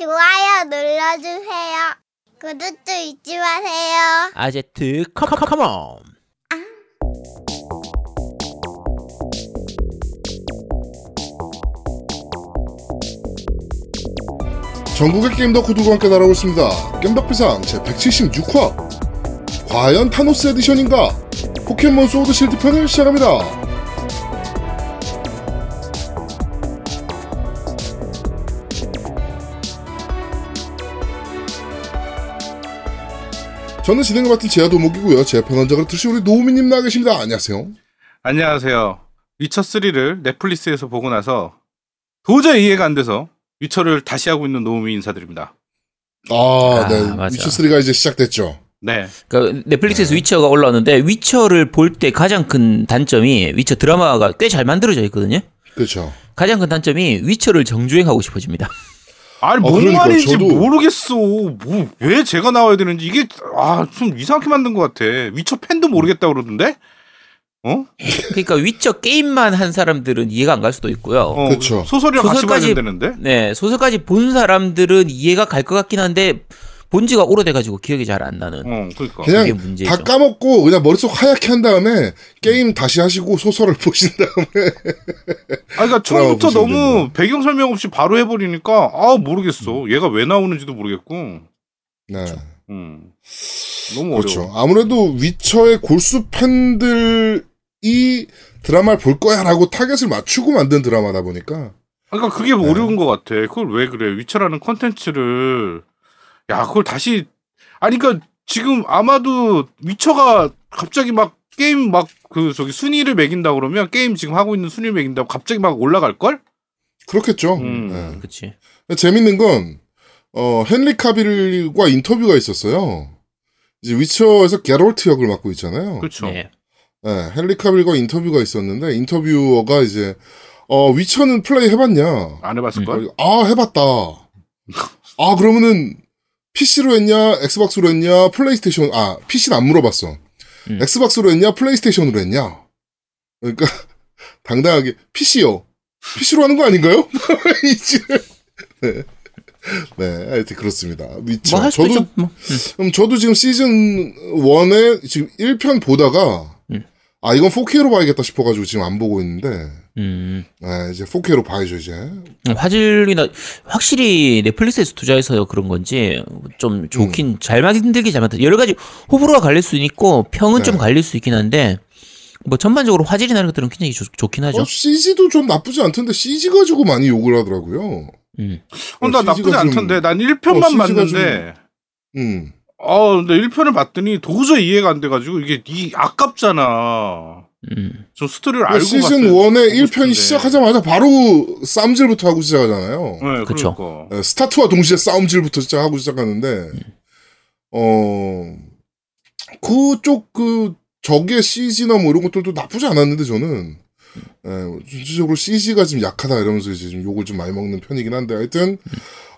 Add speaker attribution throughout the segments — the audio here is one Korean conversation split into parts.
Speaker 1: 좋아요 눌러주세요. 구독도 잊지 마세요.
Speaker 2: 아제트 come come come on
Speaker 3: 전국의 게임 덕후들과 함께 날아오고 있습니다. 겜덕비상 제176화 과연 타노스 edition인가? 포켓몬 소드 실드 편을 시작합니다. 저는 진행을 맡은 제아도목이고요. 제 편원작을 들으신 우리 노우미님 나와 계십니다. 안녕하세요.
Speaker 4: 안녕하세요. 위쳐 3를 넷플릭스에서 보고 나서 도저히 이해가 안 돼서 위쳐를 다시 하고 있는 노우미 인사드립니다.
Speaker 3: 아,
Speaker 2: 아,
Speaker 3: 네.
Speaker 2: 맞아.
Speaker 3: 위쳐3가 이제 시작됐죠.
Speaker 4: 네.
Speaker 2: 그러니까 넷플릭스에서 위쳐가 올라왔는데 위쳐를 볼 때 가장 큰 단점이 위쳐 드라마가 꽤 잘 만들어져 있거든요.
Speaker 3: 그렇죠.
Speaker 2: 가장 큰 단점이 위쳐를 정주행하고 싶어집니다.
Speaker 4: 아니
Speaker 3: 어,
Speaker 4: 뭔
Speaker 3: 그러니까
Speaker 4: 말인지
Speaker 3: 저도-
Speaker 4: 모르겠어. 뭐 왜 제가 나와야 되는지 이게 아 좀 이상하게 만든 것 같아. 위쳐 팬도 모르겠다 그러던데. 어?
Speaker 2: 그러니까 위쳐 게임만 한 사람들은 이해가 안 갈 수도 있고요.
Speaker 4: 어
Speaker 3: 그쵸.
Speaker 4: 소설이랑 같이 봐야
Speaker 2: 소설까지-
Speaker 4: 된다는데.
Speaker 2: 네, 소설까지 본 사람들은 이해가 갈 것 같긴 한데 본 지가 오래돼가지고 기억이 잘 안 나는.
Speaker 4: 어 그러니까.
Speaker 3: 그냥
Speaker 2: 그게 문제죠.
Speaker 3: 다 까먹고 그냥 머릿속 하얗게 한 다음에 게임 다시 하시고 소설을 보신 다음에
Speaker 4: 아 그러니까 처음부터 너무. 배경 설명 없이 바로 해버리니까 아 모르겠어. 얘가 왜 나오는지도 모르겠고.
Speaker 3: 네.
Speaker 4: 음. 너무
Speaker 3: 그렇죠.
Speaker 4: 어려워.
Speaker 3: 아무래도 위쳐의 골수 팬들이 드라마를 볼 거야라고 타겟을 맞추고 만든 드라마다 보니까
Speaker 4: 그러니까 그게
Speaker 3: 네.
Speaker 4: 어려운 것 같아. 그걸 왜 그래? 위쳐라는 컨텐츠를 야 그걸 다시 아니 그러니까 지금 아마도 위쳐가 갑자기 막 게임 막 그 저기 순위를 매긴다 그러면 게임 지금 하고 있는 순위를 매긴다고 갑자기 막 올라갈 걸?
Speaker 3: 그렇겠죠.
Speaker 4: 음.
Speaker 3: 네.
Speaker 2: 그치.
Speaker 3: 재밌는 건 어, 헨리 카빌과 인터뷰가 있었어요. 이제 위쳐에서 게롤트 역을 맡고 있잖아요.
Speaker 4: 그렇죠.
Speaker 2: 네.
Speaker 3: 네, 헨리 카빌과 인터뷰가 있었는데 인터뷰어가 이제 어, 위쳐는 플레이 해봤냐?
Speaker 4: 안 해봤을 걸?
Speaker 3: 아, 해봤다. 아, 그러면은, PC로 했냐, 엑스박스로 했냐, 플레이스테이션, 아, PC는 안 물어봤어.
Speaker 2: 음.
Speaker 3: 엑스박스로 했냐, 플레이스테이션으로 했냐. 그러니까, 당당하게, PC요. PC로 하는 거 아닌가요? 이제. 네. 네, 하여튼 그렇습니다. 미쳐.
Speaker 2: 뭐
Speaker 3: 저도,
Speaker 2: 있죠. 뭐. 음.
Speaker 3: 음, 저도 지금 시즌 1에 지금 1편 보다가,
Speaker 2: 음.
Speaker 3: 아, 이건 4K로 봐야겠다 싶어가지고 지금 안 보고 있는데,
Speaker 2: 음.
Speaker 3: 네, 이제 4K로 봐야죠, 이제.
Speaker 2: 화질이나 확실히 넷플릭스에서 투자해서 그런 건지 좀 좋긴
Speaker 3: 음.
Speaker 2: 잘 만들기 잘 만들 여러 가지 호불호가 갈릴 수 있고 평은 좀
Speaker 3: 네.
Speaker 2: 갈릴 수 있긴 한데 뭐 전반적으로 화질이나 이런 것들은 굉장히 좋, 좋긴 하죠.
Speaker 3: 어, CG도 좀 나쁘지 않던데 CG 가지고 많이 욕을 하더라고요.
Speaker 2: 음.
Speaker 4: 어, 나
Speaker 3: 어,
Speaker 4: 나쁘지
Speaker 3: 좀-
Speaker 4: 않던데 난 1편만
Speaker 3: 어,
Speaker 4: 봤는데
Speaker 3: 음.
Speaker 4: 어 근데 1편을 봤더니 도저히 이해가 안 돼가지고 이게 이 아깝잖아.
Speaker 2: 음.
Speaker 4: 저 스토리를
Speaker 3: 그러니까
Speaker 4: 알고
Speaker 3: 시즌
Speaker 4: 봤어야
Speaker 3: 1의
Speaker 4: 보고
Speaker 3: 1편이
Speaker 4: 싶은데.
Speaker 3: 시작하자마자 바로 싸움질부터 하고 시작하잖아요.
Speaker 4: 네,
Speaker 2: 그쵸.
Speaker 4: 그러니까.
Speaker 3: 네, 스타트와 동시에 싸움질부터 시작하고 시작하는데, 어, 그쪽 그 적의 CG나 뭐 이런 것들도 나쁘지 않았는데 저는, 예, 전체적으로 CG가 좀 약하다 이러면서 이제 좀 욕을 좀 많이 먹는 편이긴 한데 하여튼,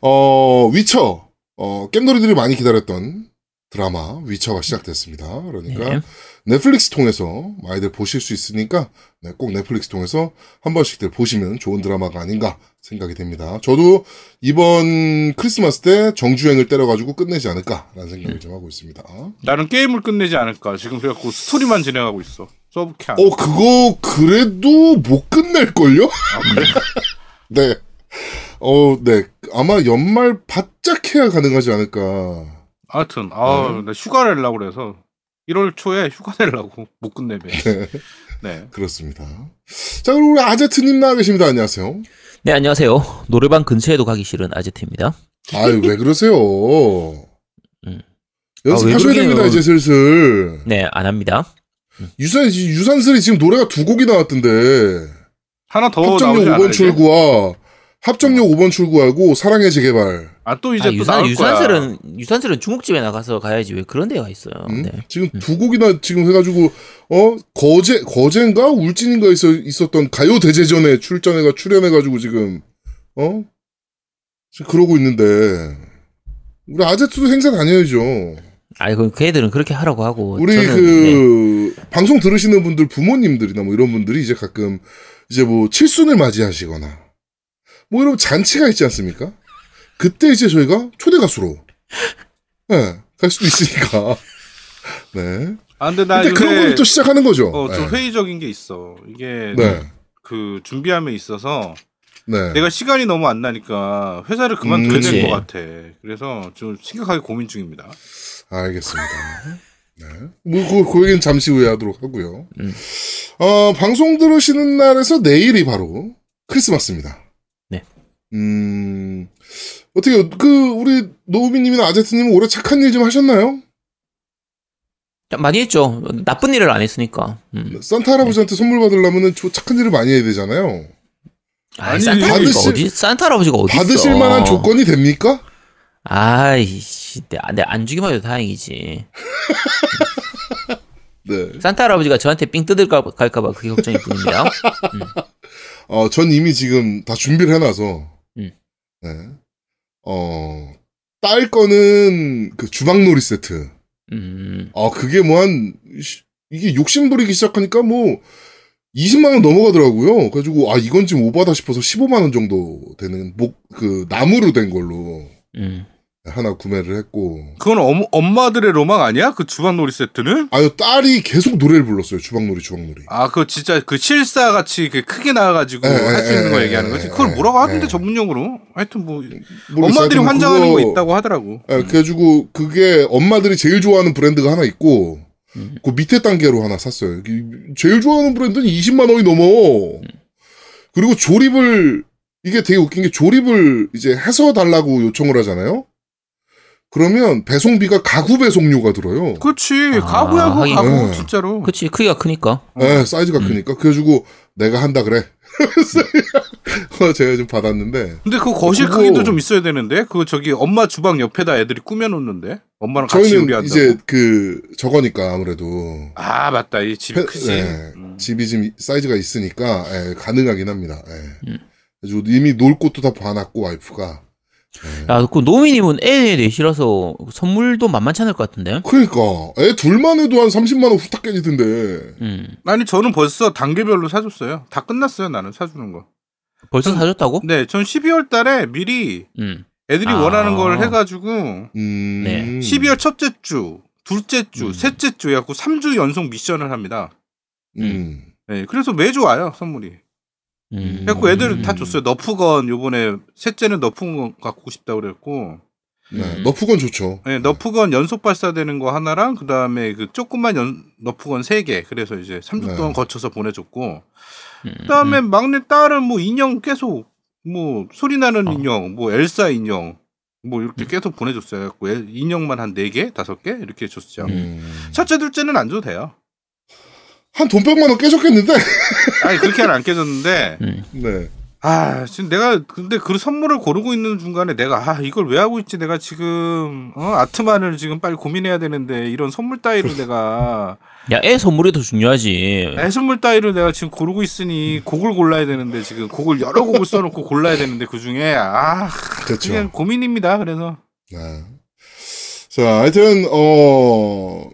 Speaker 3: 어, 위쳐, 어, 겜놀이들이 많이 기다렸던 드라마 위쳐가 시작됐습니다. 그러니까
Speaker 2: 네.
Speaker 3: 넷플릭스 통해서 많이들 보실 수 있으니까 네, 꼭 넷플릭스 통해서 한 번씩들 보시면 좋은 드라마가 아닌가 생각이 됩니다. 저도 이번 크리스마스 때 정주행을 때려가지고 끝내지 않을까라는 생각을 좀 하고 있습니다. 어,
Speaker 4: 나는 게임을 끝내지 않을까. 지금 그래갖고 스토리만 진행하고 있어. 서브캐 안.
Speaker 3: 어, 그거 그래도 못 끝낼 걸요?
Speaker 4: 아, 그래?
Speaker 3: 네. 어, 네. 아마 연말 바짝 해야 가능하지 않을까.
Speaker 4: 하여튼, 아,
Speaker 3: 네.
Speaker 4: 나 휴가 내려고 그래서 1월 초에 휴가 내려고 못 끝내매. 네.
Speaker 3: 그렇습니다. 자, 그리고 우리 아제트님 나와 계십니다. 안녕하세요.
Speaker 2: 네 안녕하세요. 노래방 근처에도 가기 싫은 아제트입니다.
Speaker 3: 아유, 왜 그러세요?
Speaker 2: 음.
Speaker 3: 연습하셔야
Speaker 2: 아, 왜
Speaker 3: 됩니다? 이제 슬슬.
Speaker 2: 네 안 합니다.
Speaker 3: 유산, 유산슬이 지금 노래가 두 곡이 나왔던데.
Speaker 4: 하나 더 나오지
Speaker 3: 5번
Speaker 4: 않아, 이제?
Speaker 3: 출구와, 합정역 5번 출구하고, 사랑의 재개발.
Speaker 4: 아, 또 이제
Speaker 2: 아,
Speaker 4: 또
Speaker 2: 유산
Speaker 4: 나올 거야.
Speaker 2: 유산슬은 유산슬은 중국집에 나가서 가야지 왜 그런 데가 있어요.
Speaker 3: 음?
Speaker 2: 네.
Speaker 3: 지금 두 곡이나 지금 해가지고, 어, 거제, 거제인가? 울진인가 있어, 있었던 가요 대제전에 출전해가, 출연해가지고 지금, 어? 지금 그러고 있는데. 우리 아제트도 행사 다녀야죠.
Speaker 2: 아니 그, 그 애들은 그렇게 하라고 하고
Speaker 3: 우리
Speaker 2: 저는, 네.
Speaker 3: 그 방송 들으시는 분들 부모님들이나 뭐 이런 분들이 이제 가끔 이제 뭐 칠순을 맞이하시거나 뭐 이런 잔치가 있지 않습니까? 그때 이제 저희가 초대 가수로 네, 갈 수도 있으니까. 네.
Speaker 4: 아 근데 나
Speaker 3: 근데
Speaker 4: 요새
Speaker 3: 그런 거부터 시작하는 거죠.
Speaker 4: 어, 좀
Speaker 3: 네.
Speaker 4: 회의적인 게 있어. 이게
Speaker 3: 네.
Speaker 4: 그 준비함에 있어서
Speaker 3: 네.
Speaker 4: 내가 시간이 너무 안 나니까 회사를 그만둬야
Speaker 3: 음,
Speaker 4: 될
Speaker 2: 그치.
Speaker 4: 것 같아. 그래서 좀 심각하게 고민 중입니다.
Speaker 3: 알겠습니다. 네. 뭐, 그, 그 얘기는 잠시 후에 하도록 하고요.
Speaker 2: 음.
Speaker 3: 어, 방송 들으시는 날에서 내일이 바로 크리스마스입니다.
Speaker 2: 네.
Speaker 3: 음, 어떻게, 그, 우리 노우미님이나 아제트님은 올해 착한 일 좀 하셨나요?
Speaker 2: 많이 했죠. 나쁜 일을 안 했으니까. 음.
Speaker 3: 산타 할아버지한테 선물 받으려면은 저 착한 일을 많이 해야 되잖아요.
Speaker 2: 아니,
Speaker 4: 아니,
Speaker 2: 산타 할아버지가
Speaker 3: 받으실-
Speaker 2: 어디 산타 할아버지가 어디
Speaker 3: 받으실
Speaker 2: 있어.
Speaker 3: 만한 조건이 됩니까?
Speaker 2: 아이씨, 내안 주기만 해도 다행이지.
Speaker 3: 네.
Speaker 2: 산타 할아버지가 저한테 삥 뜯을까 갈까봐 그게 걱정일 뿐입니다.
Speaker 3: 어, 전 이미 지금 다 준비를 해놔서,
Speaker 2: 음.
Speaker 3: 네. 어, 딸 거는 그 주방놀이 세트.
Speaker 2: 음,
Speaker 3: 아, 그게 뭐 한, 시- 이게 욕심 부리기 시작하니까 뭐, 20만원 넘어가더라고요. 그래가지고, 아, 이건 좀 오바다 싶어서 15만원 정도 되는, 목, 그, 나무로 된 걸로
Speaker 2: 음.
Speaker 3: 하나 구매를 했고.
Speaker 4: 그건 엄, 엄마들의 로망 아니야? 그 주방놀이 세트는?
Speaker 3: 아유, 딸이 계속 노래를 불렀어요. 주방놀이, 주방놀이.
Speaker 4: 아, 그 진짜 그 실사 같이 그 크게 나와가지고
Speaker 3: 에, 에,
Speaker 4: 할수 있는 거
Speaker 3: 에,
Speaker 4: 얘기하는
Speaker 3: 에,
Speaker 4: 거지. 그걸
Speaker 3: 에,
Speaker 4: 뭐라고 하던데
Speaker 3: 에.
Speaker 4: 전문용어로. 하여튼 뭐
Speaker 3: 모르겠어요.
Speaker 4: 엄마들이
Speaker 3: 하여튼
Speaker 4: 환장하는
Speaker 3: 그거-
Speaker 4: 거 있다고 하더라고.
Speaker 3: 예, 그래가지고, 그게 엄마들이 제일 좋아하는 브랜드가 하나 있고,
Speaker 2: 음.
Speaker 3: 그 밑에 단계로 하나 샀어요. 제일 좋아하는 브랜드는 20만원이 넘어. 그리고 조립을, 이게 되게 웃긴 게 조립을 이제 해서 달라고 요청을 하잖아요? 그러면 배송비가 가구 배송료가 들어요.
Speaker 4: 그렇지.
Speaker 2: 아,
Speaker 4: 가구야,
Speaker 2: 하긴.
Speaker 4: 가구
Speaker 3: 네.
Speaker 4: 진짜로.
Speaker 2: 그치 크기가 크니까.
Speaker 3: 예, 사이즈가
Speaker 2: 음.
Speaker 3: 크니까. 그래가지고 내가 한다 그래. 제가 좀 받았는데.
Speaker 4: 근데 그 거실
Speaker 3: 그거-
Speaker 4: 크기도 좀 있어야 되는데 그 저기 엄마 주방 옆에다 애들이 꾸며놓는데 엄마랑 같이
Speaker 3: 저희는
Speaker 4: 요리한다고.
Speaker 3: 이제 그, 저거니까 아무래도.
Speaker 4: 아 맞다 이 집이 크지.
Speaker 3: 예,
Speaker 4: 음.
Speaker 3: 집이 좀 사이즈가 있으니까 예, 가능하긴 합니다. 예.
Speaker 2: 음.
Speaker 3: 그래서 이미 놀 곳도 다 봐놨고 와이프가.
Speaker 2: 야, 그 노미님은 애 넷이라서 선물도 만만치 않을 것 같은데.
Speaker 3: 그러니까 애 둘만 해도 한 30만 원 후딱 깨지던데.
Speaker 2: 음.
Speaker 4: 아니 저는 벌써 단계별로 사줬어요. 다 끝났어요 나는 사주는 거.
Speaker 2: 벌써
Speaker 4: 전-
Speaker 2: 사줬다고?
Speaker 4: 네, 전 12월 달에 미리
Speaker 2: 음.
Speaker 4: 애들이
Speaker 2: 아.
Speaker 4: 원하는 걸 해가지고
Speaker 3: 음.
Speaker 2: 네.
Speaker 4: 12월 첫째 주, 둘째 주,
Speaker 2: 음.
Speaker 4: 셋째 주 해갖고 3주 연속 미션을 합니다.
Speaker 3: 음.
Speaker 4: 네, 그래서 매주 와요 선물이.
Speaker 2: 음.
Speaker 4: 그래갖고 애들 다 줬어요. 너프건 요번에 셋째는 너프건 갖고 싶다 그랬고,
Speaker 3: 네.
Speaker 2: 음.
Speaker 3: 너프건 좋죠.
Speaker 4: 네, 너프건 연속 발사되는 거 하나랑 그 다음에 그 조그만 연 너프건 세 개. 그래서 이제 3주
Speaker 3: 네.
Speaker 4: 동안 거쳐서 보내줬고,
Speaker 2: 음.
Speaker 4: 그 다음에 막내 딸은 뭐 인형 계속 뭐 소리 나는
Speaker 2: 어.
Speaker 4: 인형, 뭐 엘사 인형, 뭐 이렇게 계속 보내줬어요. 그래갖고 엘- 인형만 한 네 개, 다섯 개 이렇게 줬죠.
Speaker 3: 음.
Speaker 4: 첫째, 둘째는 안 줘도 돼요.
Speaker 3: 한 돈 백만 원 깨졌겠는데?
Speaker 4: 아니 그렇게는 안 깨졌는데,
Speaker 2: 음.
Speaker 3: 네.
Speaker 4: 아 지금 내가 근데 그 선물을 고르고 있는 중간에 내가 아 이걸 왜 하고 있지? 내가 지금 어, 아트만을 지금 빨리 고민해야 되는데 이런 선물 따위를 내가
Speaker 2: 야, 애 선물이 더 중요하지.
Speaker 4: 애 선물 따위를 내가 지금 고르고 있으니 곡을 골라야 되는데 지금 곡을 여러 곡을 써놓고 골라야 되는데 그 중에 아
Speaker 3: 그렇죠.
Speaker 4: 그냥 고민입니다. 그래서
Speaker 3: 네. 자, 하여튼 어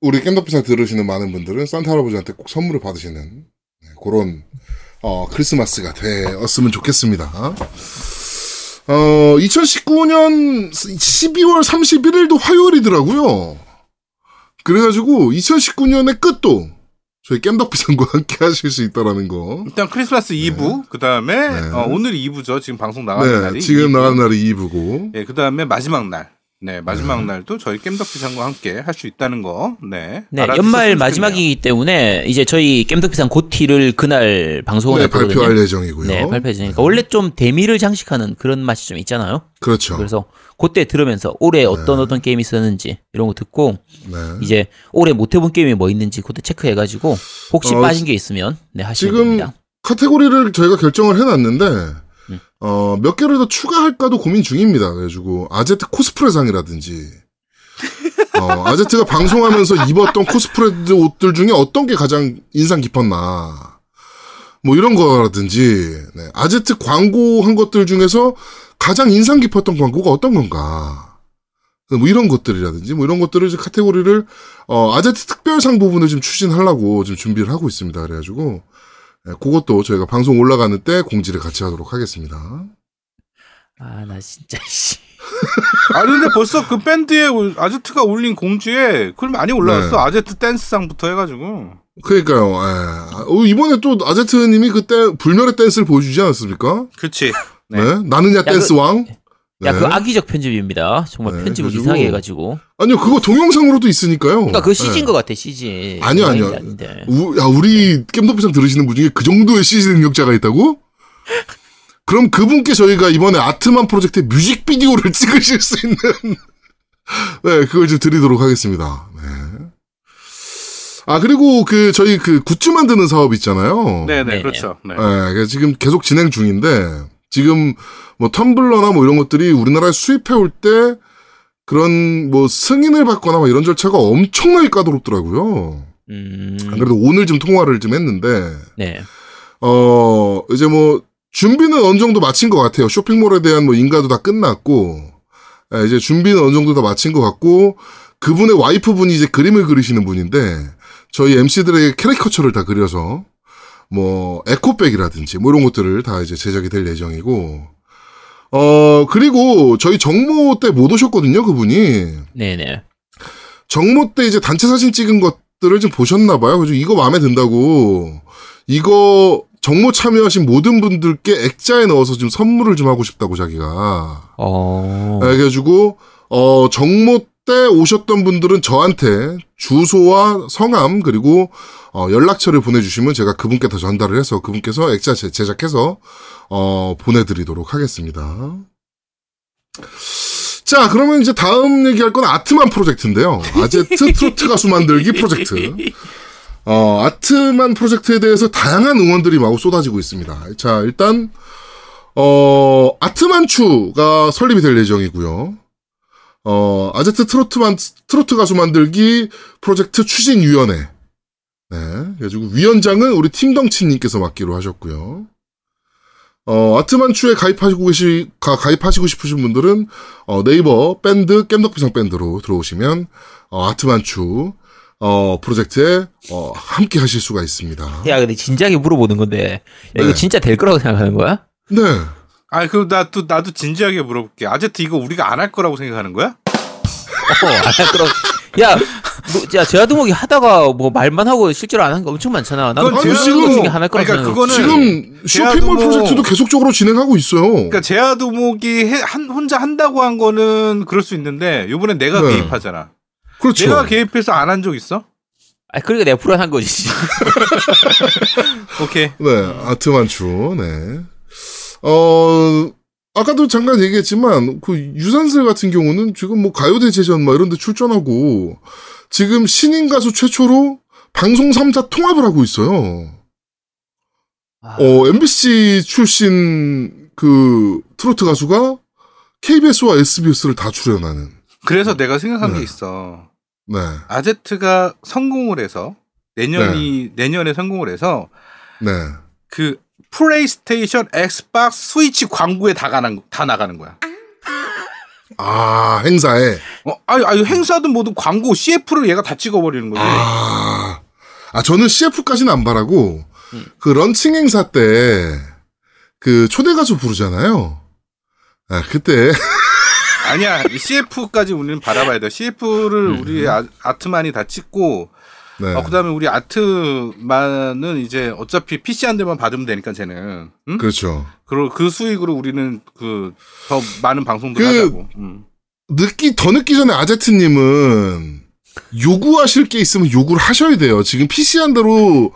Speaker 3: 우리 겜덕비상 들으시는 많은 분들은 산타 할아버지한테 꼭 선물을 받으시는 네, 그런 어 크리스마스가 되었으면 좋겠습니다. 어 2019년 12월 31일도 화요일이더라고요. 그래가지고 2019년의 끝도 저희 겜덕비상과 함께 하실 수 있다라는 거.
Speaker 4: 일단 크리스마스 2부 그 다음에
Speaker 3: 네.
Speaker 4: 어, 오늘 2부죠. 지금 방송 나가는
Speaker 3: 네,
Speaker 4: 날이
Speaker 3: 지금
Speaker 4: 2부.
Speaker 3: 나가는 날이 2부고.
Speaker 4: 예, 그 다음에 마지막 날. 네, 마지막 날도 저희 겜덕비상과 함께 할 수 있다는 거. 네.
Speaker 2: 네, 연말. 마지막이기 때문에 이제 저희 겜덕비상 고티를 그날 방송을
Speaker 3: 네. 발표할 예정이고요.
Speaker 2: 네, 발표해 주니까 원래 좀 대미를 장식하는 그런 맛이 좀 있잖아요.
Speaker 3: 그렇죠.
Speaker 2: 그래서 그때 들으면서 올해 어떤 어떤 게임이 있었는지 이런 거 듣고
Speaker 3: 네.
Speaker 2: 이제 올해 못 해본 게임이 뭐 있는지 그때 체크해 가지고 혹시
Speaker 3: 어,
Speaker 2: 빠진 게 있으면 네 하시면
Speaker 3: 지금
Speaker 2: 됩니다.
Speaker 3: 카테고리를 저희가 결정을 해놨는데
Speaker 2: 음.
Speaker 3: 어, 몇 개를 더 추가할까도 고민 중입니다. 그래가지고 아제트 코스프레상이라든지 어, 아제트가 방송하면서 입었던 코스프레 옷들 중에 어떤 게 가장 인상 깊었나 뭐 이런 거라든지 네, 아제트 광고한 것들 중에서 가장 인상 깊었던 광고가 어떤 건가 뭐 이런 것들이라든지 뭐 이런 것들을 이제 카테고리를 어, 아제트 특별상 부분을 좀 추진하려고 지금 준비를 하고 있습니다. 그래가지고 네, 그것도 저희가 방송 올라가는 때 공지를 같이 하도록 하겠습니다.
Speaker 2: 아 나 진짜 씨.
Speaker 4: 아 근데 벌써 그 밴드에 올- 아제트가 올린 공지에 글 많이 올라왔어.
Speaker 3: 네.
Speaker 4: 아제트 댄스상부터 해가지고.
Speaker 3: 그러니까요. 예. 어, 이번에 또 아제트님이 그때 불멸의 댄스를 보여주지 않았습니까?
Speaker 4: 그치.
Speaker 3: 네.
Speaker 4: 네.
Speaker 3: 나느냐
Speaker 2: 그-
Speaker 3: 댄스 왕.
Speaker 2: 야,
Speaker 3: 네.
Speaker 2: 그 악의적 편집입니다. 정말
Speaker 3: 네,
Speaker 2: 편집을
Speaker 3: 그래가지고-
Speaker 2: 이상하게 해가지고.
Speaker 3: 아니요, 그거 동영상으로도 있으니까요.
Speaker 2: 그러니까 그 CG인
Speaker 3: 네.
Speaker 2: 것 같아, CG.
Speaker 3: 아니요, 아니요.
Speaker 2: 아닌데.
Speaker 3: 우, 야, 우리 겜덕비상 들으시는 분 중에 그 정도의 CG 능력자가 있다고? 그럼 그분께 저희가 이번에 아트만 프로젝트의 뮤직비디오를 찍으실 수 있는, 네, 그걸 좀 드리도록 하겠습니다. 네. 아, 그리고 그, 저희 그 굿즈 만드는 사업 있잖아요.
Speaker 4: 네네,
Speaker 2: 네네.
Speaker 4: 그렇죠. 네.
Speaker 3: 네, 그래서 지금 계속 진행 중인데, 지금 뭐 텀블러나 뭐 이런 것들이 우리나라에 수입해 올 때, 그런 뭐 승인을 받거나 막 이런 절차가 엄청나게 까다롭더라고요.
Speaker 2: 음.
Speaker 3: 안 그래도 오늘 좀 통화를 좀 했는데,
Speaker 2: 네.
Speaker 3: 어, 이제 뭐, 준비는 어느 정도 마친 것 같아요. 쇼핑몰에 대한 뭐 인가도 다 끝났고, 예, 이제 준비는 어느 정도 다 마친 것 같고, 그분의 와이프 분이 이제 그림을 그리시는 분인데, 저희 MC들에게 캐리커처를 다 그려서, 뭐, 에코백이라든지, 뭐 이런 것들을 다 이제 제작이 될 예정이고, 어, 그리고 저희 정모 때 못 오셨거든요, 그분이.
Speaker 2: 네네.
Speaker 3: 정모 때 이제 단체 사진 찍은 것들을 좀 보셨나 봐요. 그래서 이거 마음에 든다고, 이거 정모 참여하신 모든 분들께 액자에 넣어서 좀 선물을 좀 하고 싶다고 자기가.
Speaker 2: 어.
Speaker 3: 네, 그래가지고, 어, 정모 때 오셨던 분들은 저한테 주소와 성함, 그리고, 어, 연락처를 보내주시면 제가 그분께 더 전달을 해서 그분께서 액자 제- 제작해서, 어, 보내드리도록 하겠습니다. 자, 그러면 이제 다음 얘기할 건 아트만 프로젝트인데요. 아제트 트로트 가수 만들기 프로젝트. 어, 아트만 프로젝트에 대해서 다양한 응원들이 마구 쏟아지고 있습니다. 자, 일단, 어, 아트만추가 설립이 될 예정이고요. 어, 아제트 트로트만, 트로트 가수 만들기 프로젝트 추진위원회. 네. 그래가지고 위원장은 우리 팀덩치님께서 맡기로 하셨고요. 어, 아트만추에 가입하시고 계시, 가, 가입하시고 싶으신 분들은, 어, 네이버 밴드 깸덕비상 밴드로 들어오시면, 어, 아트만추, 어, 프로젝트에, 어, 함께 하실 수가 있습니다.
Speaker 2: 야, 근데 진지하게 물어보는 건데, 야, 이거
Speaker 3: 네.
Speaker 2: 진짜 될 거라고 생각하는 거야?
Speaker 3: 네.
Speaker 4: 아니, 그, 나, 또, 나도 진지하게 물어볼게. 아제트 이거 우리가 안 할 거라고 생각하는 거야?
Speaker 2: 어, 안할 거라고. 야, 뭐, 야, 제아두목이 하다가 뭐 말만 하고 실제로 안 한 거 엄청 많잖아. 나도
Speaker 4: 그건
Speaker 2: 제아두목
Speaker 3: 지금-
Speaker 2: 중에 하나 할 거라고
Speaker 4: 그러니까
Speaker 2: 생각해.
Speaker 4: 그거는
Speaker 3: 지금 쇼핑몰
Speaker 4: 제아도모-
Speaker 3: 프로젝트도 계속적으로 진행하고 있어요.
Speaker 4: 그러니까 제아도목이 해- 한, 혼자 한다고 한 거는 그럴 수 있는데, 요번엔 내가
Speaker 3: 네.
Speaker 4: 개입하잖아.
Speaker 3: 그렇죠.
Speaker 4: 내가 개입해서 안 한 적 있어?
Speaker 2: 아, 그러니까 내가 불안한 거지.
Speaker 4: 오케이.
Speaker 3: 네, 아트만추, 네. 어, 아까도 잠깐 얘기했지만, 그 유산슬 같은 경우는 지금 뭐 가요대 제전 막 이런 데 출전하고, 지금 신인 가수 최초로 방송 3사 통합을 하고 있어요.
Speaker 2: 아,
Speaker 3: 어, MBC 출신 그 트로트 가수가 KBS와 SBS를 다 출연하는.
Speaker 4: 그래서 내가 생각한
Speaker 3: 네.
Speaker 4: 게 있어.
Speaker 3: 네.
Speaker 4: 아제트가 성공을 해서, 내년이, 내년에 성공을 해서,
Speaker 3: 네.
Speaker 4: 그, 플레이스테이션, 엑스박스, 스위치 광고에 다 가는, 다 나가는 거야.
Speaker 3: 아, 행사에.
Speaker 4: 어, 아니, 아니, 행사든 뭐든 광고, CF를 얘가 다 찍어버리는 거지.
Speaker 3: 아, 아, 저는 CF까지는 안 바라고,
Speaker 2: 음.
Speaker 3: 그 런칭 행사 때, 그 초대 가수 부르잖아요. 아, 그때,
Speaker 4: 아니야, 이 CF까지 우리는 바라봐야 돼. CF를
Speaker 3: 음.
Speaker 4: 우리 아, 아트만이 다 찍고,
Speaker 3: 네.
Speaker 4: 어, 그 다음에 우리 아트만은 이제 어차피 PC 한 대만 받으면 되니까 쟤는. 응?
Speaker 3: 그렇죠.
Speaker 4: 그, 그 수익으로 우리는 그, 더 많은 방송들
Speaker 3: 그-
Speaker 4: 하자고. 음.
Speaker 3: 늦기, 더 늦기 전에 아제트님은 요구하실 게 있으면 요구를 하셔야 돼요. 지금 PC 한 대로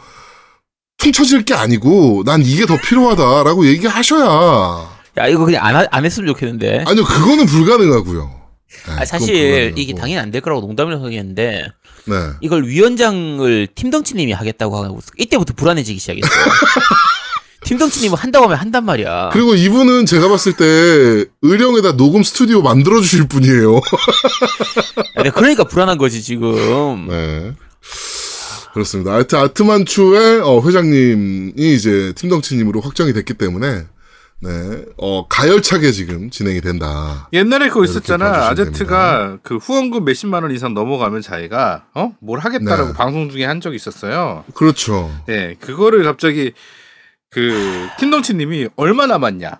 Speaker 3: 퉁쳐질 게 아니고, 난 이게 더 필요하다라고 얘기하셔야.
Speaker 2: 야, 이거 그냥 안, 하- 안 했으면 좋겠는데.
Speaker 3: 아니요, 그거는 불가능하고요. 네,
Speaker 2: 아, 사실
Speaker 3: 불가능하고.
Speaker 2: 이게 당연히 안 될 거라고 농담을 하겠는데,
Speaker 3: 네.
Speaker 2: 이걸 위원장을 팀덩치님이 하겠다고 하고, 이때부터 불안해지기 시작했어. 팀덩치님은 한다고 하면 한단 말이야.
Speaker 3: 그리고 이분은 제가 봤을 때 의령에다 녹음 스튜디오 만들어 주실 분이에요.
Speaker 2: 야, 내가 그러니까 불안한 거지, 지금.
Speaker 3: 네. 그렇습니다. 하여튼 아트만추의 어, 회장님이 이제 팀덩치님으로 확정이 됐기 때문에 네, 어, 가열차게 지금 진행이 된다.
Speaker 4: 옛날에 그거 있었잖아. 아제트가 그 후원금 몇십만 원 이상 넘어가면 자기가, 어? 뭘 하겠다라고
Speaker 3: 네.
Speaker 4: 방송 중에 한 적이 있었어요.
Speaker 3: 그렇죠.
Speaker 4: 예, 그거를 갑자기 그 팀덩치 님이 얼마 남았냐?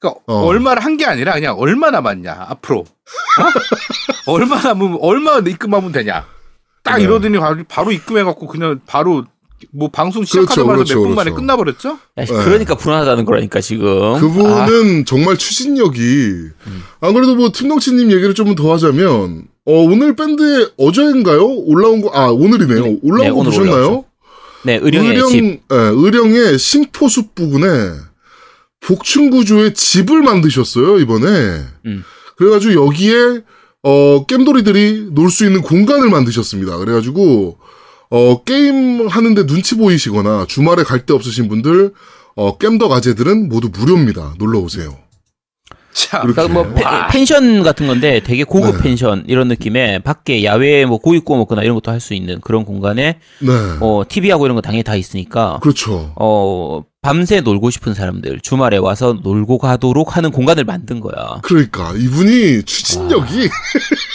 Speaker 4: 그러니까
Speaker 3: 어.
Speaker 4: 얼마를 한 게 아니라 그냥 얼마 남았냐 앞으로 어? 얼마 남으면 얼마 입금하면 되냐 딱
Speaker 3: 네.
Speaker 4: 이러더니 바로- 바로 입금해갖고 그냥 바로 뭐 방송
Speaker 3: 그렇죠,
Speaker 4: 시작하자마자
Speaker 3: 그렇죠,
Speaker 4: 몇분 만에
Speaker 3: 그렇죠.
Speaker 4: 끝나버렸죠?
Speaker 2: 야,
Speaker 3: 네.
Speaker 2: 그러니까 불안하다는 거라니까 지금. 아,
Speaker 3: 그분은 정말 추진력이 안 그래도 뭐 팀덩치님 얘기를 좀 더 하자면 어, 오늘 밴드에 어제인가요 올라온 거 아 오늘이네요 올라온
Speaker 2: 네,
Speaker 3: 거 보셨나요?
Speaker 2: 올라왔죠. 네, 의령의
Speaker 3: 의령
Speaker 2: 집.
Speaker 3: 예, 의령의 신포숲 부근에 복층 구조의 집을 만드셨어요 이번에
Speaker 2: 음.
Speaker 3: 그래가지고 여기에 어 겜돌이들이 놀 수 있는 공간을 만드셨습니다 그래가지고 어 게임 하는데 눈치 보이시거나 주말에 갈 데 없으신 분들 어 겜덕 아재들은 모두 무료입니다 놀러 오세요
Speaker 4: 자.
Speaker 2: 그러니까 뭐 페-
Speaker 4: 와.
Speaker 2: 펜션 같은 건데 되게 고급
Speaker 3: 네.
Speaker 2: 펜션 이런 느낌에 밖에 야외에 뭐 고기 구워 먹거나 이런 것도 할 수 있는 그런 공간에
Speaker 3: 네
Speaker 2: 어 TV하고 이런 거 당연히 다 있으니까
Speaker 3: 그렇죠
Speaker 2: 어 밤새 놀고 싶은 사람들 주말에 와서 놀고 가도록 하는 공간을 만든 거야.
Speaker 3: 그러니까 이분이 추진력이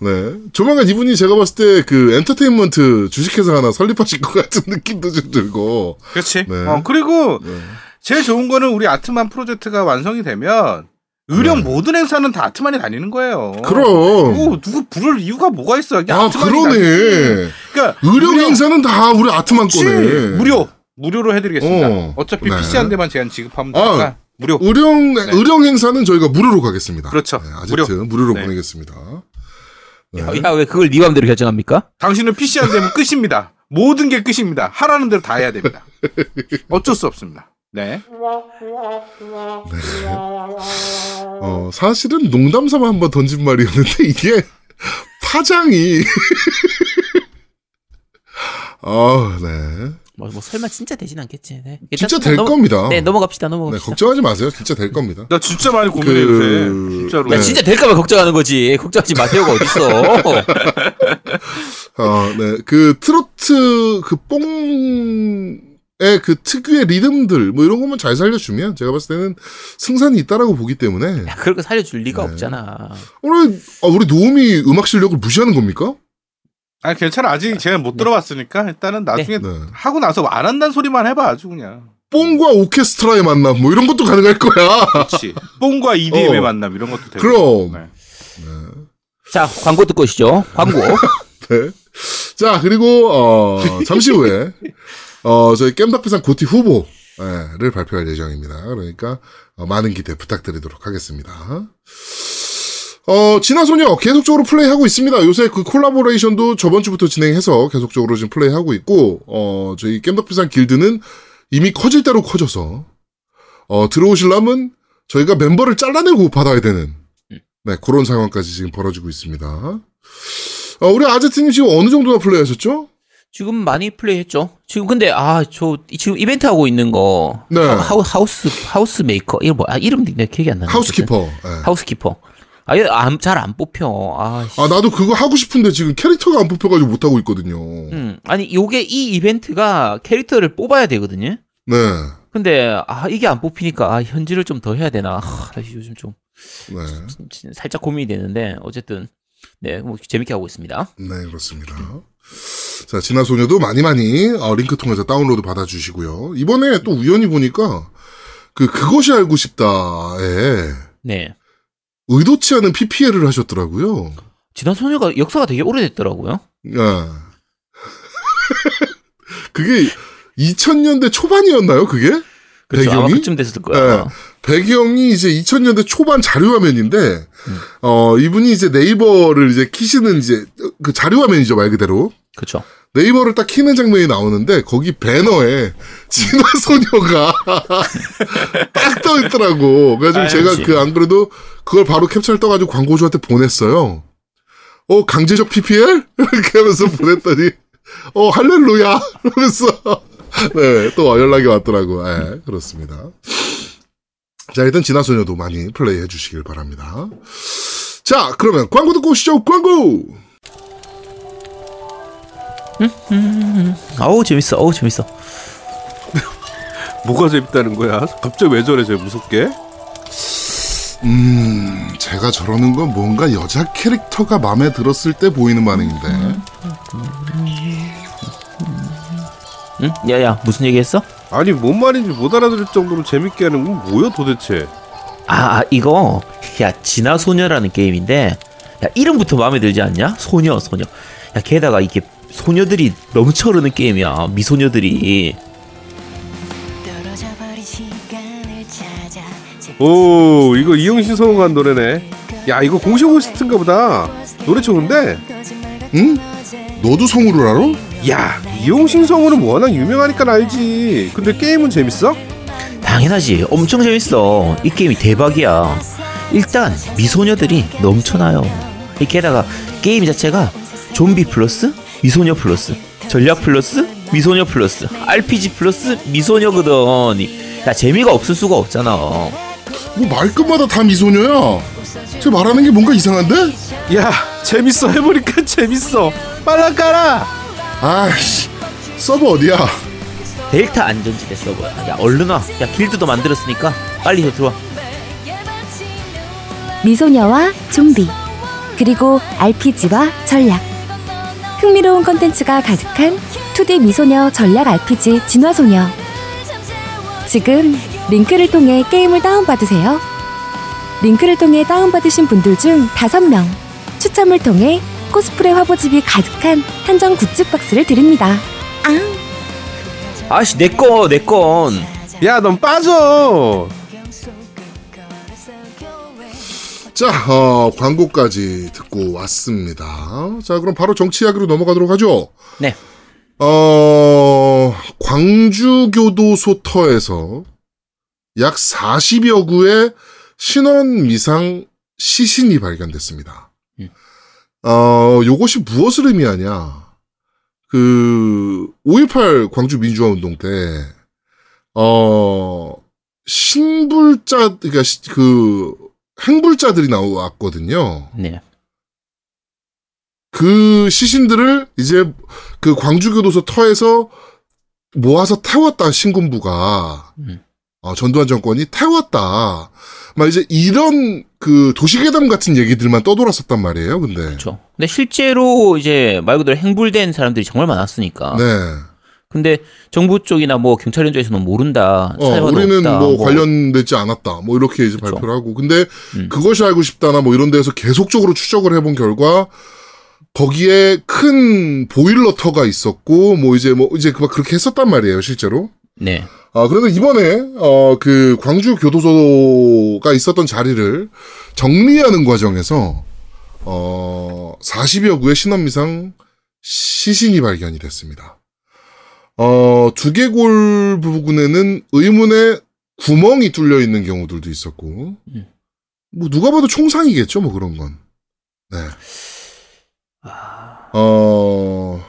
Speaker 3: 네 조만간 이분이 제가 봤을 때 그 엔터테인먼트 주식회사 하나 설립하실 것 같은 느낌도 좀 들고
Speaker 4: 그렇지.
Speaker 3: 네.
Speaker 4: 어, 그리고
Speaker 3: 네.
Speaker 4: 제일 좋은 거는 우리 아트만 프로젝트가 완성이 되면 의령
Speaker 3: 네.
Speaker 4: 모든 행사는 다 아트만이 다니는 거예요.
Speaker 3: 그럼
Speaker 4: 뭐 누구 부를 이유가 뭐가 있어?
Speaker 3: 아 그러네
Speaker 4: 다니지. 그러니까
Speaker 3: 의령 행사는 다 우리 아트만
Speaker 4: 그치.
Speaker 3: 거네
Speaker 4: 무료 무료로 해드리겠습니다.
Speaker 3: 어.
Speaker 4: 어. 차피
Speaker 3: 네.
Speaker 4: PC 한 대만 제한 지급하면
Speaker 3: 아.
Speaker 4: 되니까 무료.
Speaker 3: 의령 의령 행사는 저희가 무료로 가겠습니다
Speaker 4: 그렇죠.
Speaker 3: 네, 아제트 무료. 로
Speaker 4: 네.
Speaker 3: 보내겠습니다 네.
Speaker 2: 야 왜 그걸 네 맘대로 결정합니까?
Speaker 4: 당신은 PC 한 대면 끝입니다. 모든 게 끝입니다. 하라는 대로 다 해야 됩니다. 어쩔 수 없습니다. 네.
Speaker 3: 어, 사실은 농담 삼아 한번 던진 말이었는데 이게 파장이 아, 네.
Speaker 2: 뭐, 뭐 설마 진짜 되진 않겠지. 네.
Speaker 3: 진짜 될
Speaker 2: 넘어-
Speaker 3: 겁니다.
Speaker 2: 네 넘어갑시다
Speaker 3: 네,
Speaker 2: 넘어갑시다.
Speaker 3: 걱정하지 마세요. 진짜 될 겁니다.
Speaker 4: 나 진짜 많이 고민해
Speaker 3: 그-
Speaker 4: 요새. 진짜로.
Speaker 3: 네.
Speaker 2: 야 진짜 될까봐 걱정하는 거지. 걱정하지 마세요가 어딨어.
Speaker 3: 어, 네. 그 트로트 그 뽕의 그 특유의 리듬들 뭐 이런 것만 잘 살려주면 제가 봤을 때는 승산이 있다라고 보기 때문에
Speaker 2: 야, 거 살려줄 리가
Speaker 3: 네.
Speaker 2: 없잖아.
Speaker 3: 오늘 아, 우리 노움이 음악 실력을 무시하는 겁니까?
Speaker 4: 아니 괜찮아. 아직 제가 못 들어봤으니까 일단은 나중에
Speaker 3: 네.
Speaker 4: 하고 나서 안 한다는 소리만 해봐 아주 그냥.
Speaker 3: 뽕과 오케스트라의 만남 뭐 이런 것도 가능할 거야.
Speaker 4: 그렇지. 뽕과 EDM의
Speaker 3: 어.
Speaker 4: 만남 이런 것도 되고.
Speaker 3: 그럼.
Speaker 4: 네.
Speaker 2: 자 광고 듣고 오시죠. 광고.
Speaker 3: 네. 자, 그리고, 어, 잠시 후에, 어, 저희 겜덕비상 고티 후보 를 발표할 예정입니다. 그러니까, 어, 많은 기대 부탁드리도록 하겠습니다. 어, 진화소녀 계속적으로 플레이하고 있습니다. 요새 그 콜라보레이션도 저번 주부터 진행해서 계속적으로 지금 플레이하고 있고, 어, 저희 겜덕비상 길드는 이미 커질 대로 커져서, 어, 들어오실라면 저희가 멤버를 잘라내고 받아야 되는, 네, 그런 상황까지 지금 벌어지고 있습니다. 어, 우리 아제트님 지금 어느 정도나 플레이하셨죠?
Speaker 2: 지금 많이 플레이했죠. 지금 근데 아 저 지금 이벤트 하고 있는 거
Speaker 3: 네.
Speaker 2: 하우, 하우스 하우스 메이커 이름 뭐 아, 이름 내 기억이 안 나네.
Speaker 3: 하우스키퍼. 예.
Speaker 2: 하우스키퍼. 아잘 안 뽑혀. 아, 씨.
Speaker 3: 아, 나도 그거 하고 싶은데 지금 캐릭터가 안 뽑혀가지고 못 하고 있거든요.
Speaker 2: 음, 아니 요게 이 이벤트가 캐릭터를 뽑아야 되거든요.
Speaker 3: 네.
Speaker 2: 근데 아 이게 안 뽑히니까 아, 현질을 좀 더 해야 되나. 아, 요즘 좀
Speaker 3: 네.
Speaker 2: 진- 살짝 고민이 되는데 어쨌든 네, 뭐 재밌게 하고 있습니다.
Speaker 3: 네, 그렇습니다. 자, 진화 소녀도 많이 많이 어, 링크 통해서 다운로드 받아주시고요. 이번에 또 우연히 보니까 그 그것이 알고 싶다에
Speaker 2: 네.
Speaker 3: 의도치 않은 PPL을 하셨더라고요.
Speaker 2: 지난 소녀가 역사가 되게 오래됐더라고요.
Speaker 3: 아. 그게 2000년대 초반이었나요, 그게?
Speaker 2: 그렇죠.
Speaker 3: 배경이?
Speaker 2: 그쯤 됐을 거야.
Speaker 3: 네. 배경이 이제 2000년대 초반 자료화면인데,
Speaker 2: 음.
Speaker 3: 어, 이분이 이제 네이버를 이제 키시는 이제 그 자료화면이죠, 말 그대로.
Speaker 2: 그렇죠.
Speaker 3: 네이버를 딱 키는 장면이 나오는데, 거기 배너에 진화 소녀가 딱 떠 있더라고. 그래가지고
Speaker 2: 아,
Speaker 3: 제가.
Speaker 2: 그
Speaker 3: 안 그래도 그걸 바로 캡처를 떠가지고 광고주한테 보냈어요. 어, 강제적 PPL? 이렇게 하면서 보냈더니, 어, 할렐루야! 이러면서, 네, 또 연락이 왔더라고. 예, 그렇습니다. 자, 일단 진화 소녀도 많이 플레이 해 주시길 바랍니다. 자, 그러면 광고 듣고 오시죠, 광고!
Speaker 2: 어우 재밌어. 어우 재밌어.
Speaker 4: 뭐가 재밌다는 거야? 갑자기 왜 저래 저 무섭게?
Speaker 3: 음, 제가 저러는 건 뭔가 여자 캐릭터가 마음에 들었을 때 보이는 반응인데.
Speaker 2: 응? 야야 무슨 얘기했어?
Speaker 5: 아니 뭔 말인지 못 알아들을 정도로 재밌게 하는 건 뭐야 도대체?
Speaker 2: 아, 아, 이거 야 진화 소녀라는 게임인데 야 이름부터 마음에 들지 않냐? 소녀 소녀. 야 게다가 이게 소녀들이 넘쳐 흐르는 게임이야. 미소녀들이.
Speaker 5: 오 이거 이용신 성우가 한 노래네. 야 이거 공식 OST인가 보다. 노래 좋은데.
Speaker 3: 응? 너도 성우를 알아?
Speaker 5: 야 이용신 성우는 워낙 유명하니까 알지. 근데 게임은 재밌어?
Speaker 2: 당연하지. 엄청 재밌어. 이 게임이 대박이야. 일단 미소녀들이 넘쳐나요. 이 게다가 게임 자체가 좀비 플러스 미소녀 플러스 전략 플러스 미소녀 플러스 RPG 플러스 미소녀거든. 이- 야 재미가 없을 수가 없잖아.
Speaker 3: 뭐 말끝마다 다 미소녀야. 쟤 말하는 게 뭔가 이상한데?
Speaker 5: 야 재밌어 해보니까 재밌어. 빨라 깔아.
Speaker 3: 아이씨, 서버 어디야?
Speaker 2: 델타 안전지대 서버야. 야 얼른 와. 야 길드도 만들었으니까 빨리 더 들어와.
Speaker 6: 미소녀와 좀비 그리고 RPG와 전략 흥미로운 컨텐츠가 가득한 2D 미소녀 전략 RPG 진화소녀 지금 링크를 통해 게임을 다운받으세요 링크를 통해 다운받으신 분들 중 5명 추첨을 통해 코스프레 화보집이 가득한 한정 굿즈 박스를 드립니다 아
Speaker 2: 아씨 내꺼 내건.
Speaker 5: 야 넌 빠져.
Speaker 3: 자, 어, 광고까지 듣고 왔습니다. 자, 그럼 바로 정치 이야기로 넘어가도록 하죠.
Speaker 2: 네.
Speaker 3: 어, 광주교도소 터에서 약 40여 구의 신원 미상 시신이 발견됐습니다.
Speaker 2: 음.
Speaker 3: 어, 요것이 무엇을 의미하냐. 그, 5.18 광주 민주화 운동 때, 어, 신불자, 그니까, 그, 행불자들이 나왔거든요.
Speaker 2: 네.
Speaker 3: 그 시신들을 이제 그 광주교도소 터에서 모아서 태웠다 신군부가
Speaker 2: 음.
Speaker 3: 어, 전두환 정권이 태웠다. 막 이제 이런 그 도시괴담 같은 얘기들만 떠돌았었단 말이에요. 근데
Speaker 2: 그렇죠. 근데 실제로 이제 말 그대로 행불된 사람들이 정말 많았으니까.
Speaker 3: 네,
Speaker 2: 근데 정부 쪽이나 뭐 경찰 현장에서는 모른다.
Speaker 3: 어, 우리는
Speaker 2: 없다,
Speaker 3: 뭐, 관련되지 않았다. 뭐 이렇게 이제
Speaker 2: 그쵸.
Speaker 3: 발표를 하고 근데
Speaker 2: 음.
Speaker 3: 그것이 알고 싶다나 뭐 이런 데서 계속적으로 추적을 해본 결과 거기에 큰 보일러터가 있었고 뭐 이제 뭐 이제 막 그렇게 했었단 말이에요 실제로.
Speaker 2: 네.
Speaker 3: 아, 그런데 이번에, 어, 그, 광주 교도소가 있었던 자리를 정리하는 과정에서, 어, 40여 구의 신원미상 시신이 발견이 됐습니다. 어, 두개골 부분에는 의문의 구멍이 뚫려 있는 경우들도 있었고,
Speaker 2: 음.
Speaker 3: 뭐, 누가 봐도 총상이겠죠, 뭐 그런 건. 네.
Speaker 2: 아,
Speaker 3: 어,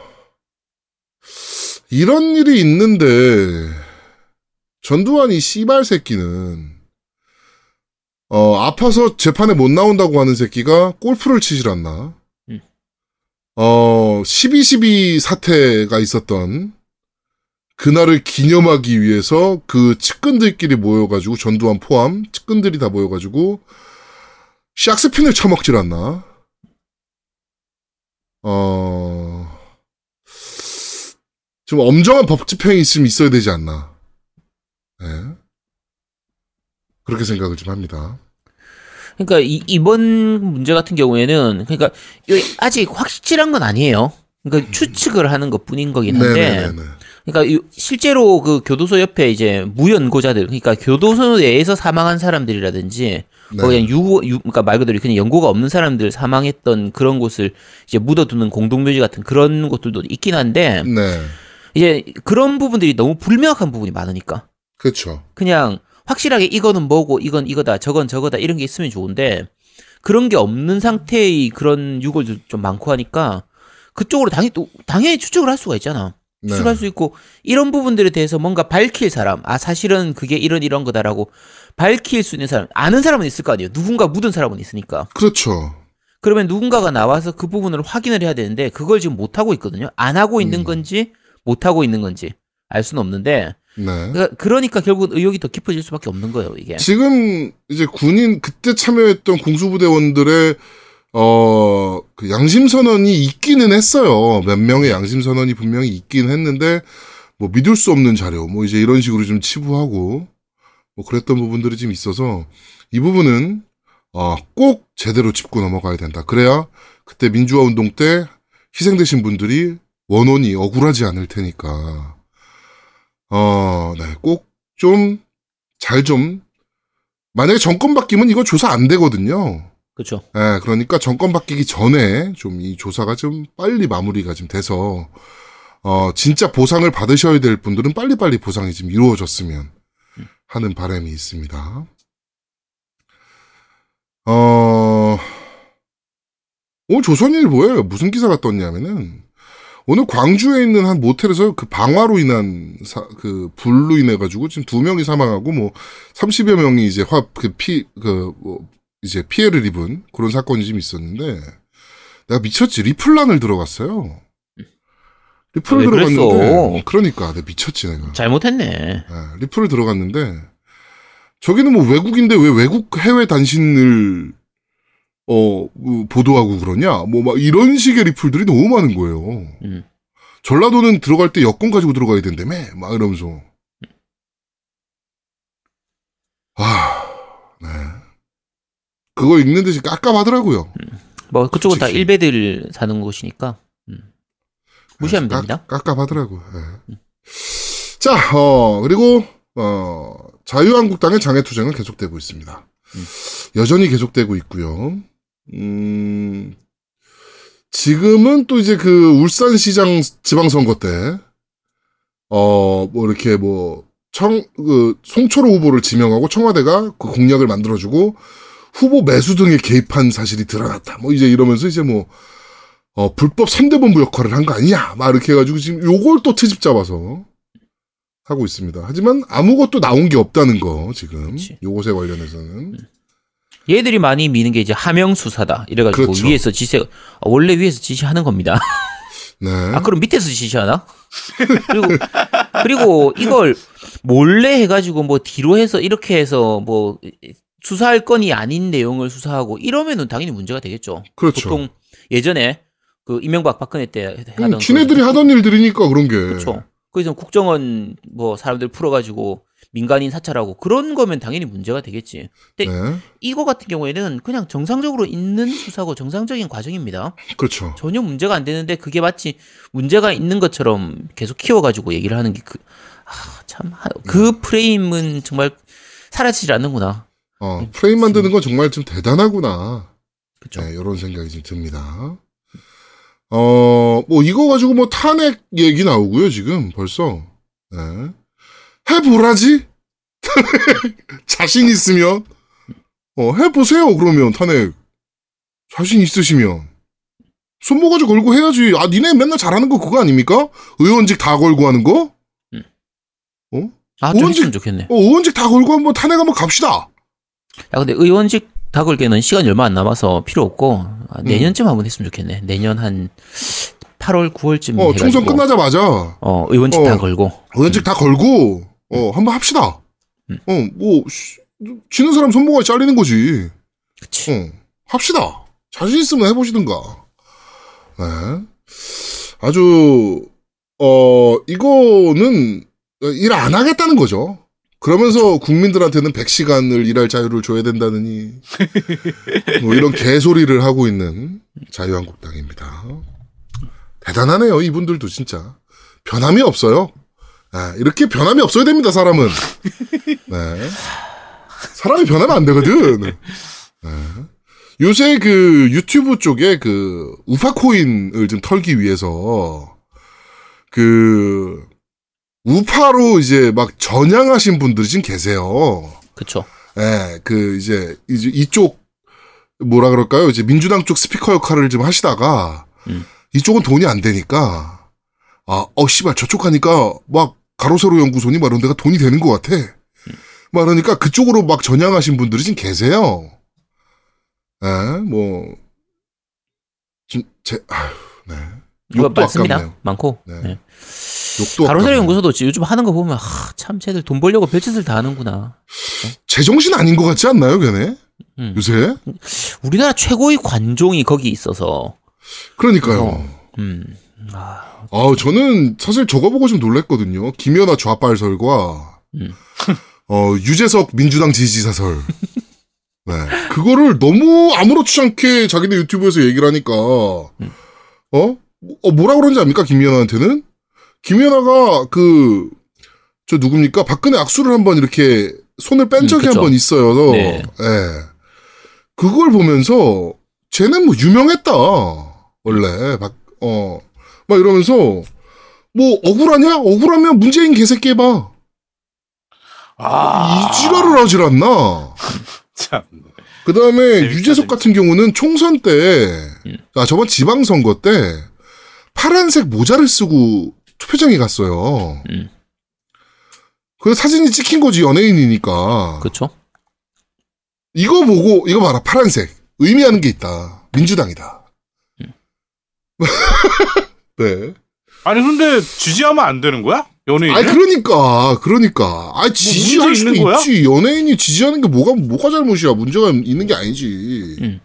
Speaker 3: 이런 일이 있는데, 전두환 이 씨발 새끼는, 어, 아파서 재판에 못 나온다고 하는 새끼가 골프를 치질 않나?
Speaker 2: 음.
Speaker 3: 어, 12.12 사태가 있었던, 그날을 기념하기 위해서 그 측근들끼리 모여가지고, 전두환 포함, 측근들이 다 모여가지고, 샥스핀을 쳐먹질 않나? 어, 좀 엄정한 법 집행이 좀 있어야 되지 않나. 네. 그렇게 생각을 좀 합니다.
Speaker 2: 그러니까 이, 이번 문제 같은 경우에는 그러니까 아직 확실한 건 아니에요. 그러니까 추측을 하는 것 뿐인 거긴 한데,
Speaker 3: 음. 네네네.
Speaker 2: 그러니까 이- 실제로 그 교도소 옆에 이제 무연고자들, 그러니까 교도소 내에서 사망한 사람들이라든지,
Speaker 3: 네.
Speaker 2: 뭐 그냥 유, 유, 그러니까 말 그대로 그냥 연고가 없는 사람들 사망했던 그런 곳을 이제 묻어두는 공동묘지 같은 그런 곳들도 있긴 한데,
Speaker 3: 네.
Speaker 2: 이제 그런 부분들이 너무 불명확한 부분이 많으니까.
Speaker 3: 그렇죠.
Speaker 2: 그냥 확실하게 이거는 뭐고 이건 이거다 저건 저거다 이런 게 있으면 좋은데 그런 게 없는 상태의 그런 유골도 좀 많고 하니까 그쪽으로 당연히 또 당연히 추측을 할 수가 있잖아.
Speaker 3: 네.
Speaker 2: 추측할 수 있고 이런 부분들에 대해서 뭔가 밝힐 사람 아 사실은 그게 이런 이런 거다라고 밝힐 수 있는 사람 아는 사람은 있을 거 아니에요. 누군가 묻은 사람은 있으니까.
Speaker 3: 그렇죠.
Speaker 2: 그러면 누군가가 나와서 그 부분을 확인을 해야 되는데 그걸 지금 못 하고 있거든요. 안 하고 있는
Speaker 3: 음.
Speaker 2: 건지 못 하고 있는 건지 알 수는 없는데
Speaker 3: 네.
Speaker 2: 그러니까, 그러니까 결국은 의혹이 더 깊어질 수밖에 없는 거예요, 이게.
Speaker 3: 지금 이제 군인 그때 참여했던 공수부대원들의 어, 그 양심 선언이 있기는 했어요. 몇 명의 양심 선언이 분명히 있긴 했는데 뭐 믿을 수 없는 자료, 뭐 이제 이런 식으로 좀 치부하고 뭐 그랬던 부분들이 좀 있어서 이 부분은 어, 꼭 제대로 짚고 넘어가야 된다. 그래야 그때 민주화 운동 때 희생되신 분들이 원원이 억울하지 않을 테니까 어, 네, 꼭 좀 잘좀 만약에 정권 바뀌면 이거 조사 안 되거든요.
Speaker 2: 그렇죠.
Speaker 3: 예, 그러니까 정권 바뀌기 전에 좀 이 조사가 좀 빨리 마무리가 좀 돼서 어 진짜 보상을 받으셔야 될 분들은 빨리빨리 보상이 좀 이루어졌으면 하는 바람이 있습니다. 어 오늘 조선일보에 무슨 기사가 떴냐면은 오늘 광주에 있는 한 모텔에서 그 방화로 인한 사, 그 불로 인해 가지고 지금 두 명이 사망하고 뭐 30여 명이 이제 화그피그 이제 피해를 입은 그런 사건이 좀 있었는데 내가 미쳤지 리플란을 들어갔어요. 리플을
Speaker 2: 왜 그랬어?
Speaker 3: 들어갔는데 그러니까 내가 미쳤지 내가.
Speaker 2: 잘못했네.
Speaker 3: 예, 리플을 들어갔는데 저기는 뭐 외국인데 왜 외국 해외 단신을 어 그, 보도하고 그러냐 뭐 막 이런 식의 리플들이 너무 많은 거예요.
Speaker 2: 음.
Speaker 3: 전라도는 들어갈 때 여권 가지고 들어가야 된다며 막 이러면서 아 네. 그거 읽는 듯이 깝깝하더라고요.
Speaker 2: 뭐 그쪽은 다
Speaker 3: 솔직히.
Speaker 2: 일베들 사는 곳이니까 음. 무시하면
Speaker 3: 깝-
Speaker 2: 됩니다.
Speaker 3: 깝 깝하더라고요. 예. 자, 어, 그리고, 어, 자유한국당의 장애투쟁은 계속되고 있습니다.
Speaker 2: 음.
Speaker 3: 여전히 계속되고 있고요. 음, 지금은 또 이제 그 울산시장 지방선거 때, 어, 뭐 이렇게 뭐, 청, 그, 송철호 후보를 지명하고 청와대가 그 공약을 만들어주고 후보 매수 등에 개입한 사실이 드러났다. 뭐 이제 이러면서 이제 뭐, 어, 불법 3대 본부 역할을 한 거 아니냐. 막 이렇게 해가지고 지금 요걸 또 트집 잡아서 하고 있습니다. 하지만 아무것도 나온 게 없다는 거, 지금.
Speaker 2: 그치.
Speaker 3: 요것에 관련해서는.
Speaker 2: 얘들이 많이 미는 게 이제 하명 수사다. 이래가지고
Speaker 3: 그렇죠.
Speaker 2: 위에서 지시 어, 원래 위에서 지시하는 겁니다.
Speaker 3: 네.
Speaker 2: 아 그럼 밑에서 지시하나? 그리고 그리고 이걸 몰래 해가지고 뭐 뒤로 해서 이렇게 해서 뭐 수사할 건이 아닌 내용을 수사하고 이러면은 당연히 문제가 되겠죠.
Speaker 3: 그렇죠.
Speaker 2: 보통 예전에 그 이명박 박근혜 때 하던
Speaker 3: 음, 지네들이
Speaker 2: 그-
Speaker 3: 하던 일들이니까 그런 게.
Speaker 2: 그렇죠. 거기서 국정원 뭐 사람들 풀어가지고 민간인 사찰하고 그런 거면 당연히 문제가 되겠지. 근데
Speaker 3: 네.
Speaker 2: 이거 같은 경우에는 그냥 정상적으로 있는 수사고 정상적인 과정입니다.
Speaker 3: 그렇죠.
Speaker 2: 전혀 문제가 안 되는데 그게 마치 문제가 있는 것처럼 계속 키워가지고 얘기를 하는 게 그, 아, 참, 하- 그 프레임은 정말 사라지질 않는구나.
Speaker 3: 어, 프레임 만드는 건 정말 좀 대단하구나.
Speaker 2: 그쵸.
Speaker 3: 네, 이런 생각이 좀 듭니다. 어, 뭐, 이거 가지고 뭐 탄핵 얘기 나오고요, 지금 벌써. 네. 해보라지? 자신 있으면? 어, 해보세요, 그러면 탄핵. 자신 있으시면. 손모가지 걸고 해야지. 아, 니네 맨날 잘하는 거 그거 아닙니까? 의원직 다 걸고 하는 거?
Speaker 2: 아, 좀
Speaker 3: 의원직-
Speaker 2: 했으면 좋겠네.
Speaker 3: 어, 의원직 다 걸고 한번 탄핵 한번 갑시다.
Speaker 2: 야, 근데 의원직 다 걸게는 시간이 얼마 안 남아서 필요 없고, 아, 내년쯤 한번 했으면 좋겠네. 내년 한 8월, 9월쯤.
Speaker 3: 어, 총선 끝나자마자.
Speaker 2: 어, 의원직 다
Speaker 3: 어.
Speaker 2: 걸고.
Speaker 3: 의원직 다 걸고 어 한번 합시다.
Speaker 2: 음.
Speaker 3: 어뭐 지는 사람 손모가지 잘리는 거지.
Speaker 2: 그치.
Speaker 3: 어 합시다. 자신 있으면 해보시든가. 네. 아주 어 이거는 일 안 하겠다는 거죠. 그러면서 국민들한테는 100시간을 일할 자유를 줘야 된다느니 뭐 이런 개소리를 하고 있는 자유한국당입니다. 대단하네요 이분들도 진짜 변함이 없어요. 아, 이렇게 변함이 없어야 됩니다 사람은. 네. 사람이 변하면 안 되거든. 네. 요새 그 유튜브 쪽에 그 우파 코인을 좀 털기 위해서 그 우파로 이제 막 전향하신 분들이 지금 계세요.
Speaker 2: 그쵸.
Speaker 3: 예, 그 이제 이제 이쪽 뭐라 그럴까요? 이제 민주당 쪽 스피커 역할을 좀 하시다가
Speaker 2: 음.
Speaker 3: 이쪽은 돈이 안 되니까 아, 어 씨발 저쪽 가니까 막 가로세로 연구소니 막 이런 데가 돈이 되는 것 같아. 막 그러니까 그쪽으로 막 전향하신 분들이 지금 계세요. 예, 뭐 지금 제 아휴, 네. 욕도
Speaker 2: 많습니다.
Speaker 3: 아깝네요.
Speaker 2: 많고.
Speaker 3: 네.
Speaker 2: 네.
Speaker 3: 욕도 아깝네요.
Speaker 2: 연구소도 요즘 하는 거 보면, 아, 참, 쟤들 돈 벌려고 별짓을 다 하는구나.
Speaker 3: 제정신 아닌 것 같지 않나요, 걔네?
Speaker 2: 음.
Speaker 3: 요새?
Speaker 2: 우리나라 최고의 관종이 거기 있어서,
Speaker 3: 그러니까요.
Speaker 2: 어. 음, 아,
Speaker 3: 아, 저는 사실 저거 보고 좀 놀랬거든요. 김연아 좌빨설과
Speaker 2: 음.
Speaker 3: 어, 유재석 민주당 지지사설. 네. 그거를 너무 아무렇지 않게 자기네 유튜브에서 얘기를 하니까
Speaker 2: 음.
Speaker 3: 어? 어 뭐라 그런지 압니까? 김연아한테는? 김연아가 그 저 누굽니까? 박근혜 악수를 한번 이렇게 손을 뺀
Speaker 2: 음,
Speaker 3: 적이
Speaker 2: 그쵸.
Speaker 3: 한번 있어요.
Speaker 2: 네.
Speaker 3: 예. 그걸 보면서 쟤는 뭐 유명했다. 원래 막 어. 막 이러면서 뭐 억울하냐? 억울하면 문재인 개새끼 해 봐.
Speaker 4: 아.
Speaker 3: 이 지랄을 하질 않나.
Speaker 4: 참.
Speaker 3: 그 다음에
Speaker 4: 재밌다,
Speaker 3: 유재석
Speaker 4: 재밌다.
Speaker 3: 같은 경우는 총선 때,
Speaker 2: 음.
Speaker 3: 아, 저번 지방선거 때, 파란색 모자를 쓰고 투표장에 갔어요.
Speaker 2: 음.
Speaker 3: 그 사진이 찍힌 거지, 연예인이니까.
Speaker 2: 그렇죠.
Speaker 3: 이거 보고, 이거 봐라, 파란색. 의미하는 게 있다. 민주당이다.
Speaker 2: 음.
Speaker 3: 네.
Speaker 4: 아니 근데 지지하면 안 되는 거야? 연예인?
Speaker 3: 아니, 그러니까, 그러니까. 아, 지지할
Speaker 4: 문제
Speaker 3: 수도
Speaker 4: 있는 거야?
Speaker 3: 있지. 연예인이 지지하는 게 뭐가, 뭐가 잘못이야. 문제가 있는 게 아니지.
Speaker 2: 음.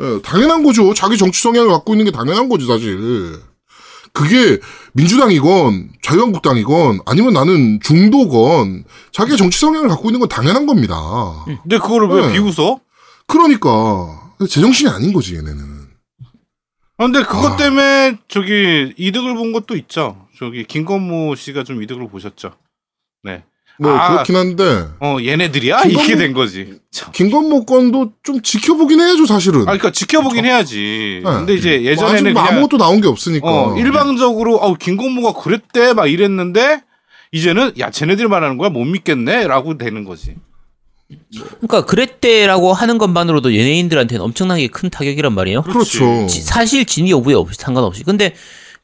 Speaker 3: 예, 당연한 거죠. 자기 정치 성향을 갖고 있는 게 당연한 거지, 사실. 그게 민주당이건 자유한국당이건 아니면 나는 중도건 자기의 정치 성향을 갖고 있는 건 당연한 겁니다.
Speaker 4: 근데 그거를 왜
Speaker 3: 네.
Speaker 4: 비웃어?
Speaker 3: 그러니까 제정신이 아닌 거지, 얘네는.
Speaker 4: 아, 근데 그것
Speaker 3: 아.
Speaker 4: 때문에 저기 이득을 본 것도 있죠. 저기 김건모 씨가 좀 이득을 보셨죠. 네.
Speaker 3: 뭐
Speaker 4: 아.
Speaker 3: 그렇긴 한데
Speaker 4: 어 얘네들이야
Speaker 3: 김건모-
Speaker 4: 이게 된 거지. 참.
Speaker 3: 김건모 건도 좀 지켜보긴 해야죠, 사실은.
Speaker 4: 아 그러니까 지켜보긴 해야지.
Speaker 3: 네.
Speaker 4: 근데 이제
Speaker 3: 뭐
Speaker 4: 예전에는
Speaker 3: 아직 뭐
Speaker 4: 그냥
Speaker 3: 아무것도 나온 게 없으니까.
Speaker 4: 어, 일방적으로 어 김건모가 그랬대 막 이랬는데 이제는 야 쟤네들 말하는 거야 못 믿겠네라고 되는 거지.
Speaker 2: 그러니까 그랬대라고 하는 것만으로도 연예인들한테는 엄청나게 큰 타격이란 말이에요.
Speaker 3: 그렇죠.
Speaker 2: 지- 사실 진위 여부에 없이 상관없이. 근데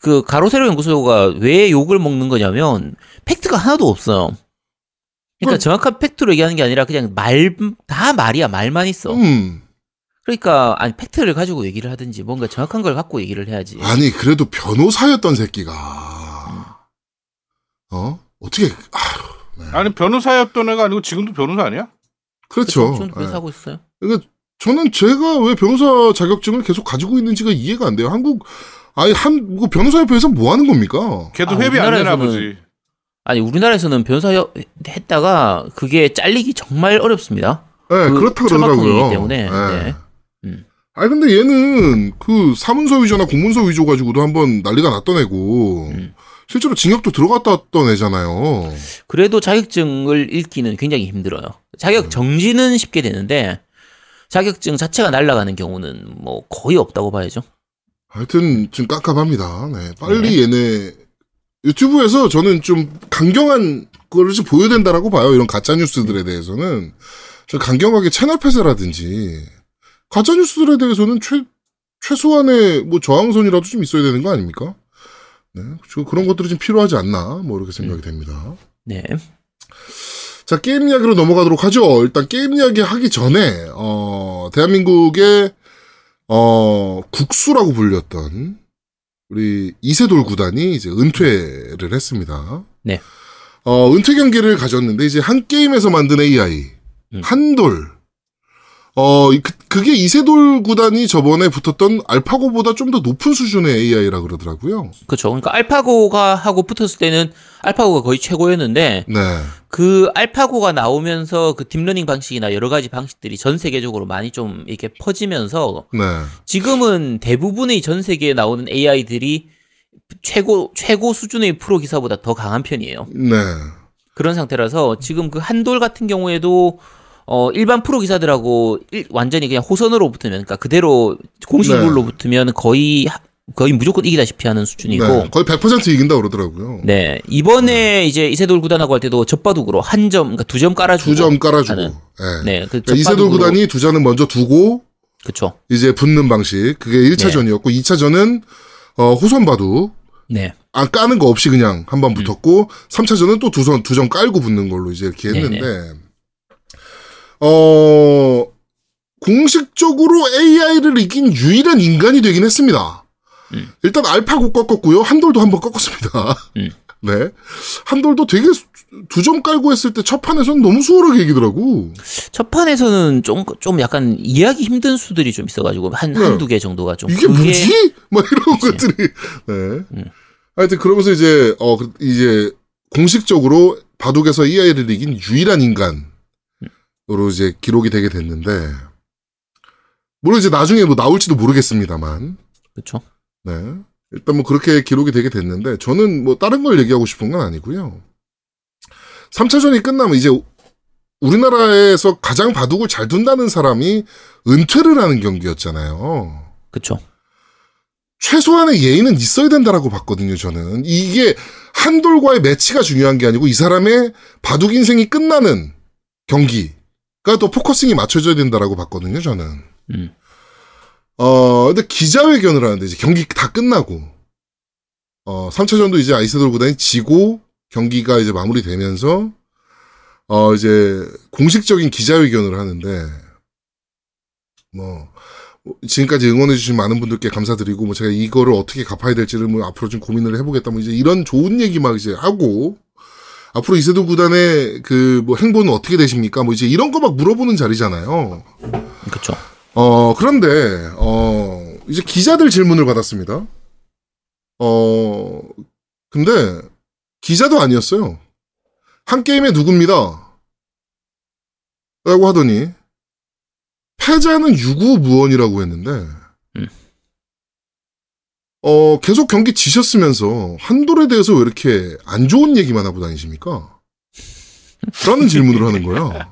Speaker 2: 그 가로세로 연구소가 왜 욕을 먹는 거냐면 팩트가 하나도 없어요. 그러니까
Speaker 3: 그-
Speaker 2: 정확한 팩트로 얘기하는 게 아니라 그냥 말 다 말이야 말만 있어.
Speaker 3: 음.
Speaker 2: 그러니까 아니 팩트를 가지고 얘기를 하든지 뭔가 정확한 걸 갖고 얘기를 해야지.
Speaker 3: 아니 그래도 변호사였던 새끼가 어 어떻게 아휴, 네.
Speaker 4: 아니 변호사였던 애가 아니고 지금도 변호사 아니야?
Speaker 3: 그렇죠.
Speaker 2: 좀
Speaker 3: 예.
Speaker 2: 변사하고 있어요.
Speaker 3: 그러니까 저는 제가 왜 변호사 자격증을 계속 가지고 있는지가 이해가 안 돼요. 한국 아니 한 뭐 변호사협회에서 뭐 하는 겁니까?
Speaker 4: 걔도
Speaker 2: 아,
Speaker 4: 회비 안 내나
Speaker 2: 우리나라에서는-
Speaker 4: 보지.
Speaker 2: 아니 우리나라에서는 변사 여- 했다가 그게 잘리기 정말 어렵습니다.
Speaker 3: 네,
Speaker 2: 그
Speaker 3: 그렇다 그러더라고요.
Speaker 2: 때문에,
Speaker 3: 예.
Speaker 2: 네. 음.
Speaker 3: 아니 근데 얘는 그 사문서 위조나 공문서 위조 가지고도 한번 난리가 났던 애고
Speaker 2: 음.
Speaker 3: 실제로 징역도 들어갔다 왔던 애잖아요.
Speaker 2: 그래도 자격증을 읽기는 굉장히 힘들어요. 자격 정지는 쉽게 되는데 자격증 자체가 날아가는 경우는 뭐 거의 없다고 봐야죠.
Speaker 3: 하여튼 좀 깜깜합니다. 네, 빨리 얘네 유튜브에서 저는 좀 강경한 거를 좀 보여야 된다라고 봐요. 이런 가짜 뉴스들에 대해서는 좀 강경하게 채널 폐쇄라든지 가짜 뉴스들에 대해서는 최 최소한의 뭐 저항선이라도 좀 있어야 되는 거 아닙니까? 네, 저 그런 것들이 좀 필요하지 않나 뭐 이렇게 생각이 됩니다.
Speaker 2: 네.
Speaker 3: 자, 게임 이야기로 넘어가도록 하죠. 일단 게임 이야기 하기 전에, 어, 대한민국의, 어, 국수라고 불렸던 우리 이세돌 구단이 이제 은퇴를 했습니다.
Speaker 2: 네.
Speaker 3: 어, 은퇴 경기를 가졌는데 이제 한 게임에서 만든 AI,
Speaker 2: 음.
Speaker 3: 한돌. 어, 이- 그, 그게 이세돌 구단이 저번에 붙었던 알파고보다 좀 더 높은 수준의 AI라 그러더라고요.
Speaker 2: 그렇죠. 그러니까 알파고가 하고 붙었을 때는 알파고가 거의 최고였는데
Speaker 3: 네.
Speaker 2: 그 알파고가 나오면서 그 deep learning 방식이나 여러 가지 방식들이 전 세계적으로 많이 좀 이렇게 퍼지면서
Speaker 3: 네.
Speaker 2: 지금은 대부분의 전 세계에 나오는 AI들이 최고 최고 수준의 프로 기사보다 더 강한 편이에요.
Speaker 3: 네.
Speaker 2: 그런 상태라서 지금 그 한돌 같은 경우에도 어 일반 프로 기사들하고 일- 완전히 그냥 호선으로 붙으면 그러니까 그대로 공식
Speaker 3: 네.
Speaker 2: 붙으면 거의 하- 거의 무조건 이기다시피 하는 수준이고
Speaker 3: 네. 거의 100% 이긴다 그러더라고요.
Speaker 2: 네 이번에 이제 이세돌 구단하고 할 때도 젖바둑으로 한 점 그러니까 두 점 깔아주고
Speaker 3: 두 점 깔아주고.
Speaker 2: 하는.
Speaker 3: 예.
Speaker 2: 네그
Speaker 3: 그러니까 이세돌 구단이 두 잔은 먼저 두고
Speaker 2: 그쵸
Speaker 3: 이제 붙는 방식. 그게 1차전이었고 2차전은 어, 호선 바둑.
Speaker 2: 네
Speaker 3: 안 까는 거 없이 그냥 한 번 붙었고 3차전은 또두선두점 깔고 붙는 걸로 이제 이렇게 했는데 어 공식적으로 AI를 이긴 유일한 인간이 되긴 했습니다.
Speaker 2: 음.
Speaker 3: 일단 알파 고 꺾었고요. 한돌도 한번 꺾었습니다.
Speaker 2: 음.
Speaker 3: 네. 한돌도 되게 두 점 깔고 했을 때 첫 판에서는 너무 수월하게 이기더라고.
Speaker 2: 첫 판에서는 좀 좀 약간 이해하기 힘든 수들이 좀 있어가지고 한
Speaker 3: 네.
Speaker 2: 한두 개 정도가 좀
Speaker 3: 이게
Speaker 2: 그게-
Speaker 3: 뭐지? 막 이런
Speaker 2: 그치.
Speaker 3: 것들이. 네.
Speaker 2: 음.
Speaker 3: 하여튼 그러면서 이제 어 그- 이제 공식적으로 바둑에서 이 아이를 이긴 유일한 인간 으로 이제 기록이 되게 됐는데 물론 이제 나중에 뭐 나올지도 모르겠습니다만
Speaker 2: 그렇죠.
Speaker 3: 네 일단 뭐 그렇게 기록이 되게 됐는데 저는 뭐 다른 걸 얘기하고 싶은 건 아니고요. 3차전이 끝나면 이제 우리나라에서 가장 바둑을 잘 둔다는 사람이 은퇴를 하는 경기였잖아요.
Speaker 2: 그렇죠.
Speaker 3: 최소한의 예의는 있어야 된다라고 봤거든요, 저는. 이게 한돌과의 매치가 중요한 게 아니고 이 사람의 바둑 인생이 끝나는 경기가 또 focusing이 맞춰져야 된다라고 봤거든요, 저는.
Speaker 2: 음.
Speaker 3: 어, 근데 기자회견을 하는데 이제 경기 다 끝나고, 어, 3차전도 이제 이세돌 구단이 지고 경기가 이제 마무리되면서, 어, 이제 공식적인 기자회견을 하는데, 뭐, 지금까지 응원해주신 많은 분들께 감사드리고, 뭐 제가 이거를 어떻게 갚아야 될지를 뭐 앞으로 좀 고민을 해보겠다, 뭐 이제 이런 좋은 얘기 막 이제 하고, 앞으로 이세돌 구단의 그 뭐 행보는 어떻게 되십니까? 뭐 이제 이런 거 막 물어보는 자리잖아요.
Speaker 2: 그렇죠.
Speaker 3: 어, 그런데, 어, 이제 기자들 질문을 받았습니다. 어, 근데, 기자도 아니었어요. 한 게임에 누굽니다. 라고 하더니, 패자는 유구무원이라고 했는데,
Speaker 2: 음.
Speaker 3: 어, 계속 경기 지셨으면서, 한돌에 대해서 왜 이렇게 안 좋은 얘기만 하고 다니십니까? 라는 질문을 하는 거야.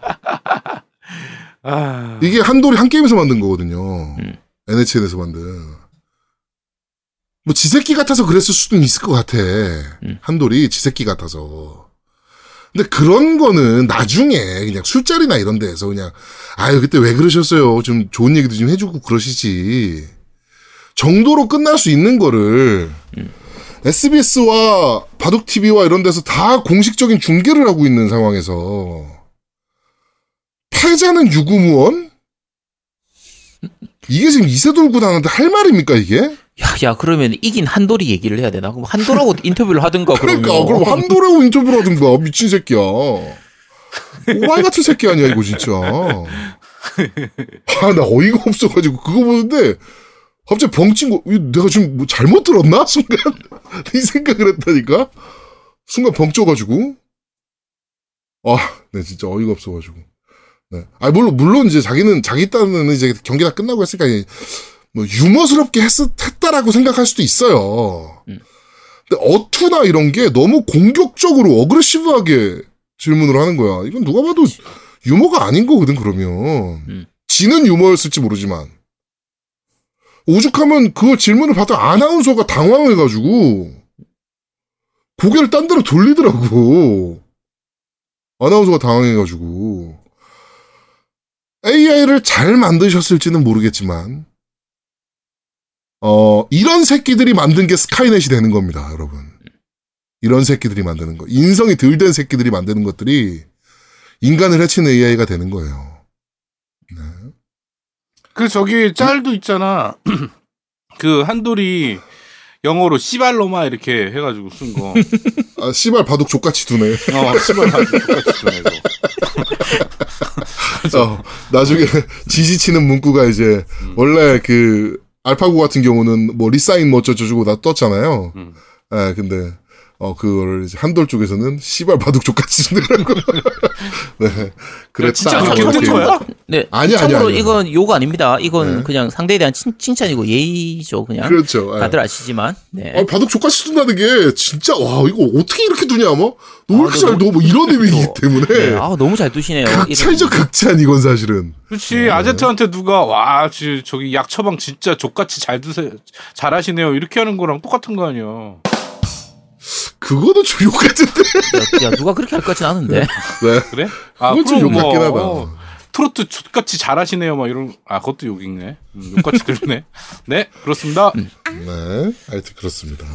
Speaker 4: 아,
Speaker 3: 이게 한돌이 한 게임에서 만든 거거든요.
Speaker 2: 음.
Speaker 3: NHN에서 만든. 뭐 지새끼 같아서 그랬을 수도 있을 것 같아.
Speaker 2: 음.
Speaker 3: 한돌이 지새끼 같아서. 근데 그런 거는 나중에 그냥 술자리나 이런 데에서 그냥 아유 그때 왜 그러셨어요. 좀 좋은 얘기도 좀 해주고 그러시지. 정도로 끝날 수 있는 거를 SBS와 바둑 TV와 이런 데서 다 공식적인 중계를 하고 있는 상황에서 패자는 유구무원? 이게 지금 이세돌 구단한테 할 말입니까 이게?
Speaker 2: 야, 야, 그러면 이긴 한돌이 얘기를 해야 되나? 그럼 한돌하고 인터뷰를 하든가
Speaker 3: 그러니까
Speaker 2: 그러면.
Speaker 3: 그럼 한도레오 인터뷰를 하든가 미친 새끼야. 오마이 같은 새끼 아니야 이거 진짜. 아 나 어이가 없어가지고 그거 보는데 갑자기 벙친 거 내가 지금 뭐 잘못 들었나 순간 이 생각을 했다니까 순간 벙쪄가지고 아 네 진짜 어이가 없어가지고 네. 아 물론 물론 이제 자기는 자기 딴은 이제 경기 다 끝나고 했으니까 뭐 유머스럽게 했, 했다라고 생각할 수도 있어요.
Speaker 2: 음.
Speaker 3: 근데 어투나 이런 게 너무 공격적으로 어그레시브하게 질문을 하는 거야. 이건 누가 봐도 유머가 아닌 거거든 그러면.
Speaker 2: 음.
Speaker 3: 지는 유머였을지 모르지만 오죽하면 그 질문을 받던 아나운서가 당황해가지고 고개를 딴 데로 돌리더라고. 아나운서가 당황해가지고 AI를 잘 만드셨을지는 모르겠지만 어 이런 새끼들이 만든 게 스카이넷이 되는 겁니다, 여러분. 이런 새끼들이 만드는 거, 인성이 덜 된 새끼들이 만드는 것들이 인간을 해치는 AI가 되는 거예요.
Speaker 4: 그 저기 짤도 있잖아. 그 한돌이 영어로 씨발로마 이렇게 해가지고 쓴 거.
Speaker 3: 아, 씨발 바둑 족같이 두네.
Speaker 4: 어, 씨발 가지고 똑같이 전해서.
Speaker 3: 어, 나중에 지지치는 문구가 이제 원래 그 알파고 같은 경우는 뭐 리사인 뭐 어쩌고저쩌고 다 떴잖아요.
Speaker 4: 음.
Speaker 3: 예, 근데 어 그거를 이제 한돌 쪽에서는 씨발 바둑 족 같이 준다고. 네, 그랬다.
Speaker 4: 진짜
Speaker 3: 뭐
Speaker 4: 그렇게
Speaker 3: 이렇게.
Speaker 4: 뜬 거야?
Speaker 2: 네.
Speaker 3: 아니야,
Speaker 2: 참고로
Speaker 3: 아니야, 아니야.
Speaker 2: 이건 욕 아닙니다. 이건
Speaker 3: 네.
Speaker 2: 그냥 상대에 대한 칭, 칭찬이고 예의죠, 그냥.
Speaker 3: 그렇죠. 예.
Speaker 2: 다들 아시지만. 네.
Speaker 3: 아, 바둑 족 같이 둔다는 게 진짜 와 이거 어떻게 이렇게 두냐 뭐? 너왜 이렇게
Speaker 2: 아,
Speaker 3: 잘
Speaker 2: 너무-
Speaker 3: 둬? 뭐 이런 의미이기. 때문에
Speaker 2: 네. 아, 너무 잘 두시네요.
Speaker 3: 극찬이죠 극찬 이건 사실은.
Speaker 4: 그렇지 아제트한테 누가 와 지, 저기 약 처방 진짜 족같이 잘 드세요 잘 하시네요 이렇게 하는 거랑 똑같은 거 아니야
Speaker 3: 그거는 좀욕 같은데.
Speaker 2: 야, 야, 누가 그렇게 할 것 같진 않은데.
Speaker 3: 네.
Speaker 4: 그래? 아
Speaker 3: 그건 좀
Speaker 4: 그럼
Speaker 3: 욕 같긴 하다.
Speaker 4: 어, 트로트 족같이 잘하시네요 막 이런 아 그것도 욕이네 음, 욕같이 들리네 네 그렇습니다
Speaker 3: 네, 하여튼 그렇습니다.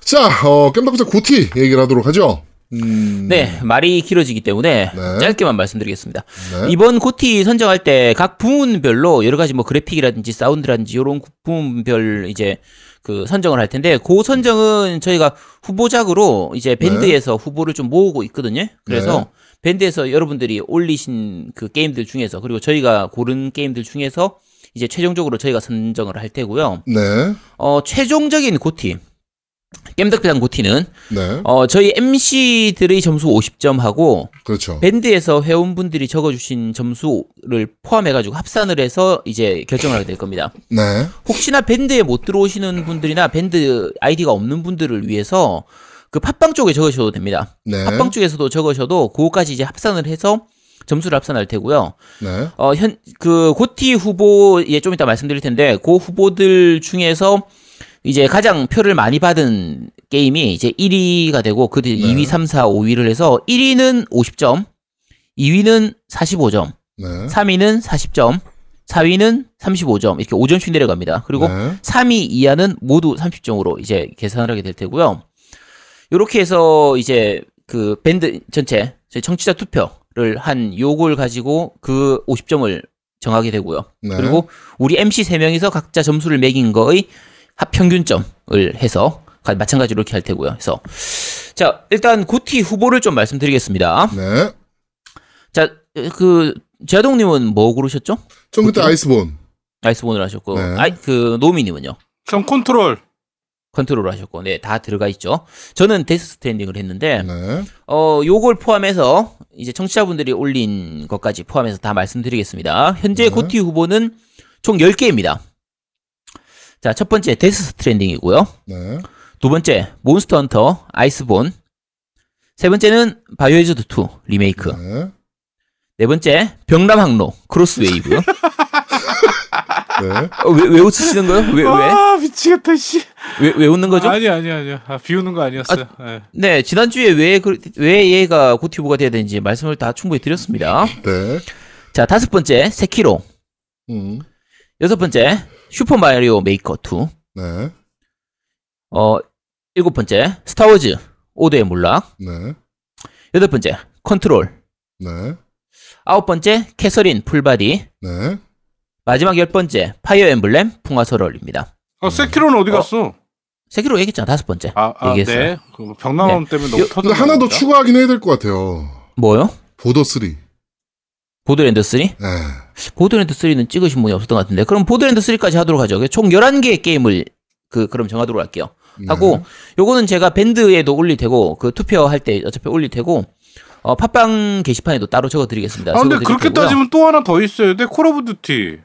Speaker 3: 자, 어, 깸덕부터 고티 얘기를 하도록 하죠. 음,
Speaker 2: 네, 말이 길어지기 때문에
Speaker 3: 네.
Speaker 2: 짧게만 말씀드리겠습니다.
Speaker 3: 네.
Speaker 2: 이번 고티 선정할 때 각 부문별로 여러 가지 뭐 그래픽이라든지 사운드라든지 이런 부문별 이제 그 선정을 할 텐데 그 선정은 저희가 후보작으로 이제 밴드에서 후보를 좀 모으고 있거든요. 그래서
Speaker 3: 네.
Speaker 2: 밴드에서 여러분들이 올리신 그 게임들 중에서 그리고 저희가 고른 게임들 중에서 이제 최종적으로 저희가 선정을 할 테고요.
Speaker 3: 네.
Speaker 2: 어, 최종적인 고티. 겜덕비상 고티는
Speaker 3: 네.
Speaker 2: 어 저희 MC들의 점수 50점 하고
Speaker 3: 그렇죠.
Speaker 2: 밴드에서 회원분들이 적어주신 점수를 포함해가지고 합산을 해서 이제 결정을 하게 될 겁니다.
Speaker 3: 네.
Speaker 2: 혹시나 밴드에 못 들어오시는 분들이나 밴드 아이디가 없는 분들을 위해서 그 팟빵 쪽에 적으셔도 됩니다.
Speaker 3: 네.
Speaker 2: 팟빵 쪽에서도 적으셔도 그거까지 이제 합산을 해서 점수를 합산할 테고요.
Speaker 3: 네.
Speaker 2: 어, 현, 그, 고티 후보, 예, 좀 이따 말씀드릴 텐데, 그 후보들 중에서 이제 가장 표를 많이 받은 게임이 이제 1위가 되고, 그 뒤
Speaker 3: 네.
Speaker 2: 2위, 3, 4, 5위를 해서 1위는 50점, 2위는 45점,
Speaker 3: 네.
Speaker 2: 3위는 40점, 4위는 35점, 이렇게 5점씩 내려갑니다. 그리고
Speaker 3: 네.
Speaker 2: 3위 이하는 모두 30점으로 이제 계산을 하게 될 테고요. 요렇게 해서 이제 그 밴드 전체 청취자 투표를 한 요걸 가지고 그 50점을 정하게 되고요.
Speaker 3: 네.
Speaker 2: 그리고 우리 MC 3명이서 각자 점수를 매긴 거의 합평균점을 해서 가- 마찬가지로 이렇게 할 테고요. 그래서 자, 일단 GOTY 후보를 좀 말씀드리겠습니다.
Speaker 3: 네.
Speaker 2: 자, 그 제아동 님은 뭐 고르셨죠?
Speaker 3: 전 그때 아이스본.
Speaker 2: 아이스본을 하셨고
Speaker 3: 네.
Speaker 2: 아이 그 노미 님은요?
Speaker 4: 전 컨트롤.
Speaker 2: 컨트롤 하셨고, 네, 다 들어가 있죠. 저는 데스 스트랜딩을 했는데,
Speaker 3: 네.
Speaker 2: 어, 요걸 포함해서, 이제 청취자분들이 올린 것까지 포함해서 다 말씀드리겠습니다. 현재
Speaker 3: 네.
Speaker 2: GOTY 후보는 총 10개입니다. 자, 첫 번째, 데스 스트랜딩이고요.
Speaker 3: 네.
Speaker 2: 두 번째, 몬스터 헌터, 아이스본. 세 번째는 바이오하자드 2 리메이크.
Speaker 3: 네.
Speaker 2: 네 번째, 벽람항로, 크로스웨이브.
Speaker 3: 네.
Speaker 2: 어, 왜, 왜 웃으시는 거예요? 왜, 왜?
Speaker 4: 아 미치겠다 씨.
Speaker 2: 왜, 왜 웃는 거죠?
Speaker 4: 아니 아니 아니요. 아, 비우는 거 아니었어요. 예.
Speaker 2: 네, 지난주에 왜, 그- 왜 얘가 GOTY 후보가 돼야 되는지 말씀을 다 충분히 드렸습니다.
Speaker 3: 네.
Speaker 2: 자, 다섯 번째, 세키로.
Speaker 3: 음.
Speaker 2: 여섯 번째, 슈퍼 마리오 메이커 2.
Speaker 3: 네.
Speaker 2: 어, 일곱 번째, 스타워즈, 오더의 몰락.
Speaker 3: 네.
Speaker 2: 여덟 번째, 컨트롤.
Speaker 3: 네.
Speaker 2: 아홉 번째, 캐서린 풀바디.
Speaker 3: 네.
Speaker 2: 마지막 열 번째, 파이어 엠블렘 풍화설월입니다.
Speaker 4: 어 세키로는 어디 갔어?
Speaker 2: 세키로 얘기했잖아, 다섯 번째.
Speaker 4: 아, 아
Speaker 2: 얘기했어요.
Speaker 4: 네. 그 벽람 때문에 너무.
Speaker 3: 근데 하나 더 추가하긴 해야 될 것 같아요.
Speaker 2: 뭐요?
Speaker 3: 보더 3.
Speaker 2: Borderlands 3?
Speaker 3: 네.
Speaker 2: Borderlands 3는 찍으신 분이 없었던 것 같은데. 그럼 Borderlands 3까지 하도록 하죠. 총 11개의 게임을 그, 그럼 정하도록 할게요.
Speaker 3: 네.
Speaker 2: 하고 요거는 제가 밴드에도 올릴 테고 그 투표할 때 어차피 올릴 테고 어 팟빵 게시판에도 따로 적어 드리겠습니다.
Speaker 4: 아 근데 그렇게 따지면 또 하나 더 있어야 돼. Call of Duty.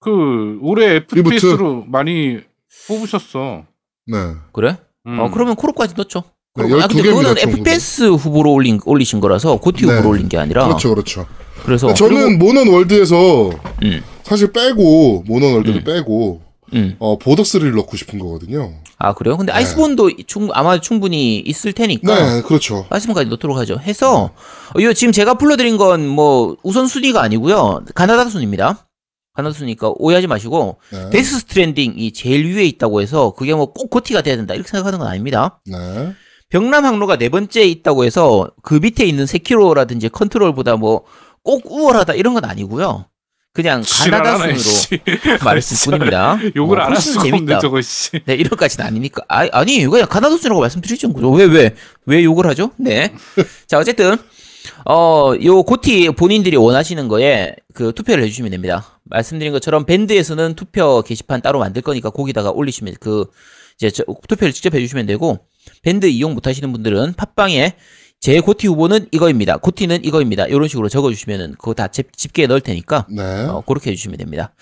Speaker 4: 그 올해 FPS로 많이 뽑으셨어.
Speaker 3: 네.
Speaker 2: 그래?
Speaker 4: 음.
Speaker 2: 어 그러면 콜옵까지 넣죠.
Speaker 3: 네,
Speaker 2: 그럼- 아, 근데
Speaker 3: 12 개입니다,
Speaker 2: 그거는
Speaker 3: 총
Speaker 2: FPS 후보로 올린 올리신 거라서 GOTY
Speaker 3: 네.
Speaker 2: 후보로 올린 게 아니라
Speaker 3: 그렇죠, 그렇죠.
Speaker 2: 그래서
Speaker 3: 저는 모넌 월드에서
Speaker 2: 음.
Speaker 3: 사실 빼고 모넌 월드를
Speaker 2: 음.
Speaker 3: 빼고
Speaker 2: 음.
Speaker 3: 어 보더 3를 넣고 싶은 거거든요.
Speaker 2: 아 그래요? 근데
Speaker 3: 네.
Speaker 2: Iceborne도 충 아마 충분히 있을 테니까
Speaker 3: 네, 그렇죠.
Speaker 2: Iceborne까지 넣도록 하죠. 해서 어, 이거 지금 제가 불러드린 건 뭐 우선 순위가 아니고요. 가나다 순입니다. 가나다 순이니까 오해하지 마시고
Speaker 3: 네.
Speaker 2: Death Stranding이 제일 위에 있다고 해서 그게 뭐 꼭 GOTY가 돼야 된다 이렇게 생각하는 건 아닙니다.
Speaker 3: 네.
Speaker 2: 병남 항로가 네 번째에 있다고 해서 그 밑에 있는 세키로라든지 컨트롤보다 뭐 꼭 우월하다 이런 건 아니고요. 그냥 가나다 순으로
Speaker 4: 씨.
Speaker 2: 말했을 뿐입니다.
Speaker 4: 욕을
Speaker 2: 뭐
Speaker 4: 안할
Speaker 2: 훨씬
Speaker 4: 수가 없네
Speaker 2: 재밌다.
Speaker 4: 저거 씨.
Speaker 2: 네, 이런까지는 아니니까. 아, 아니, 이거 그냥 가나다 순이라고 말씀드리죠. 왜, 왜, 왜 욕을 하죠? 네. 자, 어쨌든, 어, 요 고티 본인들이 원하시는 거에 그 투표를 해주시면 됩니다. 말씀드린 것처럼 밴드에서는 투표 게시판 따로 만들 거니까 거기다가 올리시면 그, 이제 저, 투표를 직접 해주시면 되고, 밴드 이용 못 하시는 분들은 팟빵에 제 고티 후보는 이거입니다. 고티는 이거입니다. 이런 식으로 적어주시면은 그거 다 집, 집게에 넣을 테니까,
Speaker 3: 네.
Speaker 2: 어, 그렇게 해주시면 됩니다.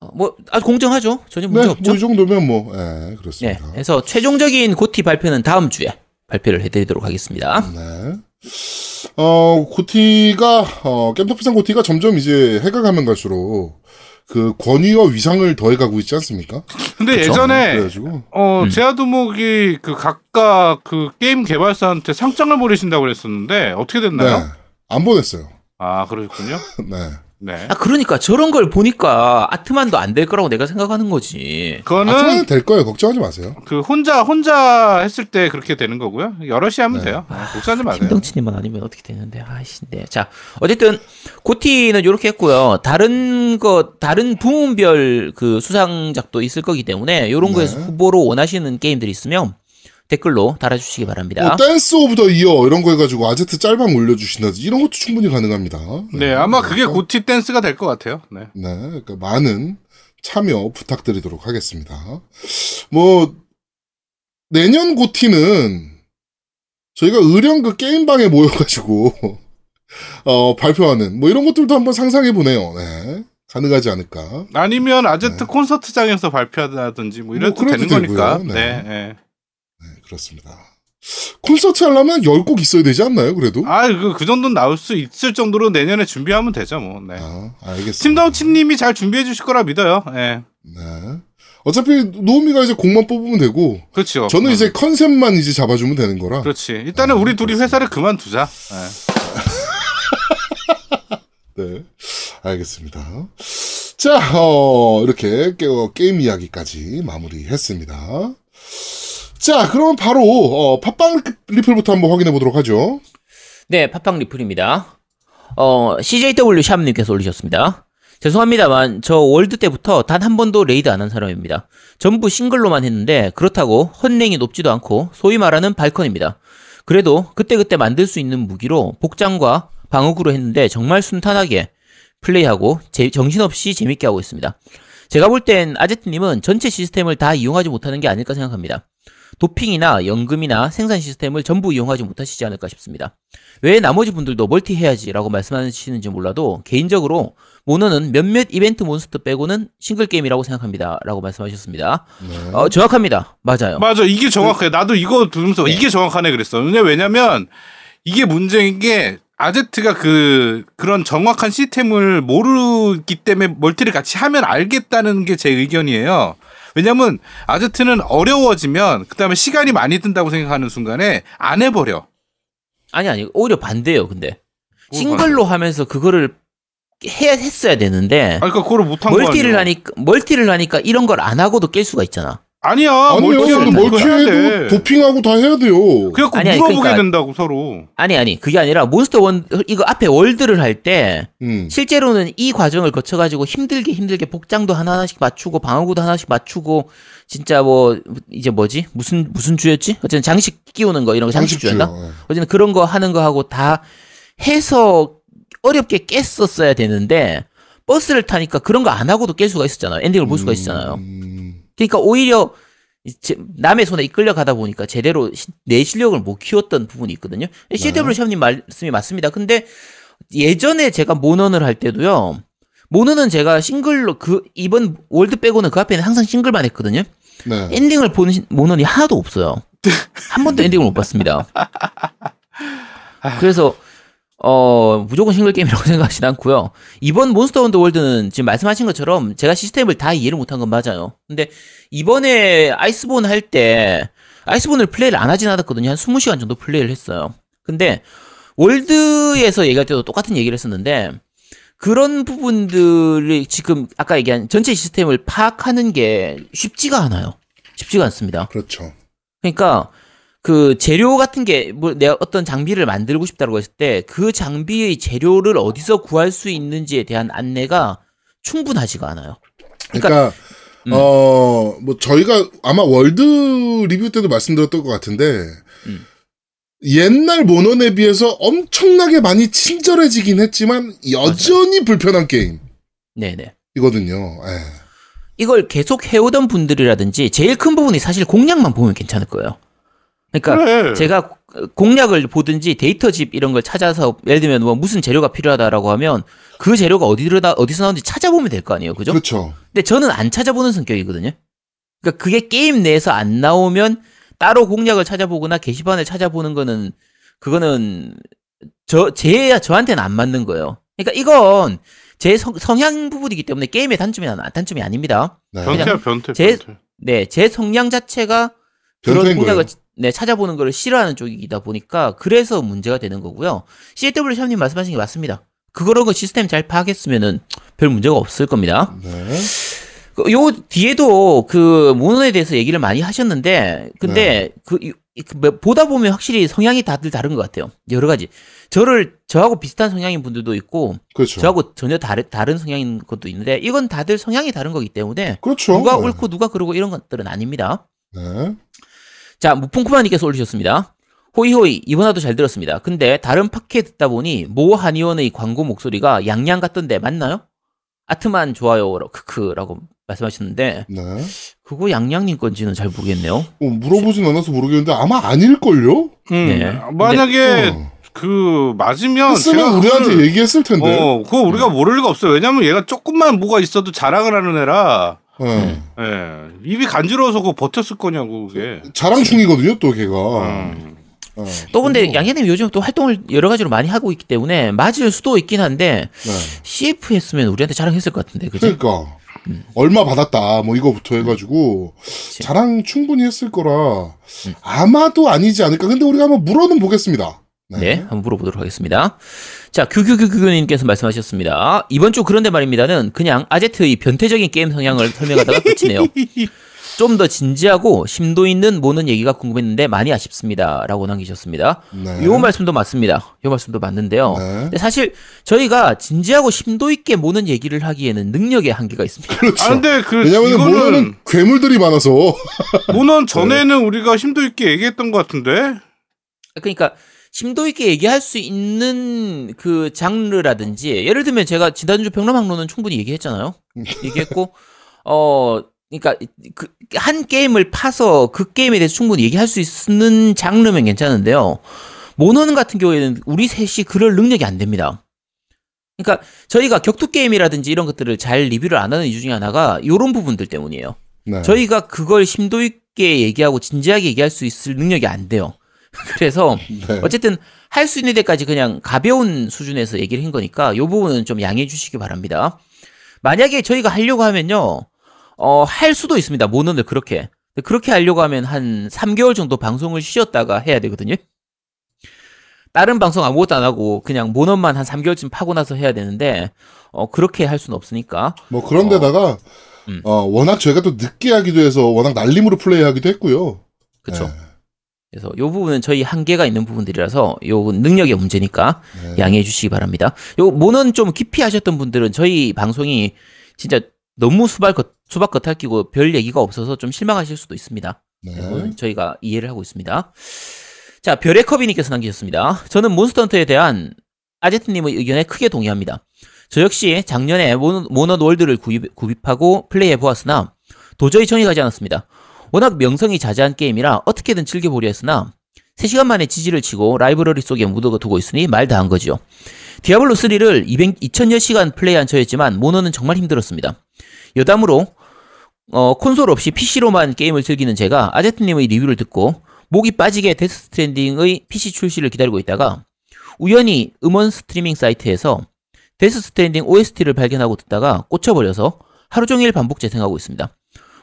Speaker 2: 어, 뭐, 아주 공정하죠? 전혀 문제
Speaker 3: 네,
Speaker 2: 없죠?
Speaker 3: 뭐이 정도면 뭐, 예,
Speaker 2: 네.
Speaker 3: 그렇습니다.
Speaker 2: 그래서 최종적인 고티 발표는 다음 주에 발표를 해드리도록 하겠습니다.
Speaker 3: 네. 어, 고티가, 어, 겜터피상 고티가 점점 이제 해가 가면 갈수록 그 권위와 위상을 더해가고 있지 않습니까?
Speaker 4: 근데
Speaker 2: 그쵸?
Speaker 4: 예전에
Speaker 3: 그래가지고.
Speaker 4: 어
Speaker 2: 음.
Speaker 4: 제아두목이 그 각각 그 게임 개발사한테 상장을 보내신다고 그랬었는데 어떻게
Speaker 3: 네.
Speaker 4: 됐나요?
Speaker 3: 안 보냈어요.
Speaker 4: 아 그러셨군요.
Speaker 3: 네.
Speaker 4: 네.
Speaker 2: 아, 그러니까 저런 걸 보니까 아트만도 안 될 거라고 내가 생각하는 거지.
Speaker 4: 그거는
Speaker 3: 아트만은 될 거예요. 걱정하지 마세요.
Speaker 4: 그 혼자 혼자 했을 때 그렇게 되는 거고요. 여럿이 하면
Speaker 3: 네.
Speaker 4: 돼요. 아, 걱정하지 마세요.
Speaker 2: 김덩치님만 아니면 어떻게 되는데, 아이씨, 네. 자, 어쨌든, GOTY는 이렇게 했고요. 다른 것, 다른 부문별 그 수상작도 있을 거기 때문에, 요런
Speaker 3: 네.
Speaker 2: 거에서 후보로 원하시는 게임들이 있으면 댓글로 달아주시기 바랍니다.
Speaker 3: 뭐 Dance of the Year 이런 거 해가지고 아제트 짤방 올려주신다든지 이런 것도 충분히 가능합니다.
Speaker 4: 네, 아마 그게
Speaker 3: 그러니까,
Speaker 4: GOTY Dance가 될 것 같아요. 네.
Speaker 3: 네, 그러니까 많은 참여 부탁드리도록 하겠습니다. 뭐 내년 GOTY는 저희가 의령 그 게임방에 모여가지고 어, 발표하는 뭐 이런 것들도 한번 상상해 보네요. 네. 가능하지 않을까.
Speaker 4: 아니면 아제트
Speaker 3: 네.
Speaker 4: 콘서트장에서 발표하든지 뭐 이래도
Speaker 3: 뭐
Speaker 4: 되는 거니까.
Speaker 3: 되고요.
Speaker 4: 네.
Speaker 3: 네.
Speaker 4: 네.
Speaker 3: 네, 그렇습니다. 콘서트 하려면 10곡 있어야 되지 않나요, 그래도?
Speaker 4: 아, 그, 그 정도는 나올 수 있을 정도로 내년에 준비하면 되죠, 뭐. 네.
Speaker 3: 아, 알겠습니다.
Speaker 4: 팀다운치님이 잘 준비해 주실 거라 믿어요. 예.
Speaker 3: 네. 어차피 노우미가 이제 곡만 뽑으면 되고
Speaker 4: 그렇죠.
Speaker 3: 저는
Speaker 4: 음.
Speaker 3: 이제 컨셉만 이제 잡아주면 되는 거라.
Speaker 4: 그렇지. 일단은 우리 둘이 회사를 그만두자. 예.
Speaker 3: 네. 알겠습니다. 자, 어, 이렇게 게, 어, 게임 이야기까지 마무리했습니다. 자, 그럼 바로 어, 팟빵 리플부터 한번 확인해 보도록 하죠.
Speaker 2: 네, 팟빵 리플입니다. 어, CJW 샵님께서 올리셨습니다. 죄송합니다만, 저 월드 때부터 단 한 번도 raid 안 한 사람입니다. 전부 싱글로만 했는데, 그렇다고 헌랭이 높지도 않고, 소위 말하는 발컨입니다. 그래도 그때그때 만들 수 있는 무기로 복장과 방어구로 했는데, 정말 순탄하게 플레이하고, 제- 정신없이 재밌게 하고 있습니다. 제가 볼 땐 아제트님은 전체 시스템을 다 이용하지 못하는 게 아닐까 생각합니다. 도핑이나 연금이나 생산 시스템을 전부 이용하지 못하시지 않을까 싶습니다. 왜 나머지 분들도 멀티 해야지라고 말씀하시는지 몰라도 개인적으로 모노는 몇몇 이벤트 몬스터 빼고는 싱글 게임이라고 생각합니다라고 말씀하셨습니다.
Speaker 3: 네.
Speaker 2: 어, 정확합니다. 맞아요.
Speaker 4: 맞아. 이게 정확해. 나도 이거 들으면서
Speaker 2: 네.
Speaker 4: 이게 정확하네 그랬어. 왜냐, 왜냐면 이게 문제인 게 아제트가 그, 그런 정확한 시스템을 모르기 때문에 멀티를 같이 하면 알겠다는 게 제 의견이에요. 왜냐면 아제트는 어려워지면 그 다음에 시간이 많이 든다고 생각하는 순간에 안 해버려.
Speaker 2: 아니 아니 오히려 반대예요. 근데
Speaker 4: 뭐
Speaker 2: 싱글로 하면서 그거를 해야 했어야 되는데
Speaker 4: 아, 그러니까 그걸 못한 거
Speaker 2: 멀티를. 하니까 멀티를 하니까 이런 걸 안 하고도 깰 수가 있잖아.
Speaker 4: 아니야.
Speaker 3: 아니요,
Speaker 4: 해야
Speaker 3: 멀티해도
Speaker 4: 돼.
Speaker 3: 도핑하고 다 해야 돼요.
Speaker 4: 그래갖고
Speaker 2: 아니, 아니,
Speaker 4: 물어보게
Speaker 2: 그러니까-
Speaker 4: 된다고 서로.
Speaker 2: 아니 아니 그게 아니라 몬스터 원 이거 앞에 월드를 할때
Speaker 3: 음.
Speaker 2: 실제로는 이 과정을 거쳐가지고 힘들게 힘들게 복장도 하나하나씩 맞추고 방어구도 하나씩 맞추고 진짜 뭐 이제 뭐지 무슨 무슨 주였지 어쨌든 장식 끼우는 거 이런 거 장식주였나.
Speaker 3: 예.
Speaker 2: 어쨌든 그런 거 하는 거 하고 다 해서 어렵게 깼었어야 되는데 버스를 타니까 그런 거 안 하고도 깰 수가 있었잖아요 엔딩을 볼 수가 있었잖아요
Speaker 3: 음,
Speaker 2: 그러니까 오히려 남의 손에 이끌려 가다 보니까 제대로 시- 내 실력을 못 키웠던 부분이 있거든요. CW 샵님 말씀이 맞습니다. 근데 예전에 제가 모넌을 할 때도요. 모넌은 제가 싱글로 그 이번 월드 빼고는 그 앞에는 항상 싱글만 했거든요.
Speaker 3: 네.
Speaker 2: 엔딩을 보는 시- 모넌이 하나도 없어요. 한 번도 엔딩을 못 봤습니다. 그래서 어 무조건 싱글 게임이라고 생각하진 않고요. 이번 Monster Hunter World는 지금 말씀하신 것처럼 제가 시스템을 다 이해를 못한 건 맞아요. 근데 이번에 Iceborne 할 때 Iceborne을 플레이를 안 하진 않았거든요. 한 20시간 정도 플레이를 했어요. 근데 월드에서 얘기할 때도 똑같은 얘기를 했었는데 그런 부분들이 지금 아까 얘기한 전체 시스템을 파악하는 게 쉽지가 않아요. 쉽지가 않습니다.
Speaker 3: 그렇죠.
Speaker 2: 그러니까 그 재료 같은 게 뭐 내가 어떤 장비를 만들고 싶다고 했을 때 그 장비의 재료를 어디서 구할 수 있는지에 대한 안내가 충분하지가 않아요.
Speaker 3: 그러니까,
Speaker 2: 음.
Speaker 3: 어, 뭐, 저희가 아마 월드 리뷰 때도 말씀드렸던 것 같은데,
Speaker 2: 음.
Speaker 3: 옛날 모넌에 비해서 엄청나게 많이 친절해지긴 했지만, 여전히 불편한
Speaker 2: 네네.
Speaker 3: 게임이거든요. 예.
Speaker 2: 이걸 계속 해오던 분들이라든지 제일 큰 부분이 사실 공략만 보면 괜찮을 거예요. 그러니까
Speaker 4: 그래.
Speaker 2: 제가 공략을 보든지 데이터집 이런 걸 찾아서 예를 들면 뭐 무슨 재료가 필요하다라고 하면 그 재료가 어디로 나 어디서 나오는지 찾아보면 될 거 아니에요, 그죠?
Speaker 3: 그렇죠.
Speaker 2: 근데 저는 안 찾아보는 성격이거든요. 그러니까 그게 게임 내에서 안 나오면 따로 공략을 찾아보거나 게시판을 찾아보는 거는 그거는 저 제 저한테는 안 맞는 거예요. 그러니까 이건 제 성, 성향 부분이기 때문에 게임의 단점이 아- 단점이 아닙니다.
Speaker 3: 네.
Speaker 4: 변태야 변태.
Speaker 2: 제-
Speaker 4: 변태.
Speaker 2: 네, 제 성향 자체가 그런
Speaker 3: 변태인
Speaker 2: 공략을
Speaker 3: 거예요.
Speaker 2: 네, 찾아보는 걸 싫어하는 쪽이다 보니까 그래서 문제가 되는 거고요. CW 샵님 말씀하신 게 맞습니다. 그거로 그 시스템 잘 파악했으면은 별 문제가 없을 겁니다.
Speaker 3: 네.
Speaker 2: 그요 뒤에도 그 모논에 대해서 얘기를 많이 하셨는데 근데 그, 이- 그 뭐- 보다 보면 확실히 성향이 다들 다른 것 같아요. 여러 가지. 저를 저하고 비슷한 성향인 분들도 있고
Speaker 3: 그렇죠.
Speaker 2: 저하고 전혀 다른 다른 성향인 것도 있는데 이건 다들 성향이 다른 거기 때문에
Speaker 3: 그렇죠.
Speaker 2: 누가
Speaker 3: 네.
Speaker 2: 옳고 누가 그러고 이런 것들은 아닙니다.
Speaker 3: 네.
Speaker 2: 자, 무풍쿠마님께서 올리셨습니다. 호이호이, 이번화도 잘 들었습니다. 근데 다른 팟캐 듣다 보니 모 한의원의 광고 목소리가 양양 같던데 맞나요? 아트만 좋아요, 크크라고 말씀하셨는데,
Speaker 3: 네.
Speaker 2: 그거 양양님 건지는 잘 모르겠네요.
Speaker 3: 어, 물어보진 않아서 모르겠는데 아마 아닐걸요?
Speaker 4: 음,
Speaker 2: 네.
Speaker 4: 만약에
Speaker 3: 어.
Speaker 4: 그 맞으면
Speaker 3: 했으면
Speaker 4: 제가
Speaker 3: 우리한테
Speaker 4: 그걸-
Speaker 3: 얘기했을 텐데.
Speaker 4: 어, 그거 우리가 모를 리가 없어요. 왜냐면 얘가 조금만 뭐가 있어도 자랑을 하는 애라,
Speaker 3: 어.
Speaker 4: 예. 입이 간지러워서 그거 버텼을 거냐고, 그게.
Speaker 3: 자랑충이거든요, 또 걔가.
Speaker 4: 음.
Speaker 3: 어.
Speaker 2: 또 근데 양양님 요즘 또 활동을 여러 가지로 많이 하고 있기 때문에 맞을 수도 있긴 한데
Speaker 3: 네.
Speaker 2: CF 했으면 우리한테 자랑했을 것 같은데, 그지?
Speaker 3: 그러니까 얼마 받았다 뭐 이거부터 해가지고 자랑 충분히 했을 거라 아마도 아니지 않을까. 근데 우리가 한번 물어는 보겠습니다.
Speaker 2: 네, 한번 물어보도록 하겠습니다. 자, 규규규규님께서 말씀하셨습니다. 이번 주 그런데 말입니다는 그냥 아제트의 변태적인 게임 성향을 설명하다가 끝이네요. 좀 더 진지하고 심도 있는 모는 얘기가 궁금했는데 많이 아쉽습니다. 라고 남기셨습니다.
Speaker 3: 네.
Speaker 2: 요 말씀도 맞습니다. 요 말씀도 맞는데요.
Speaker 3: 네.
Speaker 2: 근데 사실 저희가 진지하고 심도 있게 모는 얘기를 하기에는 능력의 한계가 있습니다.
Speaker 3: 그렇죠.
Speaker 4: 아, 근데 그,
Speaker 3: 왜냐면
Speaker 4: 이거는,
Speaker 3: 모노는 괴물들이 많아서
Speaker 4: 모는 전에는 우리가 심도 있게 얘기했던 것 같은데?
Speaker 2: 그러니까 심도 있게 얘기할 수 있는 그 장르라든지 예를 들면 제가 지난주 병남학로는 충분히 얘기했잖아요. 얘기했고 어 그러니까 그 한 게임을 파서 그 게임에 대해서 충분히 얘기할 수 있는 장르면 괜찮은데요. 모노는 같은 경우에는 우리 셋이 그럴 능력이 안 됩니다. 그러니까 저희가 격투 게임이라든지 이런 것들을 잘 리뷰를 안 하는 이유 중에 하나가 이런 부분들 때문이에요.
Speaker 3: 네.
Speaker 2: 저희가 그걸 심도 있게 얘기하고 진지하게 얘기할 수 있을 능력이 안 돼요. 그래서
Speaker 3: 네.
Speaker 2: 어쨌든 할 수 있는 데까지 그냥 가벼운 수준에서 얘기를 한 거니까 이 부분은 좀 양해해 주시기 바랍니다. 만약에 저희가 하려고 하면요, 어, 할 수도 있습니다. 모노를 그렇게. 그렇게 하려고 하면 한 3개월 정도 방송을 쉬었다가 해야 되거든요. 다른 방송 아무것도 안 하고 그냥 모노만 한 3개월쯤 파고 나서 해야 되는데, 어, 그렇게 할 수는 없으니까.
Speaker 3: 뭐 그런 데다가
Speaker 2: 음.
Speaker 3: 어, 워낙 저희가 또 늦게 하기도 해서 워낙 날림으로 플레이하기도 했고요.
Speaker 2: 그쵸.
Speaker 3: 네.
Speaker 2: 그래서 요 부분은 저희 한계가 있는 부분들이라서 요 능력의 문제니까
Speaker 3: 네.
Speaker 2: 양해해 주시기 바랍니다. 요 모는 좀 깊이 하셨던 분들은 저희 방송이 진짜 너무 수박 겉, 수박 겉핥기고 별 얘기가 없어서 좀 실망하실 수도 있습니다.
Speaker 3: 네.
Speaker 2: 저희가 이해를 하고 있습니다. 자, 별의 커비님께서 남기셨습니다. 저는 몬스터헌터에 대한 아제트님의 의견에 크게 동의합니다. 저 역시 작년에 모너, 모넌 월드를 구입, 구입하고 플레이해 보았으나 도저히 정이 가지 않았습니다. 워낙 명성이 자자한 게임이라 어떻게든 즐겨보려 했으나 3시간 만에 지지를 치고 라이브러리 속에 묻어두고 있으니 말 다 한 거죠. Diablo 3를 200, 2000여 시간 플레이한 저였지만 모넌은 정말 힘들었습니다. 여담으로 어, 콘솔 없이 PC로만 게임을 즐기는 제가 아제트님의 리뷰를 듣고 목이 빠지게 Death Stranding의 PC 출시를 기다리고 있다가 우연히 음원 스트리밍 사이트에서 Death Stranding OST를 발견하고 듣다가 꽂혀버려서 하루 종일 반복 재생하고 있습니다.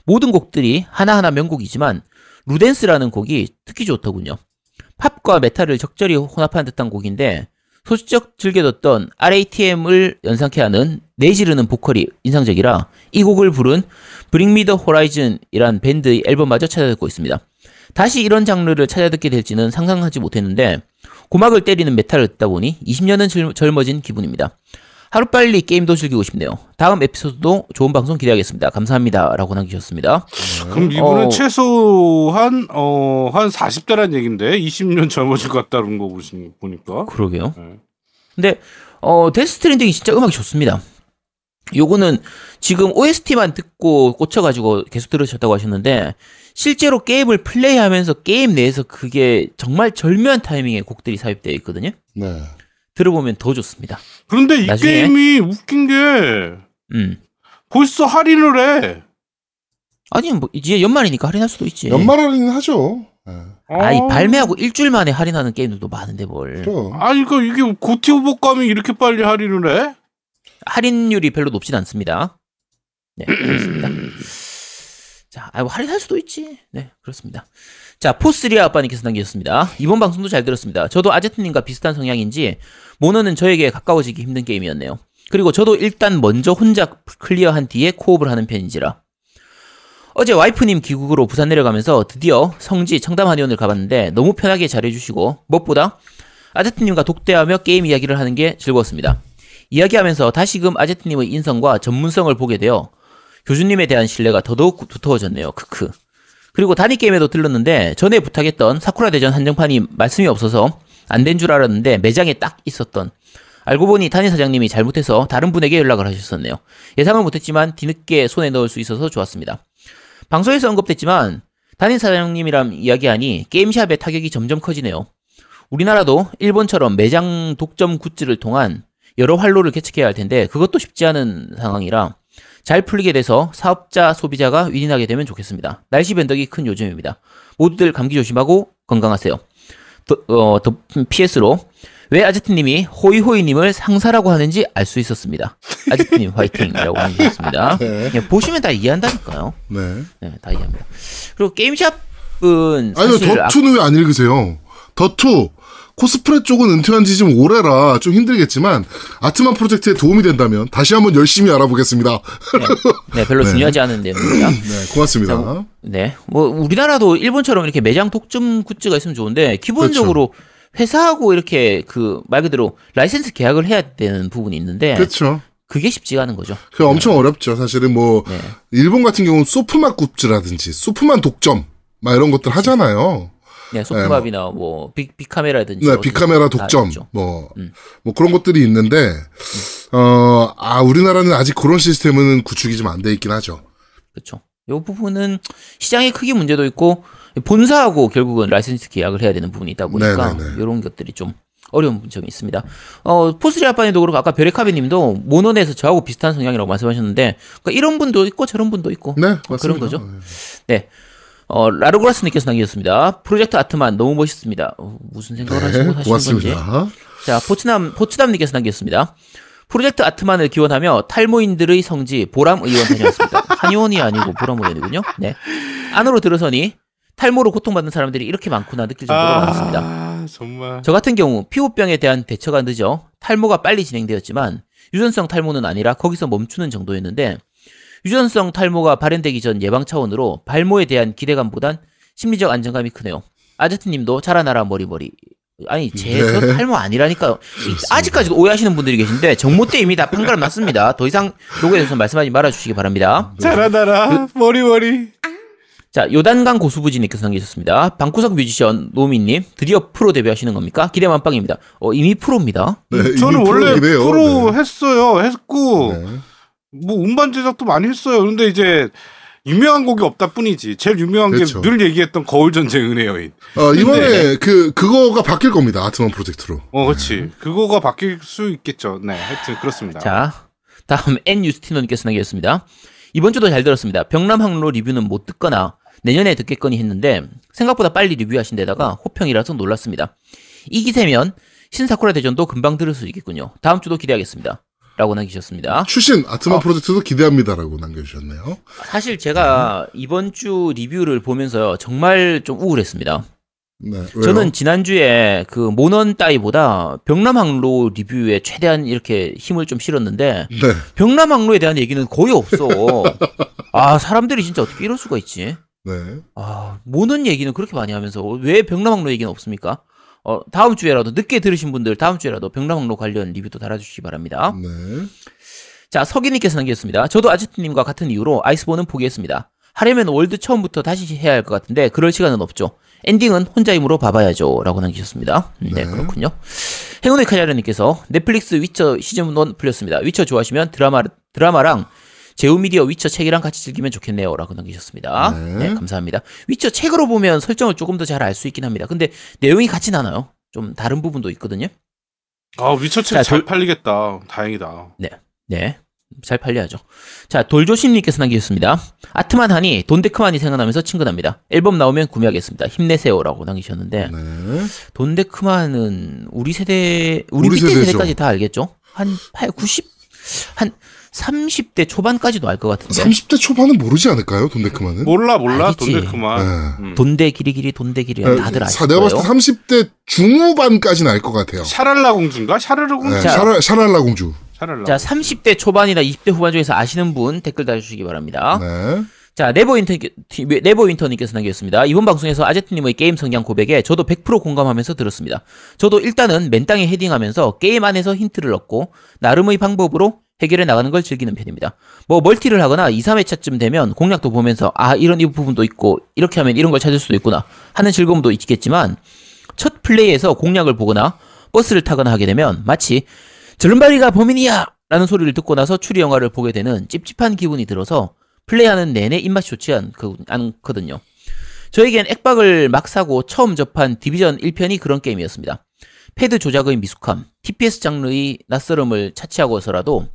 Speaker 2: 모든 곡들이 하나하나 명곡이지만 Ludens라는 곡이 특히 좋더군요. 팝과 메탈을 적절히 혼합한 듯한 곡인데 소시적 즐겨뒀던 RATM을 연상케 하는 내지르는 보컬이 인상적이라 이 곡을 부른 Bring Me The Horizon이란 밴드의 앨범마저 찾아듣고 있습니다. 다시 이런 장르를 찾아듣게 될지는 상상하지 못했는데 고막을 때리는 메탈을 듣다 보니 20년은 젊- 젊어진 기분입니다. 하루빨리 게임도 즐기고 싶네요. 다음 에피소드도 좋은 방송 기대하겠습니다. 감사합니다. 라고 남기셨습니다.
Speaker 4: 그럼 이분은
Speaker 2: 어.
Speaker 4: 최소한, 어, 한 40대란 얘긴데, 20년 젊어질 것 같다는 거 보니까.
Speaker 2: 그러게요.
Speaker 4: 네.
Speaker 2: 근데 어 Death Stranding이 진짜 음악이 좋습니다. 요거는 지금 OST만 듣고 꽂혀가지고 계속 들으셨다고 하셨는데 실제로 게임을 플레이하면서 게임 내에서 그게 정말 절묘한 타이밍에 곡들이 삽입되어 있거든요.
Speaker 3: 네.
Speaker 2: 들어보면 더 좋습니다.
Speaker 4: 그런데 이
Speaker 2: 나중에-
Speaker 4: 게임이 웃긴 게,
Speaker 2: 음.
Speaker 4: 벌써 할인을 해.
Speaker 2: 아니 뭐 이제 연말이니까 할인할 수도 있지.
Speaker 3: 연말 할인은 하죠. 네.
Speaker 2: 아이
Speaker 4: 어.
Speaker 2: 발매하고 일주일 만에 할인하는 게임들도 많은데 뭘.
Speaker 3: 그럼.
Speaker 4: 아니, 그, 이게 고티 오버감이 이렇게 빨리 할인을 해?
Speaker 2: 할인율이 별로 높진 않습니다. 네, 그렇습니다. 자, 아, 뭐 할인할 수도 있지. 네, 그렇습니다. 자, 포스리아 아빠님께서 남기셨습니다. 이번 방송도 잘 들었습니다. 저도 아제트님과 비슷한 성향인지 모넌은 저에게 가까워지기 힘든 게임이었네요. 그리고 저도 일단 먼저 혼자 클리어한 뒤에 co-op을 하는 편인지라. 어제 와이프님 귀국으로 부산 내려가면서 드디어 성지 청담한의원을 가봤는데 너무 편하게 잘해주시고 무엇보다 아제트님과 독대하며 게임 이야기를 하는 게 즐거웠습니다. 이야기하면서 다시금 아제트님의 인성과 전문성을 보게 되어 교주님에 대한 신뢰가 더더욱 두터워졌네요. 크크. 그리고 단위 게임에도 들렀는데 전에 부탁했던 사쿠라 대전 한정판이 말씀이 없어서 안 된 줄 알았는데 매장에 딱 있었던 알고 보니 단위 사장님이 잘못해서 다른 분에게 연락을 하셨었네요. 예상은 못했지만 뒤늦게 손에 넣을 수 있어서 좋았습니다. 방송에서 언급됐지만 담임 사장님이랑 이야기하니 게임샵의 타격이 점점 커지네요. 우리나라도 일본처럼 매장 독점 굿즈를 통한 여러 활로를 개척해야 할 텐데 그것도 쉽지 않은 상황이라 잘 풀리게 돼서 사업자 소비자가 윈윈하게 되면 좋겠습니다. 날씨 변덕이 큰 요즘입니다. 모두들 감기 조심하고 건강하세요. 더, 어, 더 PS로 왜 아제트님이 호이호이님을 상사라고 하는지 알 수 있었습니다. 아제트님 화이팅이라고 하셨습니다.
Speaker 3: 네.
Speaker 2: 예, 보시면 다 이해한다니까요.
Speaker 3: 네.
Speaker 2: 네, 다 이해합니다. 그리고 게임샵은
Speaker 3: 아니요,
Speaker 2: 아-
Speaker 3: 더투는 왜안 읽으세요? 더투 코스프레 쪽은 은퇴한 지좀 오래라 좀 힘들겠지만 아트만 프로젝트에 도움이 된다면 다시 한번 열심히 알아보겠습니다.
Speaker 2: 네, 별로
Speaker 3: 네.
Speaker 2: 중요하지 않은 내용입니다.
Speaker 3: 네, 고맙습니다.
Speaker 2: 네, 뭐 우리나라도 일본처럼 이렇게 매장 독점 굿즈가 있으면 좋은데 기본적으로
Speaker 3: 그렇죠.
Speaker 2: 회사하고 이렇게 그 말 그대로 라이센스 계약을 해야 되는 부분이 있는데
Speaker 3: 그렇죠.
Speaker 2: 그게 쉽지가 않은 거죠.
Speaker 3: 그 엄청 어렵죠. 사실은 뭐
Speaker 2: 네.
Speaker 3: 일본 같은 경우는 Sofmap 굿즈라든지 Sofmap 독점 막 이런 것들 하잖아요.
Speaker 2: 네, Sofmap이나 뭐 빅, 빅카메라든지
Speaker 3: 네, 빅카메라
Speaker 2: 다
Speaker 3: 독점
Speaker 2: 있죠.
Speaker 3: 뭐,
Speaker 2: 음.
Speaker 3: 뭐 그런 것들이 있는데 어, 아 우리나라는 아직 그런 시스템은 구축이 좀 안 돼 있긴 하죠.
Speaker 2: 그렇죠. 이 부분은 시장의 크기 문제도 있고 본사하고 결국은 라이센스 계약을 해야 되는 부분이 있다 보니까
Speaker 3: 네네네.
Speaker 2: 이런 것들이 좀 어려운 점이 있습니다. 어, 포스리아빠님도 그렇고 아까 베레카베님도 모넌에서 저하고 비슷한 성향이라고 말씀하셨는데 그러니까 이런 분도 있고 저런 분도 있고
Speaker 3: 네,
Speaker 2: 뭐
Speaker 3: 맞습니다.
Speaker 2: 그런 거죠. 네. 어, 라르고라스님께서 남기셨습니다. 프로젝트 아트만 너무 멋있습니다. 어, 무슨 생각을 하시고
Speaker 3: 네,
Speaker 2: 하시는 건지.
Speaker 3: 고맙습니다.
Speaker 2: 자, 포츠남, 포츠남님께서 남겼습니다. 프로젝트 아트만을 기원하며 탈모인들의 성지 보람 의원 다녀왔습니다. 한의원이 아니고 보람 의원이군요. 네. 안으로 들어서니 탈모로 고통받는 사람들이 이렇게 많구나 느낄 정도로 많습니다.
Speaker 4: 아, 정말.
Speaker 2: 저 같은 경우 피부병에 대한 대처가 늦어 탈모가 빨리 진행되었지만 유전성 탈모는 아니라 거기서 멈추는 정도였는데 유전성 탈모가 발현되기 전 예방 차원으로 발모에 대한 기대감보단 심리적 안정감이 크네요. 아제트님도 자라나라 머리머리. 아니 제저
Speaker 3: 네.
Speaker 2: 탈모 아니라니까요. 이- 아직까지도 오해하시는 분들이 계신데 정모때입니다. 판가름 났습니다. 더 이상 요거에 대해서 말씀하지 말아주시기 바랍니다.
Speaker 4: 잘하다라. 머리 머리.
Speaker 2: 자, 요단강 고수부지님께서 남기셨습니다. 방구석 뮤지션 노미님 드디어 프로 데뷔하시는 겁니까? 기대 만빵입니다. 어, 이미 프로입니다.
Speaker 3: 네, 이미
Speaker 4: 저는 원래. 프로
Speaker 3: 네.
Speaker 4: 했어요. 했고
Speaker 3: 네.
Speaker 4: 뭐 음반 제작도 많이 했어요. 그런데 이제 유명한 곡이 없다 뿐이지. 제일 유명한
Speaker 3: 그렇죠.
Speaker 4: 게늘 얘기했던 거울 전쟁 은혜 여인.
Speaker 3: 어, 이번에
Speaker 4: 네.
Speaker 3: 그 그거가 바뀔 겁니다. 아트만 프로젝트로.
Speaker 4: 어, 그렇지. 그거가 바뀔 수 있겠죠. 네, 하여튼 그렇습니다.
Speaker 2: 자, 다음 N 유스티노님께서 남기셨습니다. 이번 주도 잘 들었습니다. 병남 항로 리뷰는 못 듣거나 내년에 듣겠거니 했는데 생각보다 빨리 리뷰하신 데다가 호평이라서 놀랐습니다. 이 기세면 신사쿠라 대전도 금방 들을 수 있겠군요. 다음 주도 기대하겠습니다. 라고 남기셨습니다.
Speaker 3: 출신 아트만
Speaker 2: 어.
Speaker 3: 프로젝트도 기대합니다라고 남겨주셨네요.
Speaker 2: 사실 제가 이번 주 리뷰를 보면서요 정말 좀 우울했습니다.
Speaker 3: 네, 왜요?
Speaker 2: 저는 지난주에 그 모넌 따위보다 병남항로 리뷰에 최대한 이렇게 힘을 좀 실었는데
Speaker 3: 네.
Speaker 2: 병남항로에 대한 얘기는 거의 없어. 아 사람들이 진짜 어떻게 이럴 수가 있지?
Speaker 3: 네.
Speaker 2: 아 모넌 얘기는 그렇게 많이 하면서 왜 병남항로 얘기는 없습니까? 어 다음 주에라도 늦게 들으신 분들 다음 주에라도 병남항로 관련 리뷰도 달아주시기 바랍니다.
Speaker 3: 네.
Speaker 2: 자, 서기님께서 남겼습니다. 저도 아지트님과 같은 이유로 아이스본은 포기했습니다. 하려면 월드 처음부터 다시 해야 할 것 같은데 그럴 시간은 없죠. 엔딩은 혼자 힘으로 봐봐야죠. 라고 남기셨습니다. 음, 네,
Speaker 3: 네.
Speaker 2: 그렇군요. 행운의 카자르님께서 넷플릭스 위쳐 시즌 1 풀렸습니다. 위쳐 좋아하시면 드라마, 드라마랑 제우미디어 위쳐 책이랑 같이 즐기면 좋겠네요. 라고 남기셨습니다.
Speaker 3: 네.
Speaker 2: 네, 감사합니다. 위쳐 책으로 보면 설정을 조금 더 잘 알 수 있긴 합니다. 근데 내용이 같진 않아요. 좀 다른 부분도 있거든요.
Speaker 4: 아, 위쳐
Speaker 2: 자,
Speaker 4: 책잘
Speaker 2: 돌-
Speaker 4: 팔리겠다. 다행이다.
Speaker 2: 네. 잘 팔려야죠. 자, 돌조심님께서 남기셨습니다. 아트만 하니 돈데크만이 생각나면서 친근합니다. 앨범 나오면 구매하겠습니다. 힘내세요라고 남기셨는데
Speaker 3: 네.
Speaker 2: 돈데크만은 우리 세대 우리,
Speaker 3: 우리
Speaker 2: 밑에
Speaker 3: 세대죠.
Speaker 2: 세대까지 다 알겠죠? 한 8, 90, 한 30대 초반까지도 알 것 같은데.
Speaker 3: 30대 초반은 모르지 않을까요? 돈데크만은?
Speaker 4: 몰라 몰라.
Speaker 2: 알겠지.
Speaker 4: 돈데크만.
Speaker 3: 네.
Speaker 4: 음.
Speaker 2: 돈데 기리기리 돈데 기리 다들 아실
Speaker 3: 사- 내가
Speaker 2: 거예요.
Speaker 3: 봤을 때 30대 중후반까지는 알 것 같아요.
Speaker 4: 샤랄라 공주인가? 샤르르 공주?
Speaker 3: 네,
Speaker 2: 자.
Speaker 3: 샤라, 샤랄라 공주.
Speaker 4: 샤랄라.
Speaker 2: 자, 30대 초반이나 20대 후반 중에서 아시는 분 댓글 달아주시기 바랍니다.
Speaker 3: 네.
Speaker 2: 자, 네버윈터, 네버윈터님께서 남겼습니다. 이번 방송에서 아제트님의 게임 성향 고백에 저도 100% 공감하면서 들었습니다. 저도 일단은 맨땅에 헤딩하면서 게임 안에서 힌트를 얻고, 나름의 방법으로 해결해 나가는 걸 즐기는 편입니다. 뭐, 멀티를 하거나 2, 3회차쯤 되면 공략도 보면서, 아, 이런 이 부분도 있고, 이렇게 하면 이런 걸 찾을 수도 있구나, 하는 즐거움도 있겠지만, 첫 플레이에서 공략을 보거나, 버스를 타거나 하게 되면, 마치, 저른바리가 범인이야! 라는 소리를 듣고 나서 추리 영화를 보게 되는 찝찝한 기분이 들어서, 플레이하는 내내 입맛이 좋지 않, 않거든요. 저에겐 액박을 막 사고 처음 접한 디비전 1편이 그런 게임이었습니다. 패드 조작의 미숙함, TPS 장르의 낯설음을 차치하고서라도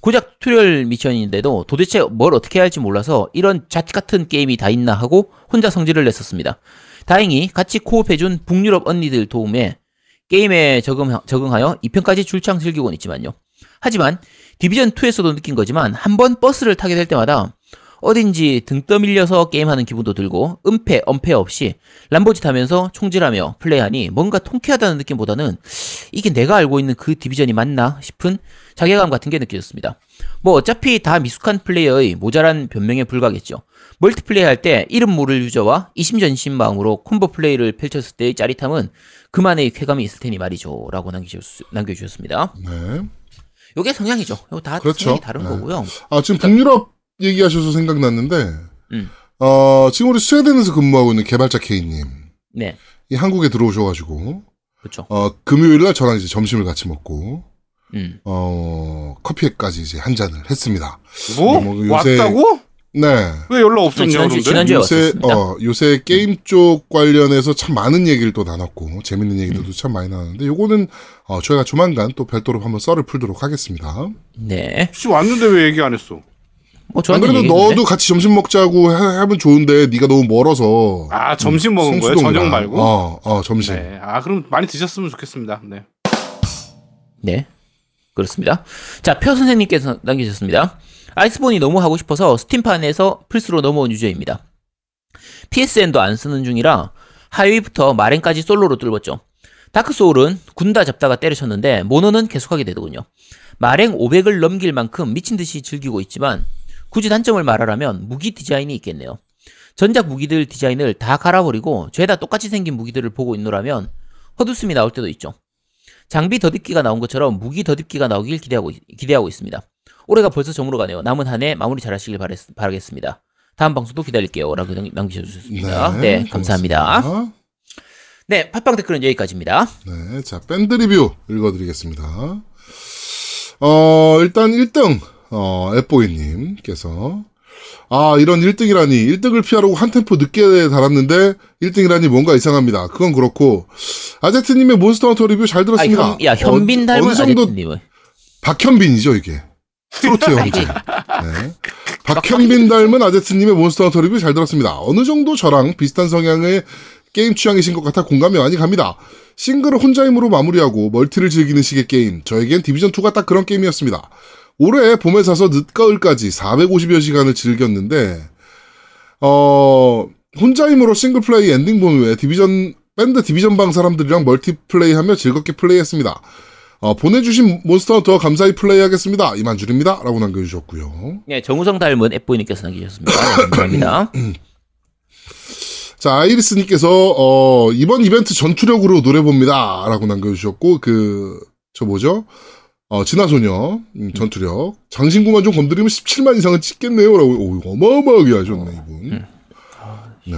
Speaker 2: 고작 tutorial 미션인데도 도대체 뭘 어떻게 해야 할지 몰라서 이런 자티 같은 게임이 다 있나 하고 혼자 성질을 냈었습니다. 다행히 같이 co-op해준 북유럽 언니들 도움에 게임에 적응, 적응하여 2편까지 줄창 즐기곤 있지만요. 하지만 디비전2에서도 느낀 거지만 한 번 버스를 타게 될 때마다 어딘지 등 떠밀려서 게임하는 기분도 들고 은폐, 엄폐 없이 람보지 타면서 총질하며 플레이하니 뭔가 통쾌하다는 느낌보다는 이게 내가 알고 있는 그 디비전이 맞나 싶은 자괴감 같은 게 느껴졌습니다. 뭐 어차피 다 미숙한 플레이어의 모자란 변명에 불과하겠죠. multiplay 할 때 이름 모를 유저와 이심전심 마음으로 콤보 플레이를 펼쳤을 때의 짜릿함은 그만의 쾌감이 있을 테니 말이죠. 라고 남겨주셨, 습니다
Speaker 3: 네.
Speaker 2: 요게 성향이죠. 요거 다
Speaker 3: 그렇죠.
Speaker 2: 성향이 다른
Speaker 3: 네.
Speaker 2: 거고요.
Speaker 3: 아, 지금 북유럽 얘기하셔서 생각났는데,
Speaker 2: 음.
Speaker 3: 어, 지금 우리 스웨덴에서 근무하고 있는 개발자 K님.
Speaker 2: 네.
Speaker 3: 이 한국에 들어오셔가지고,
Speaker 2: 그렇죠.
Speaker 3: 어, 금요일날 저랑 이제 점심을 같이 먹고,
Speaker 2: 음.
Speaker 3: 어, 커피까지 이제 한 잔을 했습니다.
Speaker 4: 뭐?
Speaker 3: 뭐 요새-
Speaker 4: 왔다고?
Speaker 3: 네.
Speaker 4: 왜 연락 없었냐
Speaker 2: 지난주-
Speaker 4: 그런데?
Speaker 2: 지난주에
Speaker 3: 요새,
Speaker 2: 왔었습니다.
Speaker 3: 어, 요새 게임 쪽 관련해서 참 많은 얘기를 또 나눴고, 재밌는 얘기들도 참 많이 나눴는데, 요거는, 어, 저희가 조만간 또 별도로 한번 썰을 풀도록 하겠습니다.
Speaker 2: 네.
Speaker 4: 혹시 왔는데 왜 얘기 안 했어?
Speaker 2: 뭐
Speaker 3: 안 그래도. 너도 같이 점심 먹자고 해- 하면 좋은데, 네가 너무 멀어서.
Speaker 4: 아 점심 먹은 거예요?
Speaker 3: 성수동이라.
Speaker 4: 저녁 말고?
Speaker 3: 어, 어, 점심.
Speaker 4: 네. 아 그럼 많이 드셨으면 좋겠습니다. 네.
Speaker 2: 네. 그렇습니다. 자, 표 선생님께서 남기셨습니다. 아이스본이 너무 하고 싶어서 스팀판에서 플스로 넘어온 유저입니다. PSN도 안 쓰는 중이라 하위부터 마랭까지 솔로로 뚫었죠. 다크소울은 군다 잡다가 때려쳤는데 모노는 계속하게 되더군요. 마랭 500을 넘길 만큼 미친 듯이 즐기고 있지만 굳이 단점을 말하라면 무기 디자인이 있겠네요. 전작 무기들 디자인을 다 갈아버리고 죄다 똑같이 생긴 무기들을 보고 있노라면 헛웃음이 나올 때도 있죠. 장비 더딥기가 나온 것처럼 무기 더딥기가 나오길 기대하고, 기대하고 있습니다. 올해가 벌써 저물어 가네요. 남은 한 해 마무리 잘 하시길 바랬, 바라겠습니다. 다음 방송도 기다릴게요. 라고 남- 남기셔주셨습니다. 네, 감사합니다.
Speaker 3: 고맙습니다.
Speaker 2: 네, 팟빵 댓글은 여기까지입니다.
Speaker 3: 네, 자, 밴드 리뷰 읽어드리겠습니다. 어, 일단 1등, 어, 앱보이님께서, 아, 이런 1등이라니, 1등을 피하려고 한 템포 늦게 달았는데, 1등이라니 뭔가 이상합니다. 그건 그렇고, 아제트 님의 몬스터 헌터 리뷰 잘
Speaker 2: 아,
Speaker 3: 들었습니다.
Speaker 2: 현, 야, 현빈
Speaker 3: 어,
Speaker 2: 닮은
Speaker 3: 어느 정도,
Speaker 2: 아제트님은.
Speaker 3: 박현빈이죠, 이게. 트로트 형제. 네. 박현빈 닮은 아제트 님의 몬스터 헌터 리뷰 잘 들었습니다. 어느 정도 저랑 비슷한 성향의 게임 취향이신 것 같아 공감이 많이 갑니다. 싱글을 혼자 힘으로 마무리하고 멀티를 즐기는 식의 게임. 저에겐 디비전2가 딱 그런 게임이었습니다. 올해 봄에 사서 늦가을까지 450여 시간을 즐겼는데, 어, 혼자 힘으로 싱글 플레이 엔딩 본 후에 디비전, 밴드 디비전 방 사람들이랑 multiplay 하며 즐겁게 플레이했습니다. 어, 보내주신 몬스터 헌터 감사히 플레이하겠습니다. 이만 줄입니다. 라고 남겨주셨고요.
Speaker 2: 네, 정우성 닮은 앱보이님께서 남기셨습니다. 네, 감사합니다.
Speaker 3: 자, 아이리스님께서, 어, 이번 이벤트 전투력으로 노래 봅니다. 라고 남겨주셨고, 그, 저 뭐죠? 어, 진화소녀, 음, 전투력. 장신구만 좀 건드리면 17만 이상은 찍겠네요. 라고, 오, 어마어마하게 하셨네, 이분. 네.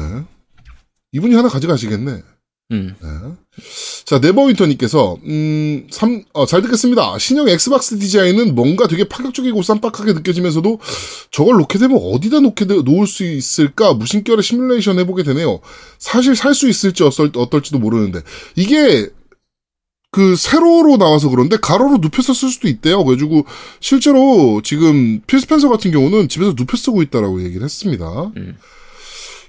Speaker 3: 이분이 하나 가져가시겠네.
Speaker 2: 음.
Speaker 3: 네. 자, 네버윈터님께서, 음, 삼, 어, 잘 듣겠습니다. 신형 엑스박스 디자인은 뭔가 되게 파격적이고 쌈박하게 느껴지면서도 저걸 놓게 되면 어디다 놓게 되, 놓을 수 있을까 무심결에 시뮬레이션 해보게 되네요. 사실 살 수 있을지 어떨, 어떨지도 모르는데. 이게, 그, 세로로 나와서 그런데 가로로 눕혀서 쓸 수도 있대요. 그래가지고, 실제로 지금 필스펜서 같은 경우는 집에서 눕혀 쓰고 있다라고 얘기를 했습니다.
Speaker 2: 음.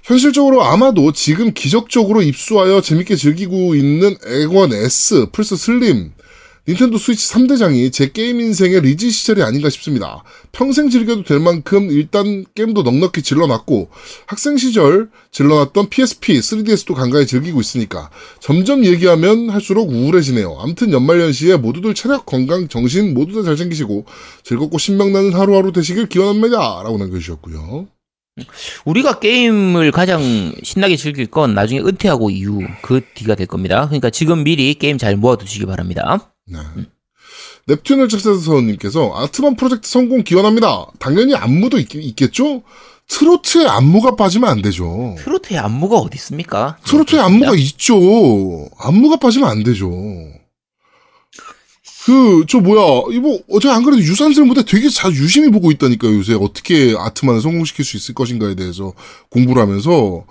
Speaker 3: 현실적으로 아마도 지금 기적적으로 입수하여 재밌게 즐기고 있는 액원 S, 플스 슬림, 닌텐도 스위치 3대장이 제 게임 인생의 리즈 시절이 아닌가 싶습니다. 평생 즐겨도 될 만큼 일단 게임도 넉넉히 질러놨고 학생 시절 질러놨던 PSP, 3DS도 간간히 즐기고 있으니까 점점 얘기하면 할수록 우울해지네요. 암튼 연말연시에 모두들 체력, 건강, 정신 모두 다 잘 챙기시고 즐겁고 신명나는 하루하루 되시길 기원합니다. 라고 남겨주셨고요.
Speaker 2: 우리가 게임을 가장 신나게 즐길 건 나중에 은퇴하고 이후 그 뒤가 될 겁니다. 그러니까 지금 미리 게임 잘 모아두시기 바랍니다.
Speaker 3: 네. 넵튠을 책사서님께서 아트만 프로젝트 성공 기원합니다. 당연히 안무도 있, 겠죠 트로트에 안무가 빠지면 안 되죠.
Speaker 2: 트로트의 안무가 어디 있습니까?
Speaker 3: 트로트에
Speaker 2: 네,
Speaker 3: 안무가 있죠. 안무가 빠지면 안 되죠. 그, 저 뭐야, 이거, 어제 안 그래도 유산슬보다 되게 잘 유심히 보고 있다니까요, 요새. 어떻게 아트만을 성공시킬 수 있을 것인가에 대해서 공부를 하면서.